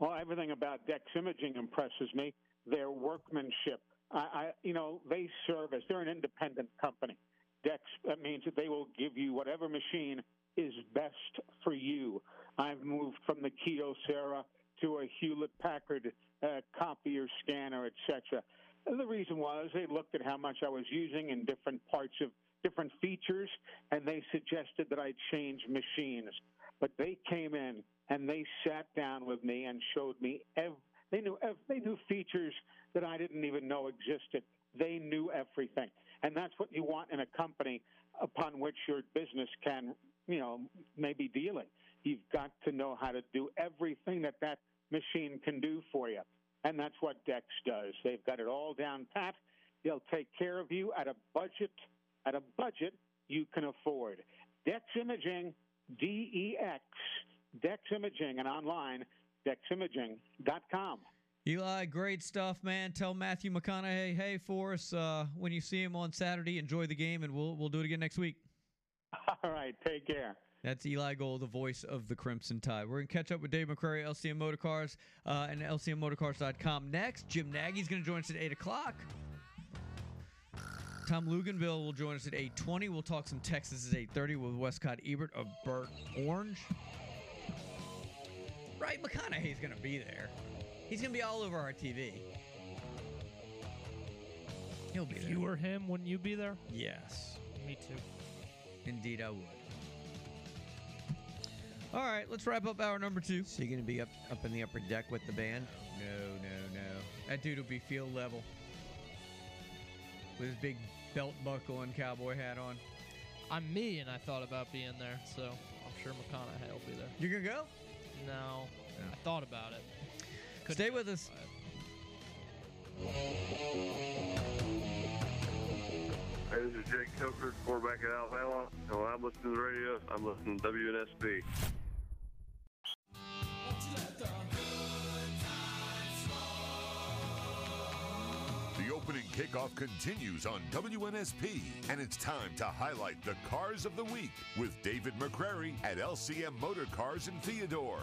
Well, everything about Dex Imaging impresses me. Their workmanship. I, I, you know, they service. They're an independent company. Dex. That means that they will give you whatever machine is best for you. I've moved from the Kyocera to a Hewlett Packard uh, copier scanner, etc. The reason was they looked at how much I was using in different parts of different features, and they suggested that I change machines. But they came in and they sat down with me and showed me. Ev- they knew ev- they knew features that I didn't even know existed. They knew everything, and that's what you want in a company upon which your business can, you know, maybe dealing. You've got to know how to do everything that that machine can do for you. and that's what Dex does. They've got it all down pat. They'll take care of you at a budget at a budget you can afford. Dex Imaging, D E X, Dex Imaging, and online, deximaging.com. Eli, great stuff, man. Tell Matthew McConaughey, hey, for us uh, when you see him on Saturday. Enjoy the game, and we'll we'll do it again next week. All right, take care. That's Eli Gold, the voice of the Crimson Tide. We're going to catch up with Dave McCrary, LCM Motorcars, uh, and LCMMotorcars.com next. Jim Nagy's going to join us at 8 o'clock. Tom Luginbill will join us at 8.20. We'll talk some Texas at 8.30 with Wescott Ebert of Burnt Orange. Right, McConaughey's going to be there. He's going to be all over our TV. He'll be If there. you were him, wouldn't you be there? Yes. Me too. Indeed, I would. All right, let's wrap up hour number two. So you're going to be up up in the upper deck with the band? No, no, no. That dude will be field level with his big belt buckle and cowboy hat on. I'm me, and I thought about being there, so I'm sure McConaughey will be there. You're gonna go? No, I thought about it. Stay with us. Hey, this is Jake Coker, quarterback at Alabama. And when I'm listening to the radio, I'm listening to WNSP. Opening kickoff continues on WNSP, and it's time to highlight the cars of the week with David McCrary at LCM Motor Cars in Theodore.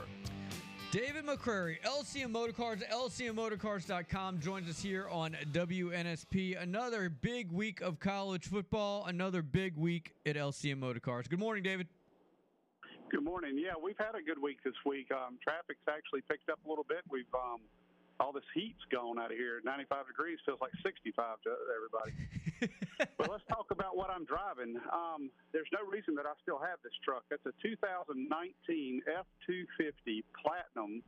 David McCrary, LCM Motorcars, LCMMotorcars.com joins us here on WNSP. Another big week of college football, another big week at LCM Motorcars. Good morning, David. Good morning. Yeah, we've had a good week this week. Um, traffic's actually picked up a little bit. We've um, all this heat's gone out of here. 95 degrees feels like 65 to everybody. but let's talk about what I'm driving. Um, there's no reason that I still have this truck. It's a 2019 F250 Platinum.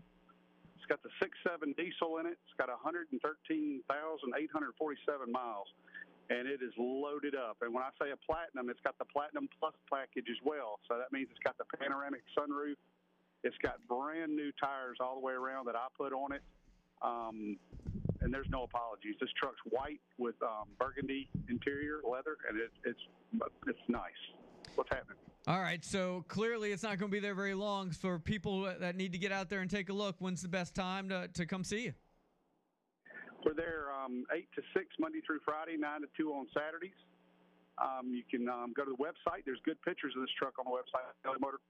It's got the 6.7 diesel in it. It's got 113,847 miles, and it is loaded up. And when I say a Platinum, it's got the Platinum Plus package as well. So that means it's got the panoramic sunroof. It's got brand new tires all the way around that I put on it. Um, and there's no apologies. This truck's white with um, burgundy interior leather, and it, it's it's nice. What's happening? All right, so clearly it's not going to be there very long. For people that need to get out there and take a look, when's the best time to, to come see you? We're there um, eight to six Monday through Friday, nine to two on Saturdays. Um, you can um, go to the website. There's good pictures of this truck on the website. Motor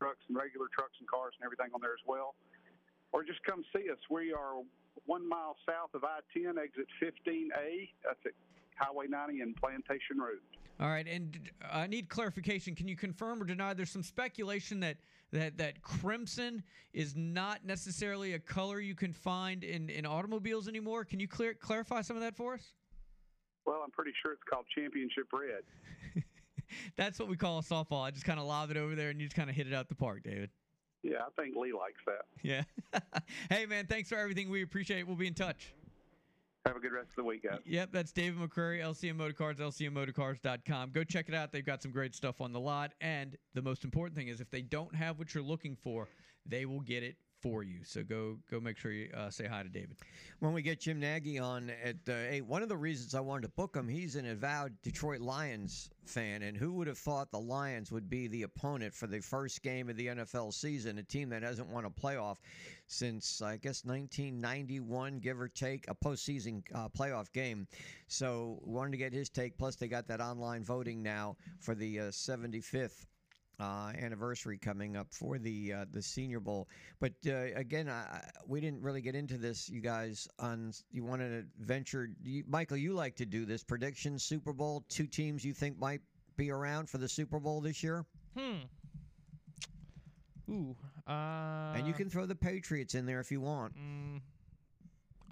trucks and regular trucks and cars and everything on there as well. Or just come see us. We are one mile south of I-10, exit 15A. That's at Highway 90 and Plantation Road. All right, and I need clarification. Can you confirm or deny? There's some speculation that that that crimson is not necessarily a color you can find in, in automobiles anymore. Can you clear, clarify some of that for us? Well, I'm pretty sure it's called Championship Red. That's what we call a softball. I just kind of lob it over there and you just kind of hit it out the park, David. Yeah, I think Lee likes that. Yeah. hey, man, thanks for everything. We appreciate it. We'll be in touch. Have a good rest of the week, guys. Yep, that's David McCrary, LCM Motorcars, LCMMotorcars.com. Go check it out. They've got some great stuff on the lot. And the most important thing is if they don't have what you're looking for, they will get it for you. So go go make sure you uh, say hi to David. When we get Jim Nagy on at uh, eight, one of the reasons I wanted to book him, he's an avowed Detroit Lions fan, and who would have thought the Lions would be the opponent for the first game of the NFL season? A team that hasn't won a playoff since I guess 1991, give or take, a postseason uh, playoff game. So wanted to get his take. Plus, they got that online voting now for the uh, 75th uh, anniversary coming up for the uh, the Senior Bowl. But uh, again, I, I- we didn't really get into this, you guys. On you wanted to venture, you, Michael. You like to do this prediction Super Bowl. Two teams you think might be around for the Super Bowl this year, Hmm. Ooh. Uh, and you can throw the Patriots in there if you want. Mm,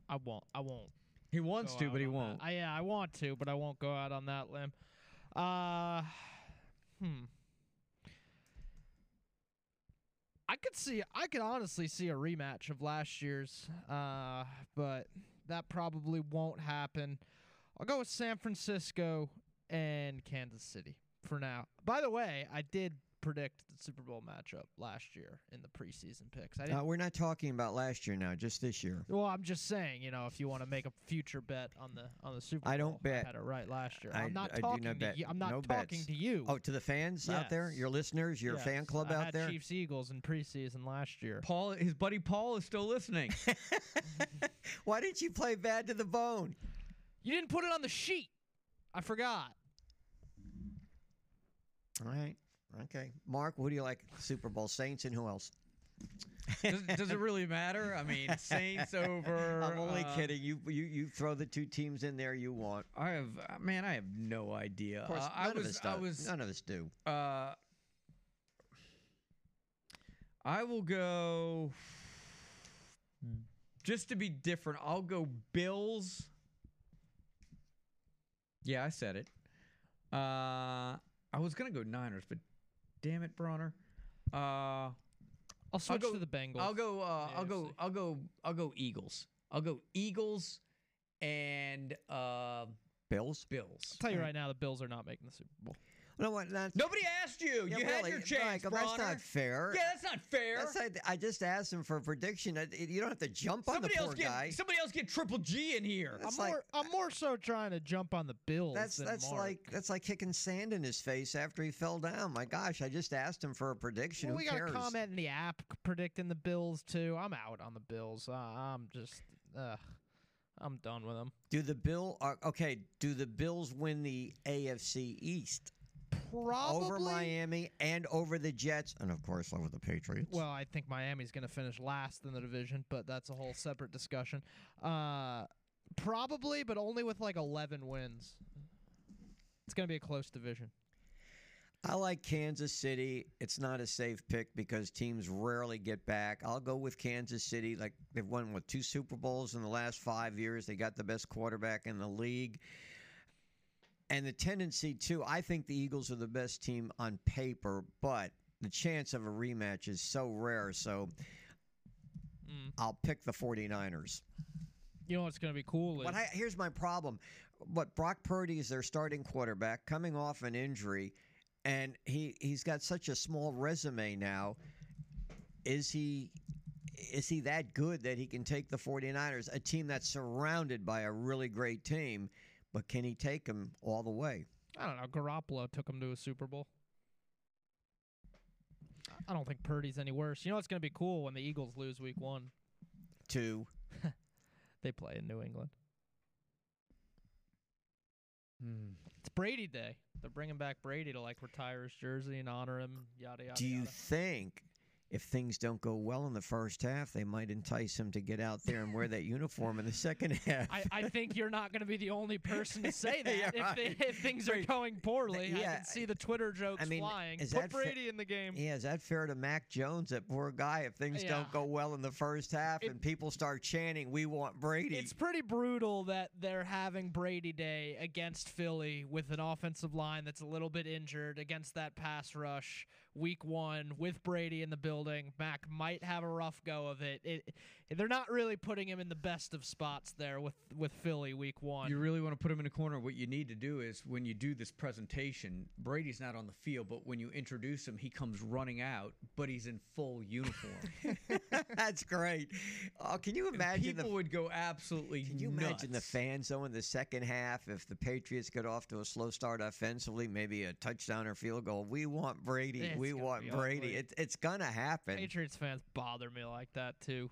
I won't. I won't. He wants to, but he won't. I, yeah, I want to, but I won't go out on that limb. Uh, hmm. I could see. I could honestly see a rematch of last year's, uh, but that probably won't happen. I'll go with San Francisco and Kansas City for now. By the way, I did predict the Super Bowl matchup last year in the preseason picks. I Uh, didn't. we're not talking about last year now, just this year. well, I'm just saying, you know, if you want to make a future bet on the on the Super I Bowl, don't bet. I had it right last year. I- I'm not I do talking not to bet. you. I'm not No talking bets. to you. Oh, to the fans out there, your listeners, your fan club I out had there. Chiefs Eagles in preseason last year. Paul, his buddy Paul is still listening. Why didn't you play bad to the bone? You didn't put it on the sheet. I forgot. All right. Okay. Mark, who do you like? Super Bowl Saints and who else? does, does it really matter? I mean, Saints over. I'm only uh, kidding. You you you throw the two teams in there you want. I have, man, I have no idea. Of course, Uh, none I was, of us I was, none of us do. Uh, I will go. Just to be different, I'll go Bills. Yeah, I said it. Uh, I was gonna go Niners, but damn it, Bronner. Uh, I'll switch go, to the Bengals. I'll go. Uh, I'll go. I'll go. I'll go Eagles. I'll go Eagles and uh, Bills. Bills. I'll tell you right now, the Bills are not making the Super Bowl. No, what? That's, Nobody asked you. Yeah, you had really, your chance, Michael, that's not fair. Yeah, that's not fair. That's not, I just asked him for a prediction. You don't have to jump on the somebody poor get guy. somebody else get triple G in here. That's I'm like- more. I'm more so trying to jump on the Bills. That's than that's Mark. like that's like kicking sand in his face after he fell down. My gosh, I just asked him for a prediction. Well, Who we got cares? a comment in the app predicting the Bills too. I'm out on the Bills. Uh, I'm just. Uh, I'm done with them. Do the Bill? Uh, okay. Do the Bills win the AFC East Probably. over Miami and over the Jets, and of course over the Patriots? Well, I think Miami's going to finish last in the division, but that's a whole separate discussion. Uh, probably, but only with like 11 wins. It's going to be a close division. I like Kansas City. It's not a safe pick because teams rarely get back. I'll go with Kansas City. Like they've won what two Super Bowls in the last five years. They got the best quarterback in the league. And the tendency too, I think the Eagles are the best team on paper, but the chance of a rematch is so rare. So mm. I'll pick the 49ers. You know what's going to be cool? Is, But I, here's my problem. But Brock Purdy is their starting quarterback coming off an injury, and he, he's got such a small resume now. Is he is he that good that he can take the 49ers, a team that's surrounded by a really great team, but can he take them all the way? I don't know. Garoppolo took him to a Super Bowl. I don't think Purdy's any worse. You know it's going to be cool when the Eagles lose Week One? Two. They play in New England. Hmm. It's Brady Day. They're bringing back Brady to like retire his jersey and honor him. Yada yada. Do you yada. think if things don't go well in the first half, they might entice him to get out there and wear that uniform in the second half? I, I think you're not going to be the only person to say that Yeah, if, right. they, if things are going poorly. I can see the Twitter jokes I mean, flying. is Put Brady in the game. Yeah, is that fair to Mac Jones, that poor guy? If things Yeah. don't go well in the first half It- and people start chanting, "We want Brady," It's pretty brutal that they're having Brady Day against Philly with an offensive line that's a little bit injured against that pass rush. Week one with Brady in the building, Mac might have a rough go of it. it. They're not really putting him in the best of spots there with with Philly week one. You really want to put him in a corner. What you need to do is when you do this presentation, Brady's not on the field, but when you introduce him, he comes running out, but he's in full uniform. That's great. Oh, can you And imagine people the? would go absolutely Can you imagine the fans though in the second half if the Patriots get off to a slow start offensively, maybe a touchdown or field goal? We want Brady. It's we want Brady. ugly. It, it's gonna happen. Patriots fans bother me like that too.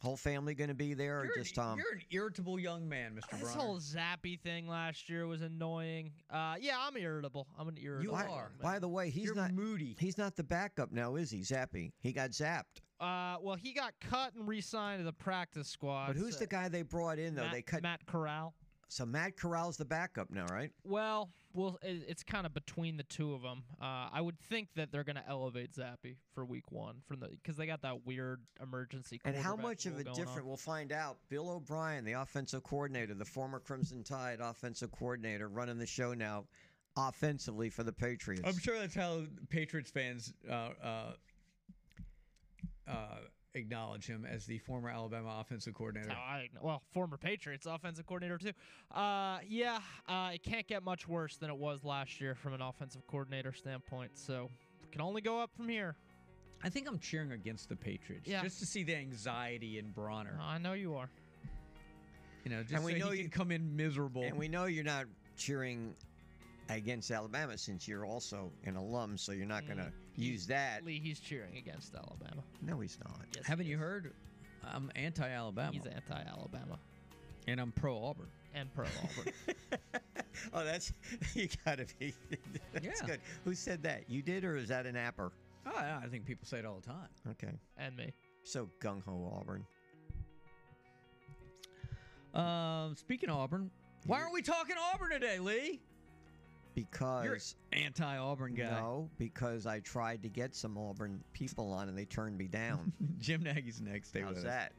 Whole family gonna be there, or You're, just um, an, Tom? you're an irritable young man, Mr. This Bronner. whole Zappe thing last year was annoying. Uh, yeah, I'm irritable. I'm an irritable. By- young man. By the way, he's You're not moody. He's not the backup now, is he? Zappe. He got zapped. Uh, well, he got cut and re-signed to the practice squad. But who's so- the guy they brought in though? Matt, they cut. Matt Corral. So Matt Corral's the backup now, right? Well, well, it, it's kind of between the two of them. Uh, I would think that they're going to elevate Zappe for Week One from the because they got that weird emergency. And how much of a different? on. We'll find out. Bill O'Brien, the offensive coordinator, the former Crimson Tide offensive coordinator, running the show now, offensively for the Patriots. I'm sure that's how Patriots fans uh, uh, uh, acknowledge him as the former Alabama offensive coordinator. That's I, well, former Patriots offensive coordinator too. Uh, yeah, uh, it can't get much worse than it was last year from an offensive coordinator standpoint. So it can only go up from here. I think I'm cheering against the Patriots Yeah. just to see the anxiety in Bronner. I know you are. You know, just And so we he know can you- come in miserable. And we know you're not cheering against Alabama since you're also an alum, so you're not going to use that. Lee, he's cheering against Alabama. No, he's not. Yes, Haven't he you is. heard? I'm anti-Alabama. He's anti-Alabama and I'm pro-Auburn. and pro Auburn. Oh, that's you got to be. That's Yeah. good. Who said that? You did, or is that an apper? Oh, yeah, I think people say it all the time. Okay. and me. So gung ho Auburn. Um, speaking of Auburn, why aren't we talking Auburn today, Lee? Because You're anti-Auburn guy. no, because I tried to get some Auburn people on and they turned me down. Jim Nagy's next. Stay with How's us. that?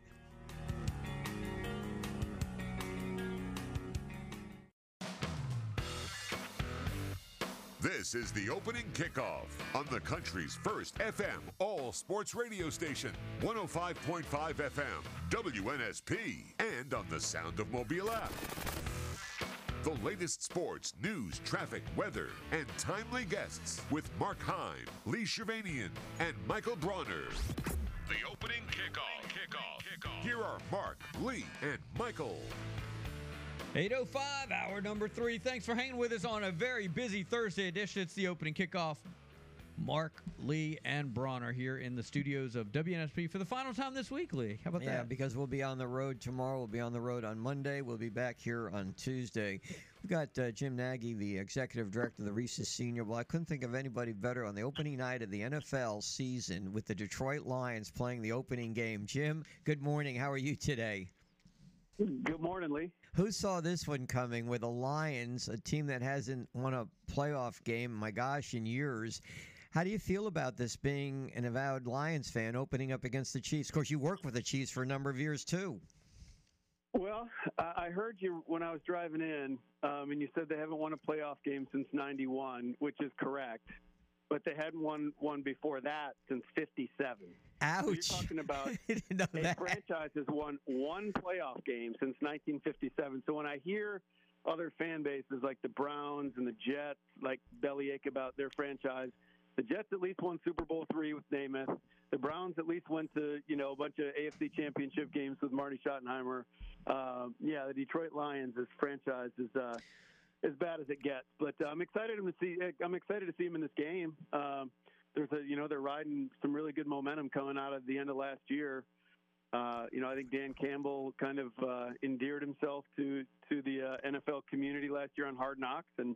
This is the opening kickoff on the country's first FM all sports radio station, 105.5 FM, WNSP, and on the Sound of Mobile app. The latest sports, news, traffic, weather, and timely guests with Mark Heim, Lee Shirvanian, and Michael Bronner. The opening kickoff. Kickoff. Kickoff. Here are Mark, Lee, and Michael. 805, hour number three. Thanks for hanging with us on a very busy Thursday edition. It's the opening kickoff. Mark, Lee, and Braun are here in the studios of WNSP for the final time this week, Lee. How about yeah, that? because we'll be on the road tomorrow. We'll be on the road on Monday. We'll be back here on Tuesday. We've got uh, Jim Nagy, the executive director of the Reese's Senior Bowl. I couldn't think of anybody better on the opening night of the NFL season with the Detroit Lions playing the opening game. Jim, good morning. How are you today? Good morning, Lee. Who saw this one coming with the Lions, a team that hasn't won a playoff game, my gosh, in years? How do you feel about this being an avowed Lions fan opening up against the Chiefs? Of course, you worked with the Chiefs for a number of years, too. Well, I heard you when I was driving in, um, and you said they haven't won a playoff game since '91, which is correct. But they hadn't won one before that since '57. Ouch! So you're talking about a that. franchise has won one playoff game since 1957. So when I hear other fan bases like the Browns and the Jets like bellyache about their franchise, the Jets at least won Super Bowl three with Namath. The Browns at least went to you know a bunch of AFC Championship games with Marty Schottenheimer. Um, yeah, the Detroit Lions, this franchise is uh, as bad as it gets. But uh, I'm excited to see. I'm excited to see him in this game. Um, there's a you know they're riding some really good momentum coming out of the end of last year. Uh, you know, I think Dan Campbell kind of uh, endeared himself to to the uh, NFL community last year on Hard Knocks, and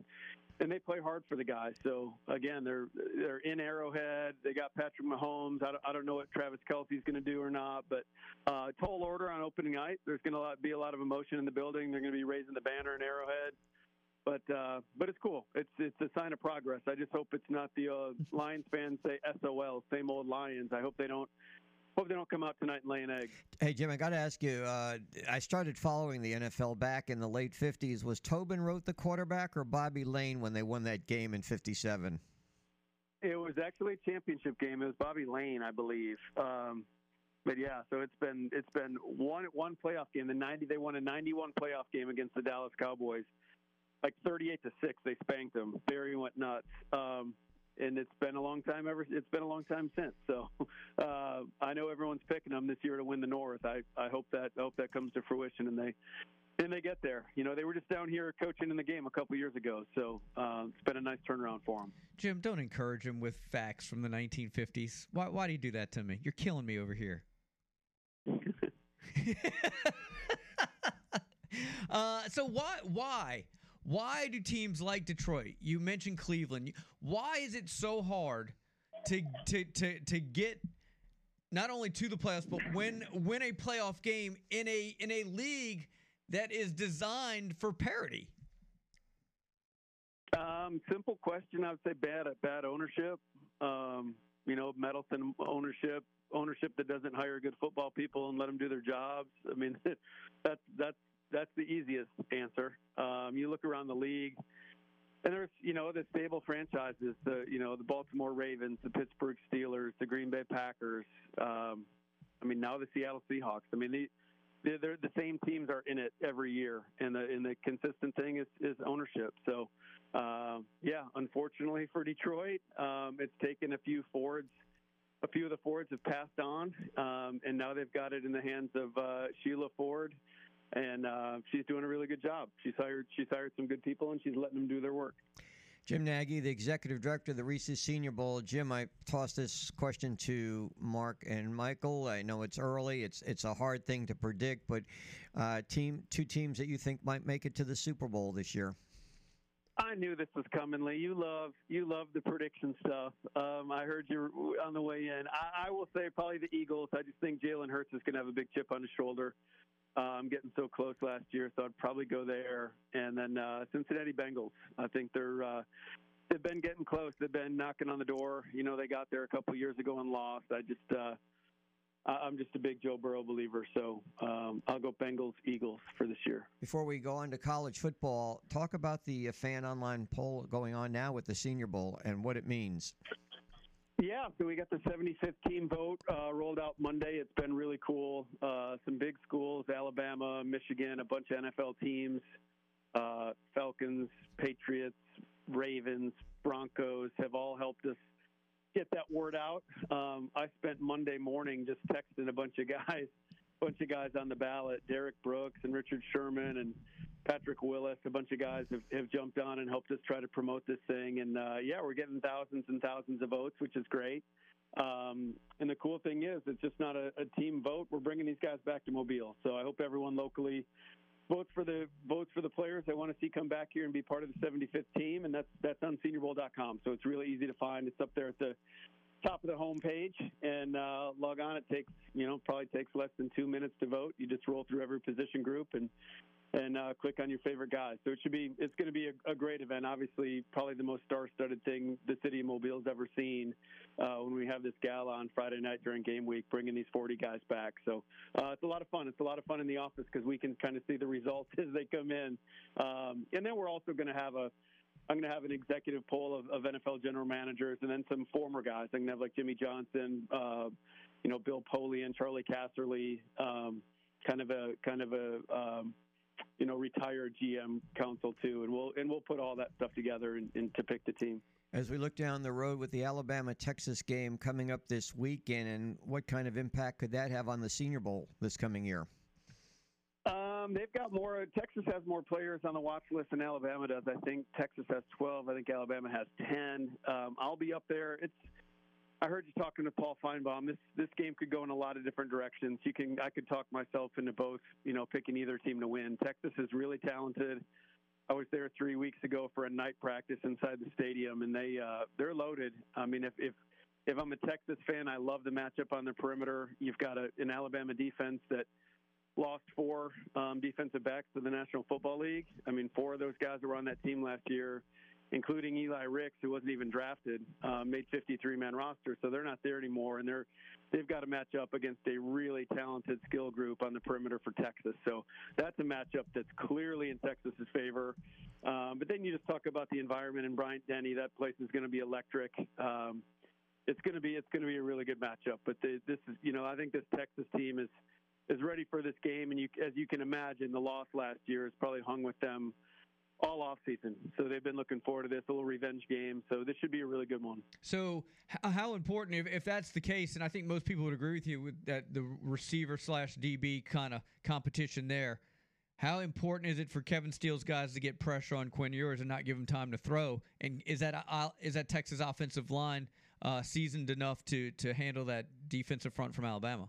and they play hard for the guys. So again, they're they're in Arrowhead. They got Patrick Mahomes. I don't, I don't know what Travis Kelce's going to do or not, but uh, tall order on opening night. There's going to be a lot of emotion in the building. They're going to be raising the banner in Arrowhead. But uh, but it's cool. It's it's a sign of progress. I just hope it's not the uh, Lions fans say SOL, same old Lions. I hope they don't hope they don't come out tonight and lay an egg. Hey, Jim, I got to ask you. Uh, I started following the NFL back in the late 50s. Was Tobin Rote the quarterback or Bobby Layne when they won that game in 57? It was actually a championship game. It was Bobby Layne, I believe. Um, but yeah, so it's been it's been one one playoff game. The ninety they won a ninety one playoff game against the Dallas Cowboys, like thirty eight to six. They spanked them. Barry went nuts. Um, and it's been a long time ever. It's been a long time since. So uh, I know everyone's picking them this year to win the North. I, I hope that I hope that comes to fruition and they and they get there. You know, they were just down here coaching in the game a couple years ago. So uh, it's been a nice turnaround for them. Jim, don't encourage him with facts from the 1950s. Why, why do you do that to me? You're killing me over here. uh, so why why why do teams like Detroit? You mentioned Cleveland. Why is it so hard to to to to get not only to the playoffs but win win a playoff game in a in a league that is designed for parity? Um, simple question. I would say bad bad ownership. Um, you know, meddlesome ownership, ownership that doesn't hire good football people and let them do their jobs. I mean, that's that's that's the easiest answer. Um, you look around the league, and there's you know the stable franchises. The you know the Baltimore Ravens, the Pittsburgh Steelers, the Green Bay Packers. Um, I mean, now the Seattle Seahawks. I mean, the, they're, the same teams are in it every year, and the and the consistent thing is, is ownership. So, uh, yeah, unfortunately for Detroit, um, it's taken a few Fords. A few of the Fords have passed on, um, and now they've got it in the hands of uh, Sheila Ford, and uh, she's doing a really good job. She's hired she's hired some good people, and she's letting them do their work. Jim Nagy, the executive director of the Reese's Senior Bowl. Jim, I tossed this question to Mark and Michael. I know it's early; it's it's a hard thing to predict, but uh, team two teams that you think might make it to the Super Bowl this year. I knew this was coming, Lee. You love you love the prediction stuff. Um, I heard you on the way in. I, I will say probably the Eagles. I just think Jalen Hurts is going to have a big chip on his shoulder. Um, getting so close last year, so I'd probably go there. And then uh, Cincinnati Bengals. I think they're uh, they've been getting close. They've been knocking on the door. You know, they got there a couple years ago and lost. I just uh, I'm just a big Joe Burrow believer, so um, I'll go Bengals Eagles for this year. Before we go on to college football, talk about the uh, fan online poll going on now with the Senior Bowl and what it means. Yeah, so we got the 75th team vote uh, rolled out Monday. It's been really cool. Uh, some big schools, Alabama, Michigan, a bunch of NFL teams, uh, Falcons, Patriots, Ravens, Broncos have all helped us get that word out. Um, I spent Monday morning just texting a bunch of guys, bunch of guys on the ballot, Derrick Brooks and Richard Sherman and Patrick Willis, a bunch of guys have, have jumped on and helped us try to promote this thing. And uh, yeah, we're getting thousands and thousands of votes, which is great. Um, and the cool thing is, it's just not a, a team vote. We're bringing these guys back to Mobile. So I hope everyone locally votes for the votes for the players they want to see come back here and be part of the 75th team. And that's that's on SeniorBowl.com. So it's really easy to find. It's up there at the top of the home page and uh, log on. It takes you know probably takes less than two minutes to vote. You just roll through every position group and and uh, click on your favorite guys. So it should be it's going to be a, a great event. Obviously, probably the most star-studded thing the city of Mobile's ever seen uh, when we have this gala on Friday night during game week, bringing these 40 guys back. So uh, it's a lot of fun. It's a lot of fun in the office because we can kind of see the results as they come in. Um, and then we're also going to have a I'm going to have an executive poll of, of NFL general managers and then some former guys. I'm going to have like Jimmy Johnson, uh, you know, Bill Polian, Charley Casserly, um, kind of a kind of a um, you know retired GM council too, and we'll and we'll put all that stuff together and, and to pick the team. As we look down the road with the Alabama Texas game coming up this weekend, and what kind of impact could that have on the Senior Bowl this coming year? Um, they've got more. Texas has more players on the watch list than Alabama does. I think Texas has 12. I think Alabama has 10. Um, I'll be up there. It's. I heard you talking to Paul Finebaum. This this game could go in a lot of different directions. You can I could talk myself into both. You know, picking either team to win. Texas is really talented. I was there three weeks ago for a night practice inside the stadium, and they uh, they're loaded. I mean, if if if I'm a Texas fan, I love the matchup on the perimeter. You've got a, an Alabama defense that lost four um, defensive backs to the National Football League. I mean, four of those guys were on that team last year, including Eli Ricks, who wasn't even drafted, um, made 53-man roster, so they're not there anymore, and they're they've got to match up against a really talented skill group on the perimeter for Texas. So that's a matchup that's clearly in Texas's favor. Um, but then you just talk about the environment in Bryant Denny. That place is going to be electric. Um, it's going to be it's going to be a really good matchup. But the, this is you know I think this Texas team is is ready for this game, and you as you can imagine, the loss last year has probably hung with them all off season. So they've been looking forward to this little revenge game. So this should be a really good one. So, how important, if, if that's the case, and I think most people would agree with you with that the receiver slash DB kind of competition there, how important is it for Kevin Steele's guys to get pressure on Quinn Ewers and not give him time to throw? And is that uh, is that Texas offensive line uh, seasoned enough to to handle that defensive front from Alabama?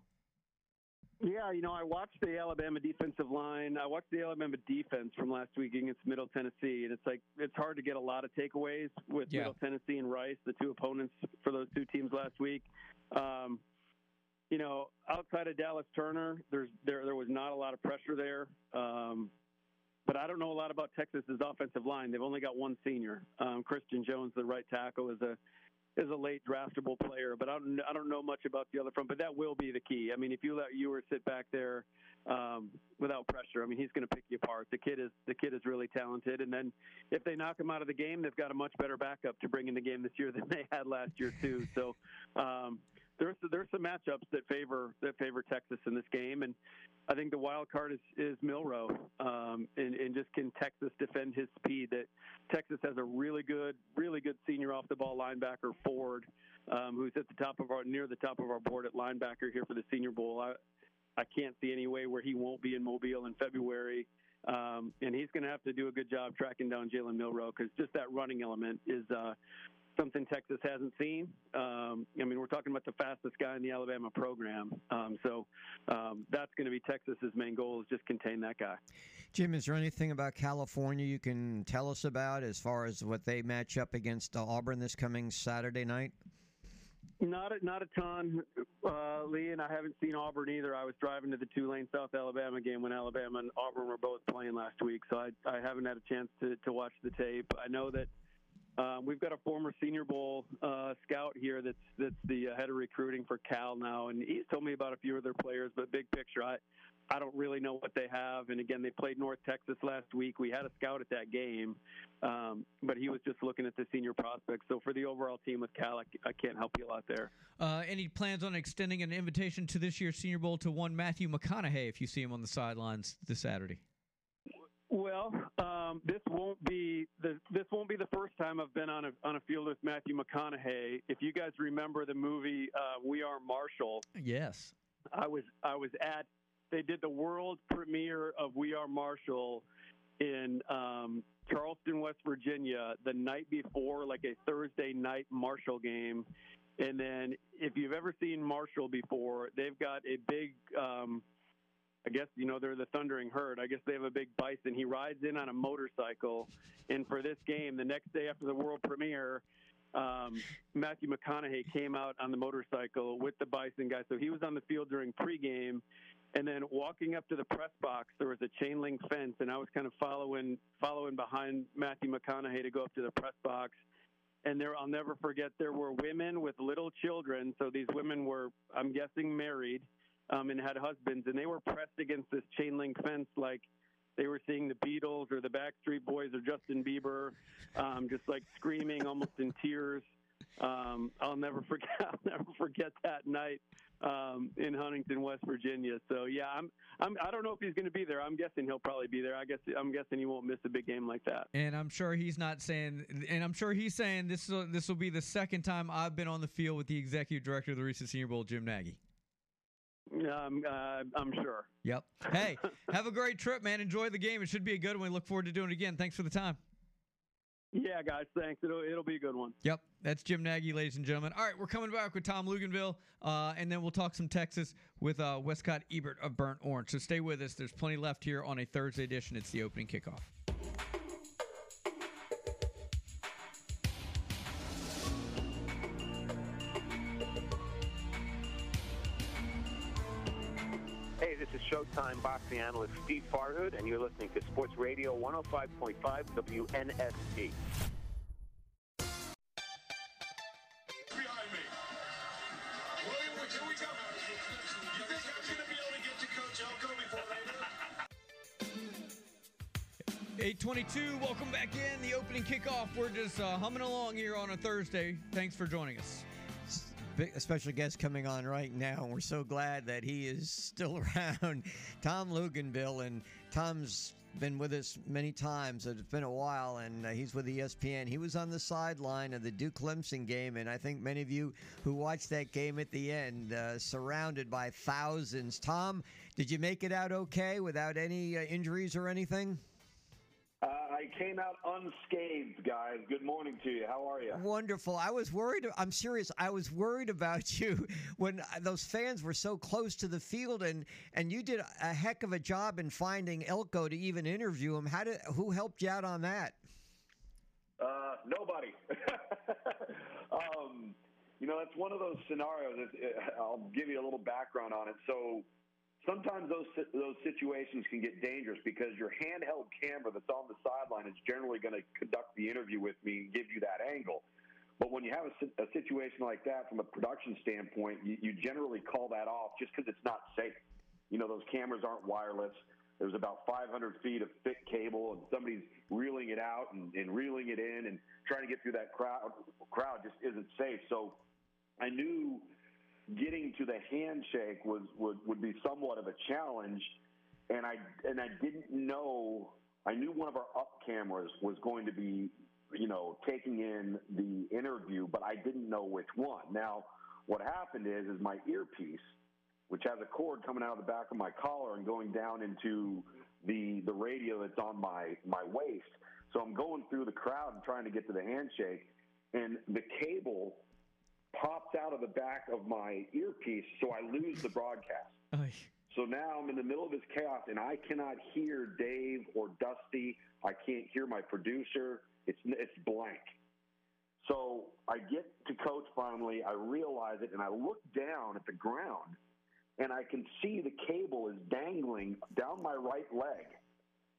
Yeah, you know, I watched the Alabama defensive line. I watched the Alabama defense from last week against Middle Tennessee, and it's like it's hard to get a lot of takeaways with Yeah. Middle Tennessee and Rice, the two opponents for those two teams last week. Um, you know, outside of Dallas Turner, there's there there was not a lot of pressure there. Um, but I don't know a lot about Texas's offensive line. They've only got one senior, um, Christian Jones, the right tackle, is a is a late draftable player, but I don't I don't know much about the other front. But that will be the key. I mean, if you let Ewers sit back there um, without pressure, I mean, he's going to pick you apart. The kid is the kid is really talented, and then if they knock him out of the game, they've got a much better backup to bring in the game this year than they had last year too. So. Um, there's there's some matchups that favor that favor Texas in this game, and I think the wild card is is Milroe, um, and, and just can Texas defend his speed? That Texas has a really good, really good senior off the ball linebacker Ford, um, who's at the top of our near the top of our board at linebacker here for the Senior Bowl. I I can't see any way where he won't be in Mobile in February. Um, and he's going to have to do a good job tracking down Jalen Milroe because just that running element is uh, something Texas hasn't seen. Um, I mean, we're talking about the fastest guy in the Alabama program. Um, so um, that's going to be Texas's main goal is just contain that guy. Jim, is there anything about California you can tell us about as far as what they match up against uh, Auburn this coming Saturday night? Not a, not a ton, uh, Lee, and I haven't seen Auburn either. I was driving to the Tulane South Alabama game when Alabama and Auburn were both playing last week, so I, I haven't had a chance to, to watch the tape. I know that um, we've got a former Senior Bowl uh, scout here that's that's the uh, head of recruiting for Cal now, and he's told me about a few of their players. But big picture, I I don't really know what they have. And again, they played North Texas last week. We had a scout at that game, um, but he was just looking at the senior prospects. So for the overall team with Cal, I, I can't help you a lot there. Uh, any plans on extending an invitation to this year's Senior Bowl to one Matthew McConaughey if you see him on the sidelines this Saturday? Well, um, this won't be the this won't be the first time I've been on a on a field with Matthew McConaughey. If you guys remember the movie uh, We Are Marshall, yes, I was I was at they did the world premiere of We Are Marshall in um, Charleston, West Virginia, the night before, like a Thursday night Marshall game. And then, if you've ever seen Marshall before, they've got a big, um, I guess, you know, they're the Thundering Herd. I guess they have a big bison. He rides in on a motorcycle. And for this game, the next day after the world premiere, um, Matthew McConaughey came out on the motorcycle with the Bison guy. So he was on the field during pregame, and then walking up to the press box, there was a chain link fence, and I was kind of following following behind Matthew McConaughey to go up to the press box. And there, I'll never forget, there were women with little children. So these women were, I'm guessing, married um, and had husbands, and they were pressed against this chain link fence like they were seeing the Beatles or the Backstreet Boys or Justin Bieber, um, just like screaming, almost in tears. Um, I'll never forget. I'll never forget that night um, in Huntington, West Virginia. So yeah, I'm. I'm. I don't know if he's going to be there. I'm guessing he'll probably be there. I guess. I'm guessing he won't miss a big game like that. And I'm sure he's not saying. And I'm sure he's saying this. Will, this will be the second time I've been on the field with the executive director of the recent Senior Bowl, Jim Nagy. Um, uh, I'm sure. Yep. Hey, have a great trip, man. Enjoy the game. It should be a good one. We look forward to doing it again. Thanks for the time. Yeah, guys, thanks. It'll it'll be a good one. Yep, that's Jim Nagy, ladies and gentlemen. All right, we're coming back with Tom Luginbill, uh, and then we'll talk some Texas with uh, Wescott Ebert of Burnt Orange. So stay with us. There's plenty left here on a Thursday edition. It's the opening kickoff. This is Showtime boxing analyst Steve Farhood, and you're listening to Sports Radio 105.5 WNSP. William, here we go. You think I'm going to be able to get to Coach Elko before later? 822, welcome back in. The opening kickoff. We're just uh, humming along here on a Thursday. Thanks for joining us. A special guest coming on right now, and we're so glad that he is still around. Tom Luginbill, and Tom's been with us many times. It's been a while, and uh, he's with ESPN. He was on the sideline of the Duke Clemson game, and I think many of you who watched that game at the end, uh, surrounded by thousands. Tom, did you make it out okay without any uh, injuries or anything? I came out unscathed, guys. Good morning to you. How are you? Wonderful. I was worried. I'm serious. I was worried about you when uh, those fans were so close to the field, and and you did a heck of a job in finding Elko to even interview him. How did? Who helped you out on that? Uh, nobody. um, you know, that's one of those scenarios. That, uh, I'll give you a little background on it. So sometimes those those situations can get dangerous because your handheld camera that's on the sideline is generally going to conduct the interview with me and give you that angle. But when you have a, a situation like that from a production standpoint, you, you generally call that off just because it's not safe. You know, those cameras aren't wireless. There's about 500 feet of thick cable, and somebody's reeling it out and, and reeling it in, and trying to get through that crowd. Crowd just isn't safe. So, I knew getting to the handshake was would, would be somewhat of a challenge, and I and I didn't know. I knew one of our up cameras was going to be, you know, taking in the interview, but I didn't know which one. Now, what happened is, is my earpiece, which has a cord coming out of the back of my collar and going down into the the radio that's on my my waist. So I'm going through the crowd and trying to get to the handshake, and the cable pops out of the back of my earpiece, so I lose the broadcast. So now I'm in the middle of this chaos, and I cannot hear Dave or Dusty. I can't hear my producer. It's it's blank. So I get to coach finally. I realize it, and I look down at the ground, and I can see the cable is dangling down my right leg,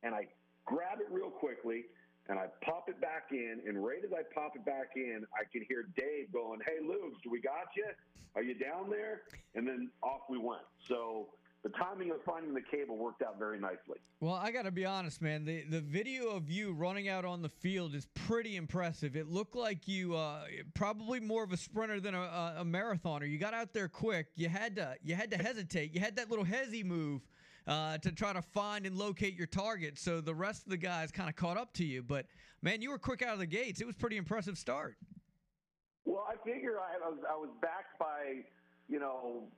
and I grab it real quickly. And I pop it back in, and right as I pop it back in, I can hear Dave going, "Hey, Lugs, do we got you? Are you down there?" And then off we went. So the timing of finding the cable worked out very nicely. Well, I got to be honest, man. The the video of you running out on the field is pretty impressive. It looked like you uh, probably more of a sprinter than a, a, marathoner. You got out there quick. You had to you had to hesitate. You had that little hezzy move uh, to try to find and locate your target. So the rest of the guys kind of caught up to you. But man, you were quick out of the gates. It was pretty impressive start. Well, I figure I, I was I was backed by you know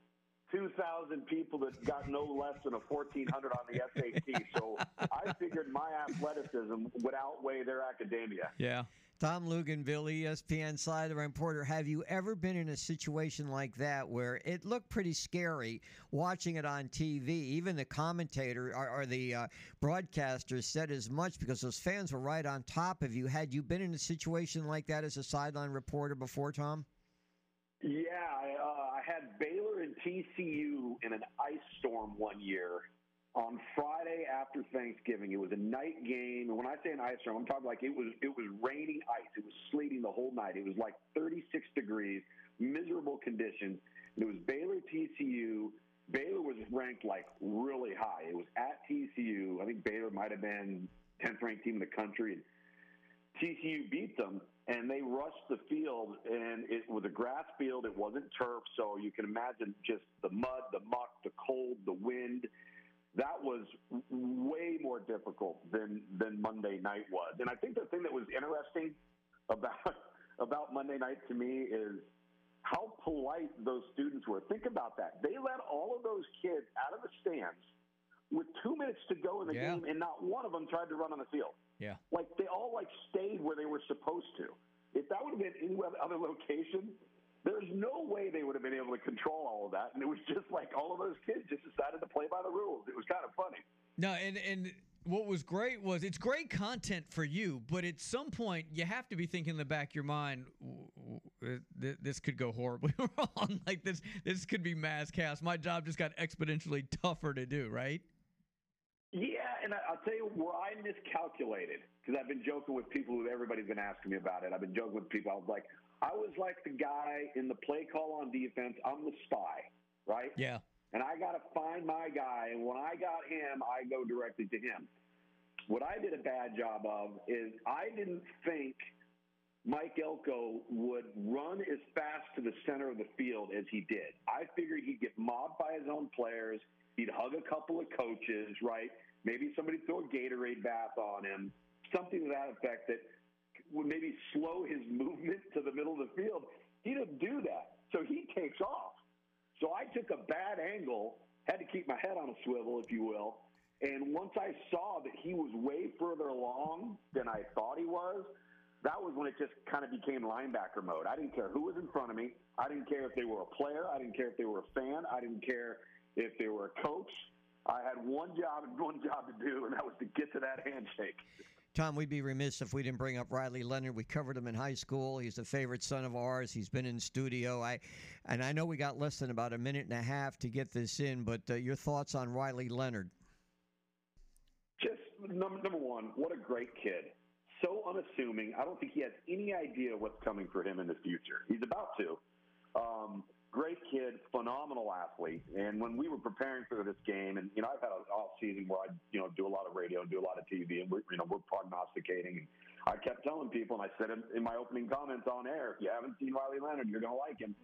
2,000 people that got no less than a 1,400 on the SAT. So I figured my athleticism would outweigh their academia. Yeah. Tom Luginbill, ESPN sideline reporter. Have you ever been in a situation like that where it looked pretty scary watching it on TV? Even the commentator or, or the uh, broadcaster said as much because those fans were right on top of you. Had you been in a situation like that as a sideline reporter before, Tom? Yeah, I, uh, I had Baylor and TCU in an ice storm one year on Friday after Thanksgiving. It was a night game, and when I say an ice storm, I'm talking like it was it was raining ice. It was sleeting the whole night. It was like 36 degrees, miserable conditions. It was Baylor TCU. Baylor was ranked like really high. It was at TCU. I think Baylor might have been 10th ranked team in the country. And TCU beat them, and they rushed the field, and it was a grass field. It wasn't turf, so you can imagine just the mud, the muck, the cold, the wind. That was way more difficult than than Monday night was. And I think the thing that was interesting about about Monday night to me is how polite those students were. Think about that. They let all of those kids out of the stands with two minutes to go in the Yeah. game, and not one of them tried to run on the field. Yeah. Like they all like stayed where they were supposed to. If that would have been any other location, there's no way they would have been able to control all of that. And it was just like all of those kids just decided to play by the rules. It was kind of funny. No, and and what was great was it's great content for you, but at some point you have to be thinking in the back of your mind, "W- w- uh, th- this could go horribly wrong. Like this, this could be mass chaos. My job just got exponentially tougher to do, right? Yeah, and I'll tell you where I miscalculated because I've been joking with people who everybody's been asking me about it. I've been joking with people. I was like, I was like the guy in the play call on defense. I'm the spy, right? Yeah. and I got to find my guy. And when I got him, I go directly to him. What I did a bad job of is I didn't think Mike Elko would run as fast to the center of the field as he did. I figured he'd get mobbed by his own players. He'd hug a couple of coaches, right? Maybe somebody throw a Gatorade bath on him, something to that effect that would maybe slow his movement to the middle of the field. He didn't do that. So he takes off. So I took a bad angle, had to keep my head on a swivel, if you will. And once I saw that he was way further along than I thought he was, that was when it just kind of became linebacker mode. I didn't care who was in front of me. I didn't care if they were a player. I didn't care if they were a fan. I didn't care if they were a coach. I had one job and one job to do, and that was to get to that handshake. Tom, we'd be remiss if we didn't bring up Riley Leonard. We covered him in high school. He's a favorite son of ours. He's been in studio. I, and I know we got less than about a minute and a half to get this in, but uh, your thoughts on Riley Leonard? Just number, number one, what a great kid. So unassuming. I don't think he has any idea what's coming for him in the future. He's about to. Um, great kid, phenomenal athlete. And when we were preparing for this game, and you know, I've had an off season where I, you know, do a lot of radio and do a lot of TV, and we're, you know, we're prognosticating. And I kept telling people, and I said in, in my opening comments on air, if you haven't seen Riley Leonard, you're going to like him.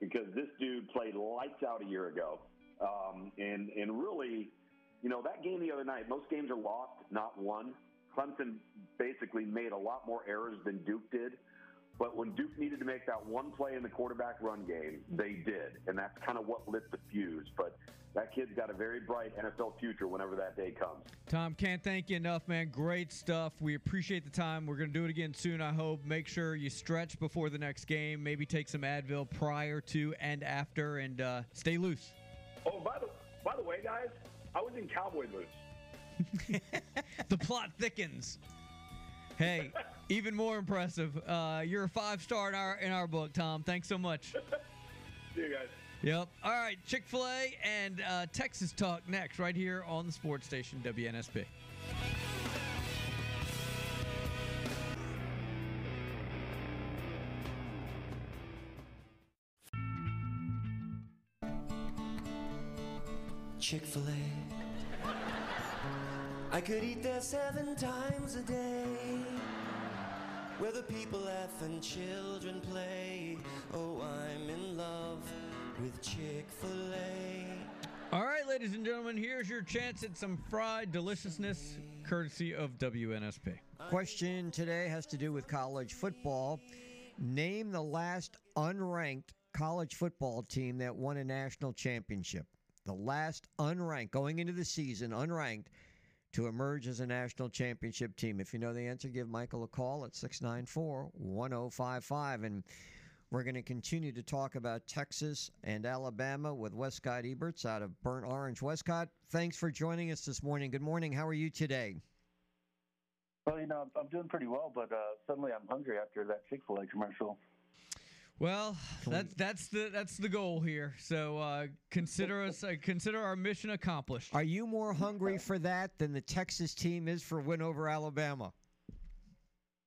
because this dude played lights out a year ago. Um, and, and really, you know, that game the other night, most games are lost, not won. Clemson basically made a lot more errors than Duke did. But when Duke needed to make that one play in the quarterback run game, they did. And that's kind of what lit the fuse. But that kid's got a very bright NFL future whenever that day comes. Tom, can't thank you enough, man. Great stuff. We appreciate the time. We're going to do it again soon, I hope. Make sure you stretch before the next game. Maybe take some Advil prior to and after, and uh, stay loose. Oh, by the, by the way, guys, I was in cowboy boots. the plot thickens. Hey, even more impressive. Uh, you're a five star in our in our book, Tom. Thanks so much. See you guys. Yep. All right, Chick Fil A and uh, Texas talk next, right here on the sports station WNSP. Chick fil A. I could eat there seven times a day. Where the people laugh and children play. Oh, I'm in love with Chick fil A. All right, ladies and gentlemen, here's your chance at some fried deliciousness courtesy of WNSP. Question today has to do with college football. Name the last unranked college football team that won a national championship. The last unranked, going into the season, unranked, to emerge as a national championship team. If you know the answer, give Michael a call at 694 1055. And we're going to continue to talk about Texas and Alabama with Wescott Eberts out of Burnt Orange. Wescott, thanks for joining us this morning. Good morning. How are you today? Well, you know, I'm- doing pretty well, but uh, suddenly I'm hungry after that Chick Fil A commercial. Well, that's that's the that's the goal here. So uh, consider us uh, consider our mission accomplished. Are you more hungry for that than the Texas team is for win over Alabama?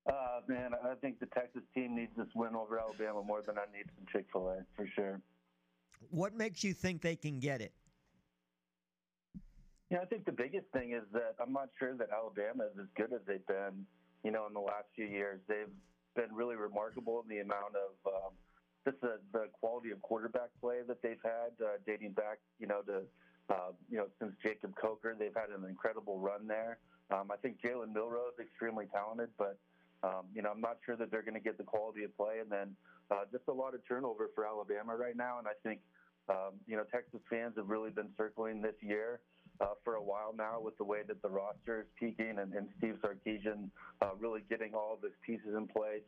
Uh, man, I think the Texas team needs this win over Alabama more than I need some Chick Fil A for sure. What makes you think they can get it? Yeah, I think the biggest thing is that I'm not sure that Alabama is as good as they've been, you know, in the last few years. They've been really remarkable in the amount of um, just the, the quality of quarterback play that they've had, uh, dating back, you know, to uh, you know since Jacob Coker. They've had an incredible run there. Um, I think Jalen Milroe is extremely talented, but um, you know I'm not sure that they're going to get the quality of play, and then uh, just a lot of turnover for Alabama right now. And I think um, you know Texas fans have really been circling this year uh, for a while now with the way that the roster is peaking and, and Steve Sarkisian uh, really getting all of his pieces in place.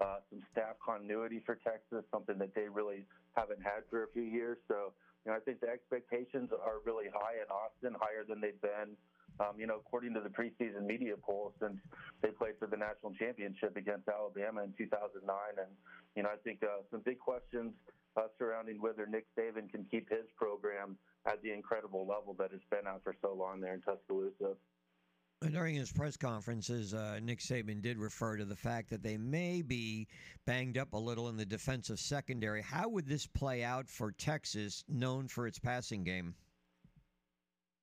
Uh, some staff continuity for Texas, something that they really haven't had for a few years. So, you know, I think the expectations are really high in Austin, higher than they've been. Um, you know, according to the preseason media poll, since they played for the national championship against Alabama in 2009, and you know, I think uh, some big questions uh, surrounding whether Nick Saban can keep his program at the incredible level that it's been at for so long there in Tuscaloosa. During his press conferences, uh, Nick Saban did refer to the fact that they may be banged up a little in the defensive secondary. How would this play out for Texas, known for its passing game?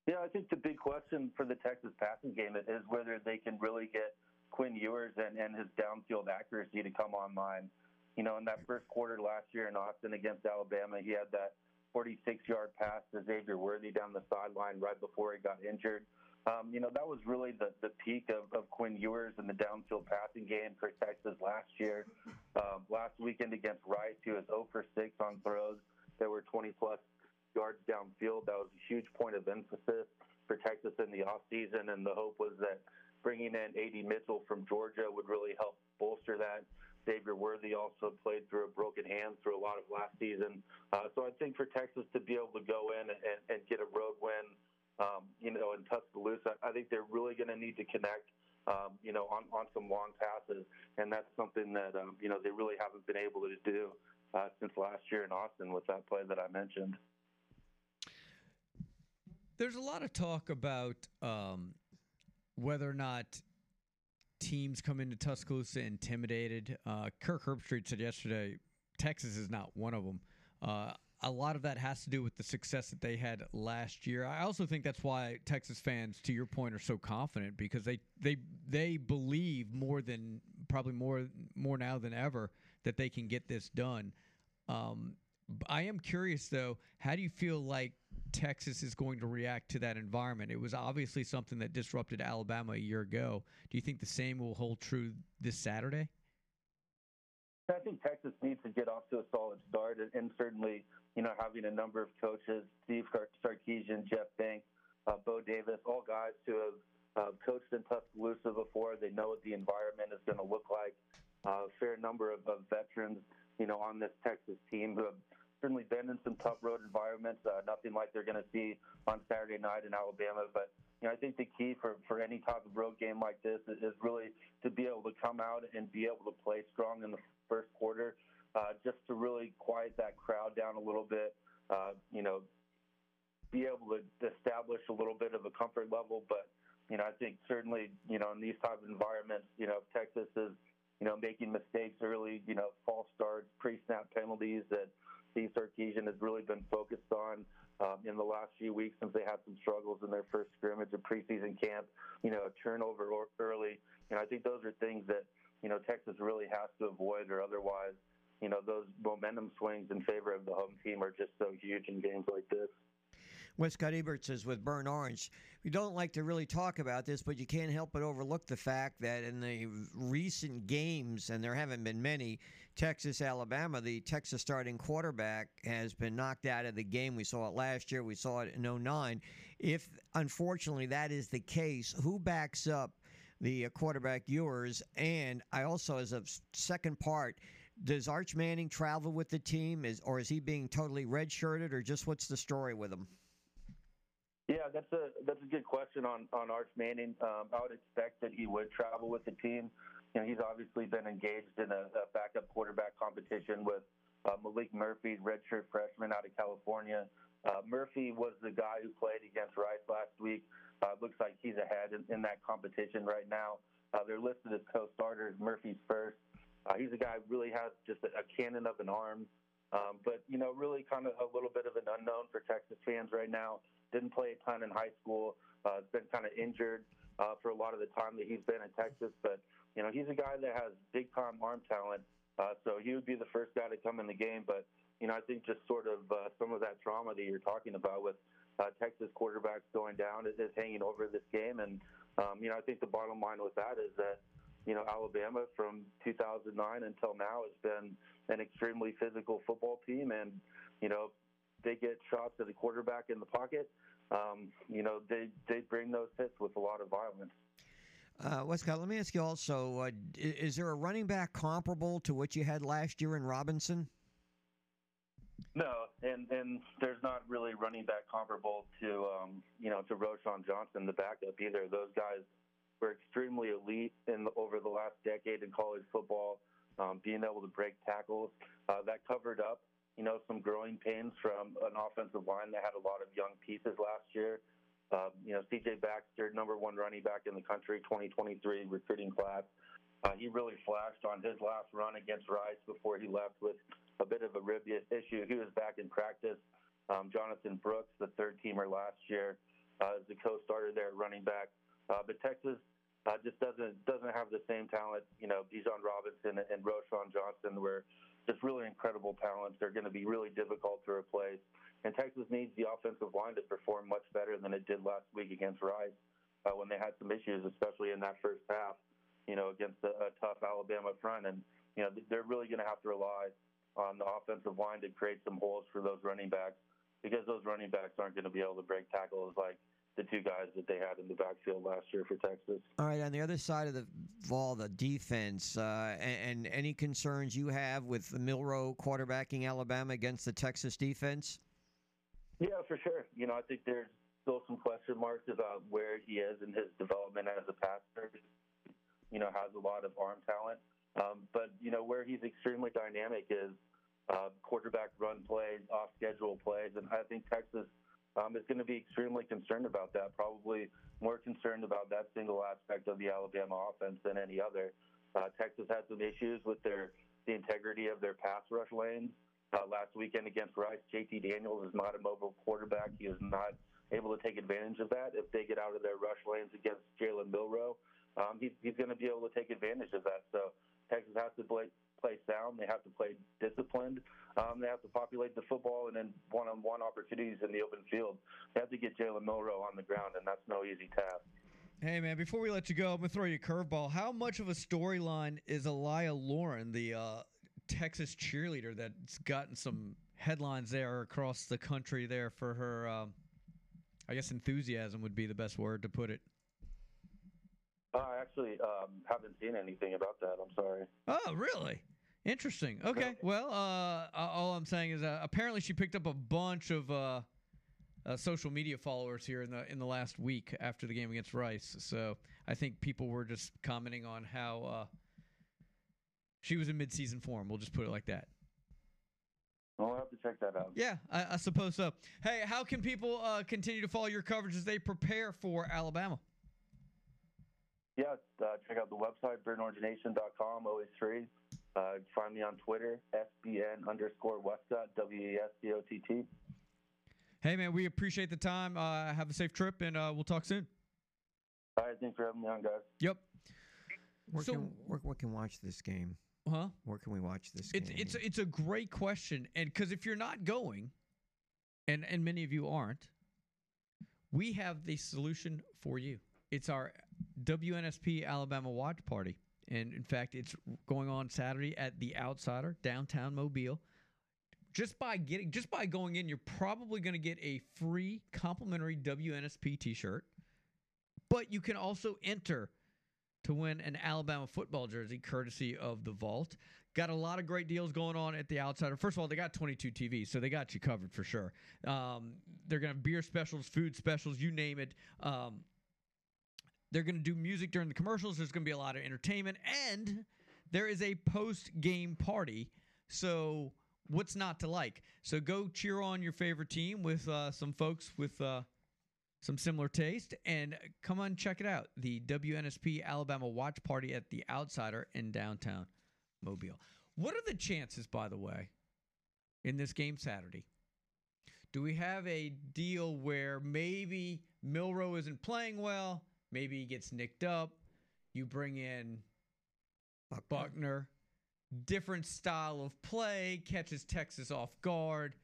Yeah, I think the big question for the Texas passing game is whether they can really get Quinn Ewers and, and his downfield accuracy to come online. You know, in that first quarter last year in Austin against Alabama, he had that 46 yard pass to Xavier Worthy down the sideline right before he got injured. Um, you know, that was really the, the peak of, of Quinn Ewers in the downfield passing game for Texas last year. Um, last weekend against Rice, he was 0 for 6 on throws that were 20 plus yards downfield. That was a huge point of emphasis for Texas in the offseason, and the hope was that bringing in A.D. Mitchell from Georgia would really help bolster that. Xavier Worthy also played through a broken hand through a lot of last season. Uh, so I think for Texas to be able to go in and, and get a road win, um, you know, in Tuscaloosa, I think they're really going to need to connect, um, you know, on, on some long passes. And that's something that, um, you know, they really haven't been able to do uh, since last year in Austin with that play that I mentioned. There's a lot of talk about um, whether or not teams come into Tuscaloosa intimidated. Uh, Kirk Herbstreit said yesterday Texas is not one of them. Uh, a lot of that has to do with the success that they had last year. I also think that's why Texas fans, to your point, are so confident because they they they believe more than probably more more now than ever that they can get this done. Um, I am curious though, how do you feel like Texas is going to react to that environment? It was obviously something that disrupted Alabama a year ago. Do you think the same will hold true this Saturday? I think Texas needs to get off to a solid start, and, certainly, you know, having a number of coaches, Steve Sar- Sarkisian, Jeff Banks, uh, Bo Davis, all guys who have uh, coached in Tuscaloosa before. They know what the environment is going to look like. Uh, a fair number of, of veterans, you know, on this Texas team who have certainly been in some tough road environments. Uh, nothing like they're going to see on Saturday night in Alabama, but you know, I think the key for, for any type of road game like this is, is really to be able to come out and be able to play strong in the first quarter, uh, just to really quiet that crowd down a little bit. Uh, you know, be able to establish a little bit of a comfort level. But you know, I think certainly you know in these type of environments, you know, Texas is you know making mistakes early, you know, false starts, pre-snap penalties that Steve Sarkisian has really been focused on um, in the last few weeks since they had some struggles in their first scrimmage of preseason camp. You know, a turnover early. Know, I think those are things that you know Texas really has to avoid, or otherwise, you know, those momentum swings in favor of the home team are just so huge in games like this. Wescott Eberts is with Burnt Orange. We don't like to really talk about this, but you can't help but overlook the fact that in the recent games, and there haven't been many, Texas Alabama, the Texas starting quarterback has been knocked out of the game. We saw it last year, we saw it in 09. If unfortunately that is the case, who backs up the uh, quarterback yours? And I also, as a second part, does Arch Manning travel with the team, is or is he being totally redshirted, or just what's the story with him? Yeah, that's a that's a good question on on Arch Manning. Um, I would expect that he would travel with the team. You know, he's obviously been engaged in a, a backup quarterback competition with uh, Maalik Murphy, redshirt freshman out of California. Uh, Murphy was the guy who played against Rice last week. Uh, looks like he's ahead in, in that competition right now. Uh, they're listed as co-starters. Murphy's first. Uh, he's a guy who really has just a, a cannon of an arm. Um, but, you know, really kind of a little bit of an unknown for Texas fans right now. Didn't play a ton in high school. Uh, has been kind of injured uh, for a lot of the time that he's been in Texas. But, you know, he's a guy that has big time arm talent. Uh, so he would be the first guy to come in the game. But, you know, I think just sort of uh, some of that trauma that you're talking about with uh, Texas quarterbacks going down is, is hanging over this game. And, um, you know, I think the bottom line with that is that, you know, Alabama from 2009 until now has been an extremely physical football team. And, you know, they get shots at the quarterback in the pocket. Um, you know, they, they bring those hits with a lot of violence. Uh, Wescott, let me ask you also: uh, Is there a running back comparable to what you had last year in Robinson? No, and and there's not really running back comparable to um, you know to Roschon Johnson, the backup either. Those guys were extremely elite in the, over the last decade in college football, um, being able to break tackles. Uh, that covered up you know some growing pains from an offensive line that had a lot of young pieces last year. Um, you know, C.J. Baxter, number one running back in the country, 2023 recruiting class. Uh, he really flashed on his last run against Rice before he left with a bit of a rib issue. He was back in practice. Um, Jonathan Brooks, the third teamer last year, uh, is the co-starter there at running back. Uh, but Texas uh, just doesn't doesn't have the same talent. You know, Bijan Robinson and Roschon Johnson were just really incredible talents. They're going to be really difficult to replace. And Texas needs the offensive line to perform much better than it did last week against Rice uh, when they had some issues, especially in that first half. You know, against a, a tough Alabama front, and you know they're really going to have to rely on the offensive line to create some holes for those running backs because those running backs aren't going to be able to break tackles like the two guys that they had in the backfield last year for Texas. All right, on the other side of the ball, the defense, uh, and, and any concerns you have with Milroe quarterbacking Alabama against the Texas defense? Yeah, for sure. You know, I think there's still some question marks about where he is in his development as a passer. You know, has a lot of arm talent, um, but you know where he's extremely dynamic is uh, quarterback run plays, off schedule plays, and I think Texas um, is going to be extremely concerned about that. Probably more concerned about that single aspect of the Alabama offense than any other. Uh, Texas had some issues with their the integrity of their pass rush lanes. Uh, last weekend against Rice, JT Daniels is not a mobile quarterback. He is not able to take advantage of that. If they get out of their rush lanes against Jalen Milroe, um, he's, he's going to be able to take advantage of that. So Texas has to play, play sound. They have to play disciplined. Um, they have to populate the football and then one-on-one opportunities in the open field. They have to get Jalen Milroe on the ground, and that's no easy task. Hey man, before we let you go, I'm gonna throw you a curveball. How much of a storyline is Elia Lauren, the uh, Texas cheerleader that's gotten some headlines there across the country there for her? Um, I guess enthusiasm would be the best word to put it. I actually um, haven't seen anything about that. I'm sorry. Oh, really? Interesting. Okay. Well, uh, all I'm saying is uh, apparently she picked up a bunch of uh, uh, social media followers here in the in the last week after the game against Rice. So I think people were just commenting on how uh, she was in midseason form. We'll just put it like that. I'll have to check that out. Yeah, I, I suppose so. Hey, how can people uh, continue to follow your coverage as they prepare for Alabama? Yeah, uh, check out the website, burntorangenation.com, always free. Uh, find me on Twitter, SBN underscore Wescott, W E S C O T T. Hey, man, we appreciate the time. Uh, have a safe trip, and uh, we'll talk soon. All right, thanks for having me on, guys. Yep. Where, So- can, where, where can watch this game? Huh? Where can we watch this It's game? it's it's a great question, and because if you're not going, and and many of you aren't, we have the solution for you. It's our WNSP Alabama Watch Party, and in fact, it's going on Saturday at the Outsider downtown Mobile. Just by getting, just by going in, you're probably going to get a free complimentary WNSP T-shirt, but you can also enter to win an Alabama football jersey courtesy of the Vault. Got a lot of great deals going on at the Outsider. First of all, they got 22 TVs, so they got you covered for sure. Um, they're to have beer specials, food specials, you name it. Um, they're to do music during the commercials. There's to be a lot of entertainment, and there is a post game party. So, what's not to like? So, go cheer on your favorite team with uh, some folks with. Uh, some similar taste, and come on, check it out. The WNSP Alabama Watch Party at the Outsider in downtown Mobile. What are the chances, by the way, in this game Saturday? Do we have a deal where maybe Milroe isn't playing well? Maybe he gets nicked up. You bring in Buchner. Different style of play, catches Texas off guard.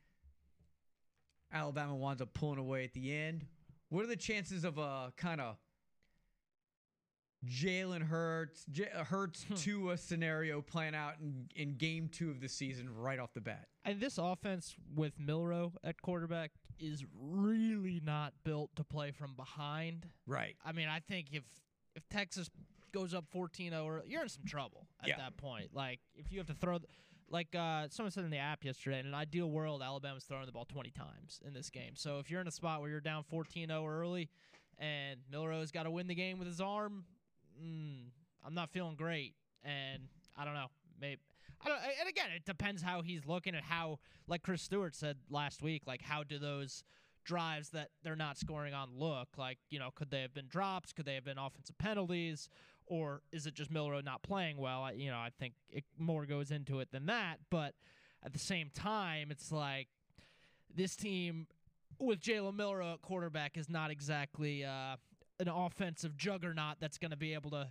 Alabama winds up pulling away at the end. What are the chances of uh, a kind of Jalen Hurts, J- uh, Hurts hmm. to a uh, scenario playing out in, in game two of the season right off the bat? And this offense with Milroe at quarterback is really not built to play from behind. Right. I mean, I think if if Texas goes up 14-0, or- you're in some trouble at Yeah. that point. Like if you have to throw, th- like uh, someone said in the app yesterday, in an ideal world, Alabama's throwing the ball 20 times in this game. So if you're in a spot where you're down 14-0 early, and Milroe's got to win the game with his arm, mm, I'm not feeling great. And I don't know, maybe. I don't, and again, it depends how he's looking at how, like Chris Stewart said last week, like how do those drives that they're not scoring on look? Like, you know, could they have been drops? Could they have been offensive penalties? Or is it just Milroe not playing well? I, you know, I think it more goes into it than that. But at the same time, it's like this team with Jalen Milroe at quarterback is not exactly uh, an offensive juggernaut that's going to be able to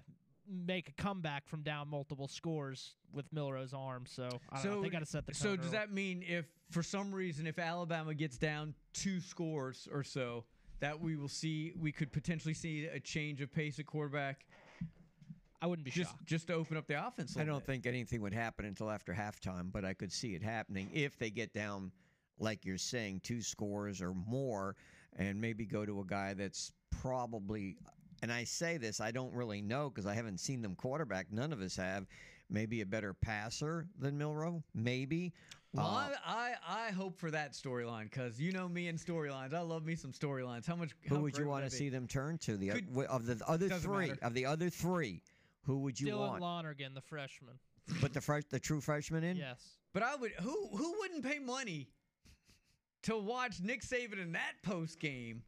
make a comeback from down multiple scores with Milroe's arm. So, I know, they got to set the So does early. that mean if for some reason if Alabama gets down two scores or so, that we will see we could potentially see a change of pace at quarterback? I wouldn't be just just to open up the offense. I I don't think anything would happen until after halftime, but I could see it happening if they get down, like you're saying, two scores or more, and maybe go to a guy that's probably. And I say this, I don't really know because I haven't seen them quarterback. None of us have. Maybe a better passer than Milroe. Maybe. Well, Uh, I, I I hope for that storyline because you know me and storylines. I love me some storylines. How much? who how would you want to see them turn to? The Could- of the other three matter. of the other three, who would you Dylan want? Lonergan, the freshman. Put the fresh, the true freshman in. Yes. But I would. Who who wouldn't pay money to watch Nick Saban in that post game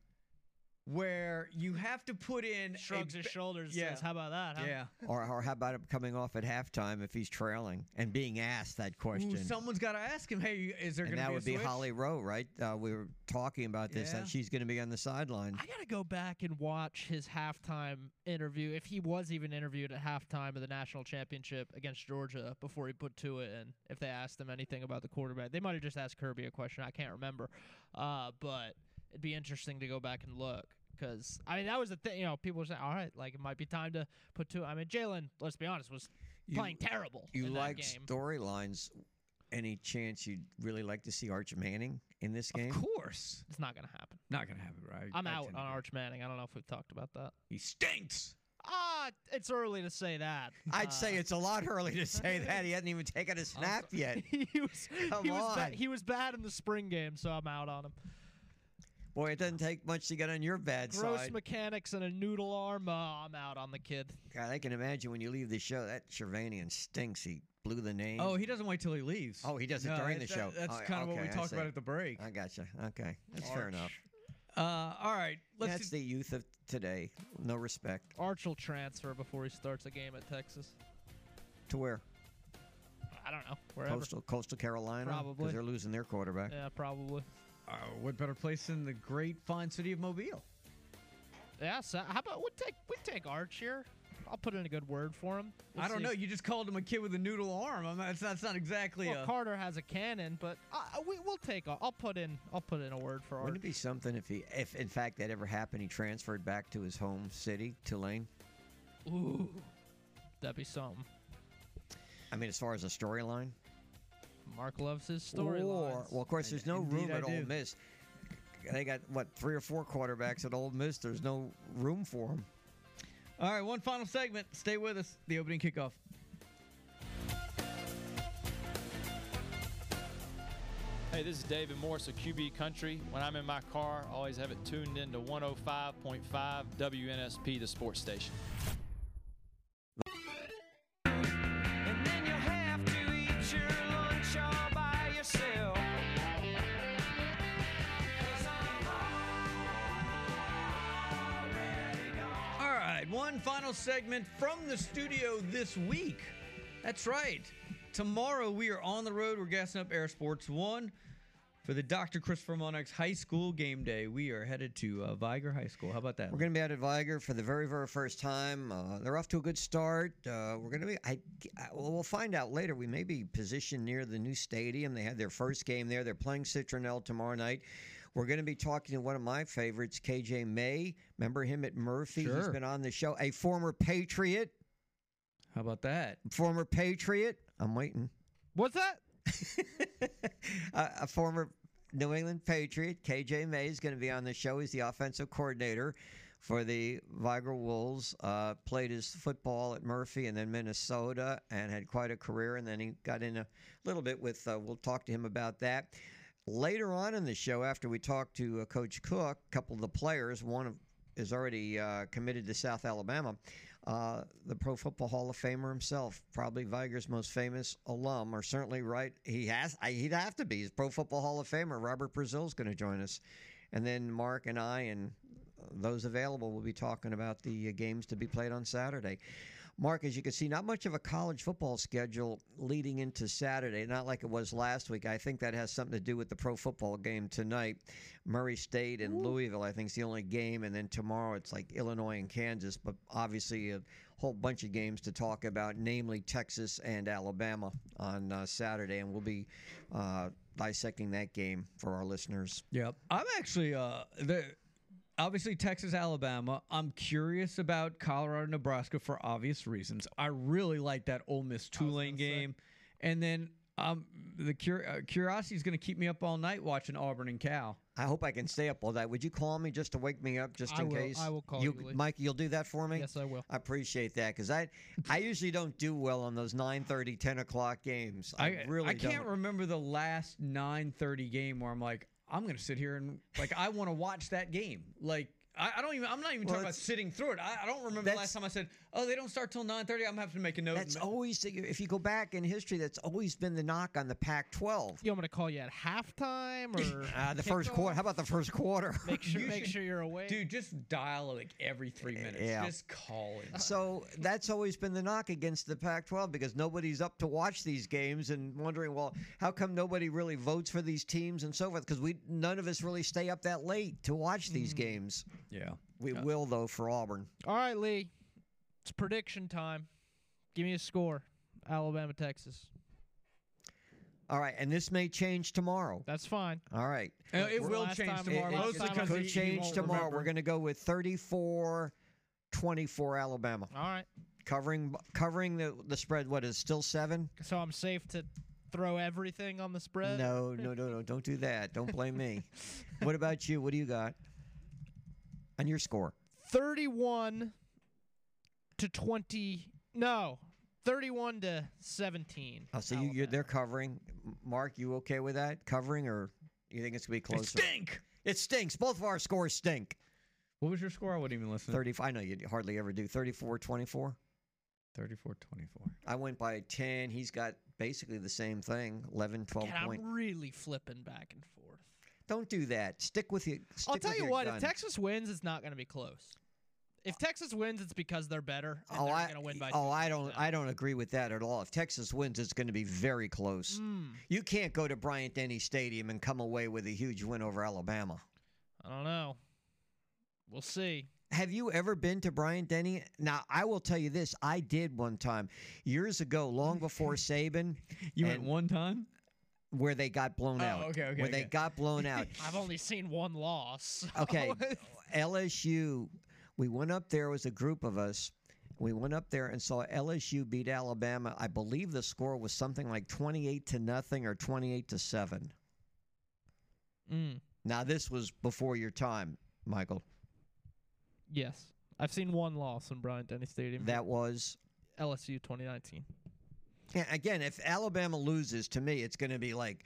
where you have to put in a Shrugs his ba- shoulders. Yeah. Says, "How about that?" Huh? Yeah. Or, or how about him coming off at halftime if he's trailing and being asked that question? Ooh, someone's got to ask him. Hey, is there and going to that be would a be? Holly Rowe, right? Uh, we were talking about this Yeah. that she's going to be on the sideline. I gotta go back and watch his halftime interview, if he was even interviewed at halftime of the national championship against Georgia before he put to it, and if they asked him anything about the quarterback, they might have just asked Kirby a question. I can't remember, uh, but it'd be interesting to go back and look. Because I mean, that was the thing. You know, people were saying, "All right, like it might be time to put two. I mean, Jalen, let's be honest, was playing terrible. You like storylines. Any chance you'd really like to see Arch Manning in this game? Of course. It's not gonna happen. Not going to happen, right? I'm I out on Arch Manning. I don't know if we've talked about that. He stinks. Ah, it's early to say that. I'd say Uh, it's a lot early to say that. He hasn't even taken a snap yet. he was Come he was on. ba- he was bad in the spring game, so I'm out on him. Boy, it doesn't take much to get on your bad Gross side. Gross mechanics and a noodle arm. Uh, I'm out on the kid. God, I can imagine when you leave the show, that Shirvanian stinks. He blew the name. Oh, he doesn't wait till he leaves. Oh, he does it No, during the that- show. That's Oh, kind of what we talked about at the break. I gotcha. Okay, that's fair enough. Uh, all right, let's That's the youth of today. No respect Arch will transfer before he starts a game at Texas. to where I don't know. Wherever. coastal coastal Carolina Probably. because they're losing their quarterback. Yeah, probably. Uh, what better place than the great fine city of Mobile? Yeah. So how about we take we take Arch here? I'll put in a good word for him. We'll I don't see know. You just called him a kid with a noodle arm. I'm not, that's, that's not exactly well, a. Carter has a cannon, but I, I- we, we'll take. a- I'll put in. I'll put in a word for Arch. Wouldn't it be something if he, if in fact that ever happened, he transferred back to his home city, Tulane? Ooh, that'd be something. I mean, as far as a storyline. Mark loves his Or, storylines. well, of course, there's no Indeed room I at Ole. Miss. They got what three or four quarterbacks at Ole Miss. There's no room for them. All right, one final segment. Stay with us. The opening kickoff. Hey, this is David Morris of QB Country. When I'm in my car, I always have it tuned into 105.5 WNSP, the sports station. Segment from the studio this week. That's right. Tomorrow we are on the road. We're gassing up Air Sports One for the Dr. Christopher Monarchs High School game day. We are headed to uh, Vigor High School. How about that? We're going to be out at Vigor for the very, very first time. Uh, they're off to a good start. Uh, we're going to be. I, I, well, we'll find out later. We may be positioned near the new stadium. They had their first game there. They're playing Citronelle tomorrow night. We're going to be talking to one of my favorites, KJ May. Remember him at Murphy? He's been on the show. A former Patriot. How about that? Former Patriot. I'm waiting. What's that? a, a former New England Patriot, KJ May, is going to be on the show. He's the offensive coordinator for the Vigor Wolves. Uh, played his football at Murphy and then Minnesota, and had quite a career. And then he got in a little bit with. Uh, we'll talk to him about that later on in the show. After we talk to uh, Coach Cook, a couple of the players, one is already uh, committed to South Alabama. Uh, the Pro Football Hall of Famer himself, probably Vigor's most famous alum, or certainly right. He has. He'd have to be. He's Pro Football Hall of Famer. Robert Brazile's going to join us, and then Mark and I and those available will be talking about the games to be played on Saturday. Mark, as you can see, not much of a college football schedule leading into Saturday, not like it was last week. I think that has something to do with the pro football game tonight. Murray State and Louisville, I think, is the only game. And then tomorrow it's like Illinois and Kansas, but obviously a whole bunch of games to talk about, namely Texas and Alabama on uh, Saturday. And we'll be uh, dissecting that game for our listeners. Yep. I'm actually uh the obviously Texas, Alabama. I'm curious about Colorado, Nebraska for obvious reasons. I really like that Ole Miss Tulane game, and then um the cur- uh, curiosity is going to keep me up all night watching Auburn and Cal. I hope I can stay up all night. Would you call me just to wake me up, just I in will- case? I will call you, Lee. Mike. You'll do that for me. Yes, I will. I appreciate that because I, I usually don't do well on those 9:30, 10 o'clock games. I, really I can't don't. remember the last 9:30 game where I'm like I'm going to sit here and like I want to watch that game. Like I, I don't even. I'm not even Well, talking about sitting through it. I, I don't remember the last time I said, "Oh, they don't start till 9:30." I'm having to make a note. That's always if you go back in history, that's always been the knock on the Pac-12. You want me to call you at halftime or Uh, the first kickoff? quarter. How about the first quarter? Make sure You make should- sure you're awake. Dude, just dial like every three minutes. yeah. Just call it. So that's always been the knock against the Pac-12 because nobody's up to watch these games and wondering, well, how come nobody really votes for these teams and so forth? Because we none of us really stay up that late to watch these games. Yeah, we will though for Auburn. All right, Lee. It's prediction time. Give me a score. Alabama, Texas. All right, and this may change tomorrow. That's fine. All right, Uh, it We're will change tomorrow, It- it mostly could- because could he- he change tomorrow. remember. We're going to go with 34-24 Alabama. All right. Covering covering the the spread. What is still seven? So I'm safe to throw everything on the spread? No, no, no, no. Don't do that. Don't blame me. what about you? What do you got? On your score. 31 to 20. No. 31 to 17. Oh, so you, you're they're covering. Mark, you okay with that covering, or you think it's gonna be closer? stink. It stinks. Both of our scores stink. What was your score? I wouldn't even listen. 35. I know you hardly ever do. 34-24. 34 24. I went by 10. He's got basically the same thing. 11, 12 God, point. I'm really flipping back and forth. Don't do that. Stick with you. I'll tell you what, gun. if Texas wins, it's not going to be close. If Texas wins, it's because they're better and Oh, they're I, win by oh, I don't, I don't agree with that at all. If Texas wins, it's going to be very close. Mm. You can't go to Bryant Denny Stadium and come away with a huge win over Alabama. I don't know. We'll see. Have you ever been to Bryant Denny? Now, I will tell you this: I did one time years ago, long before Saban. You went one time? where they got blown Oh, out. okay, okay, Where they got blown out. I've only seen one loss. Okay, LSU. We went up there. It was a group of us. We went up there and saw LSU beat Alabama. I believe the score was something like twenty-eight to nothing or twenty-eight to seven. Mm, Now this was before your time, Michael. yes. I've seen one loss in Bryant Denny Stadium. That was LSU 2019. Yeah, again, if Alabama loses, to me, it's going to be like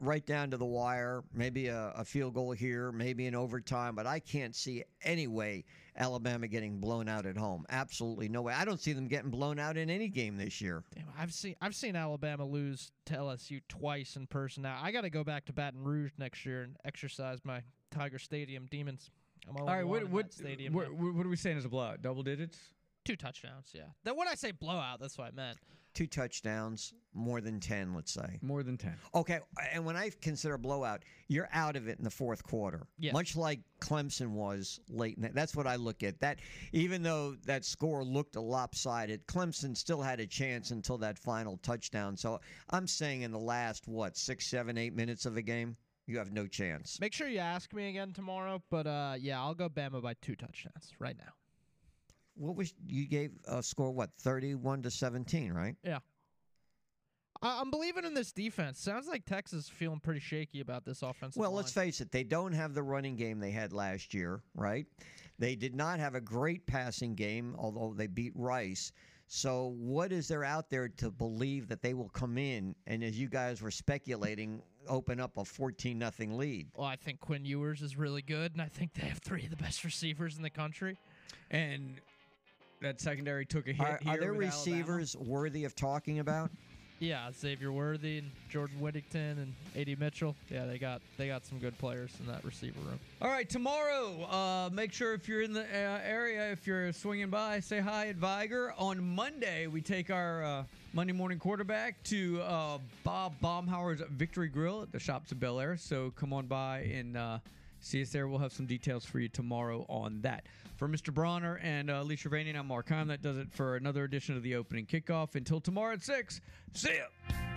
right down to the wire. Maybe a, a field goal here, maybe an overtime, but I can't see any way Alabama getting blown out at home. Absolutely no way. I don't see them getting blown out in any game this year. Damn, I've seen I've seen Alabama lose to LSU twice in person. Now I got to go back to Baton Rouge next year and exercise my Tiger Stadium demons. I'm All right, what what, stadium? what, what are we saying is a blowout? Double digits? Two touchdowns, yeah. Then when I say blowout, that's what I meant. Two touchdowns, more than 10, let's say. More than 10. Okay, and when I consider a blowout, you're out of it in the fourth quarter. Yes. Much like Clemson was late in that. That's what I look at. That even though that score looked lopsided, Clemson still had a chance until that final touchdown. So I'm saying in the last what, six, seven, eight minutes of a game, you have no chance. Make sure you ask me again tomorrow, but uh, yeah, I'll go Bama by two touchdowns right now. What was you gave a score what, thirty one to seventeen, right? Yeah. I- I'm believing in this defense. Sounds like Texas is feeling pretty shaky about this offense. Well, line. let's face it, they don't have the running game they had last year, right? They did not have a great passing game, although they beat Rice. So, what is there out there to believe that they will come in and, as you guys were speculating, open up a 14 nothing lead? Well, I think Quinn Ewers is really good, and I think they have three of the best receivers in the country. And that secondary took a hit. Are, here are there with Alabama. receivers worthy of talking about? Yeah, Xavier Worthy and Jordan Whittington and A.D. Mitchell. Yeah, they got they got some good players in that receiver room. All right, tomorrow, uh, make sure if you're in the uh, area, if you're swinging by, say hi at Vigor. On Monday, we take our uh, Monday morning quarterback to uh, Bob Baumhower's Victory Grill at the Shops of Bel Air. So come on by and uh, see us there. We'll have some details for you tomorrow on that. For Mr. Bronner and uh, Lee Shirvanian, I'm Mark Heim. That does it for another edition of the opening kickoff. Until tomorrow at 6, see ya.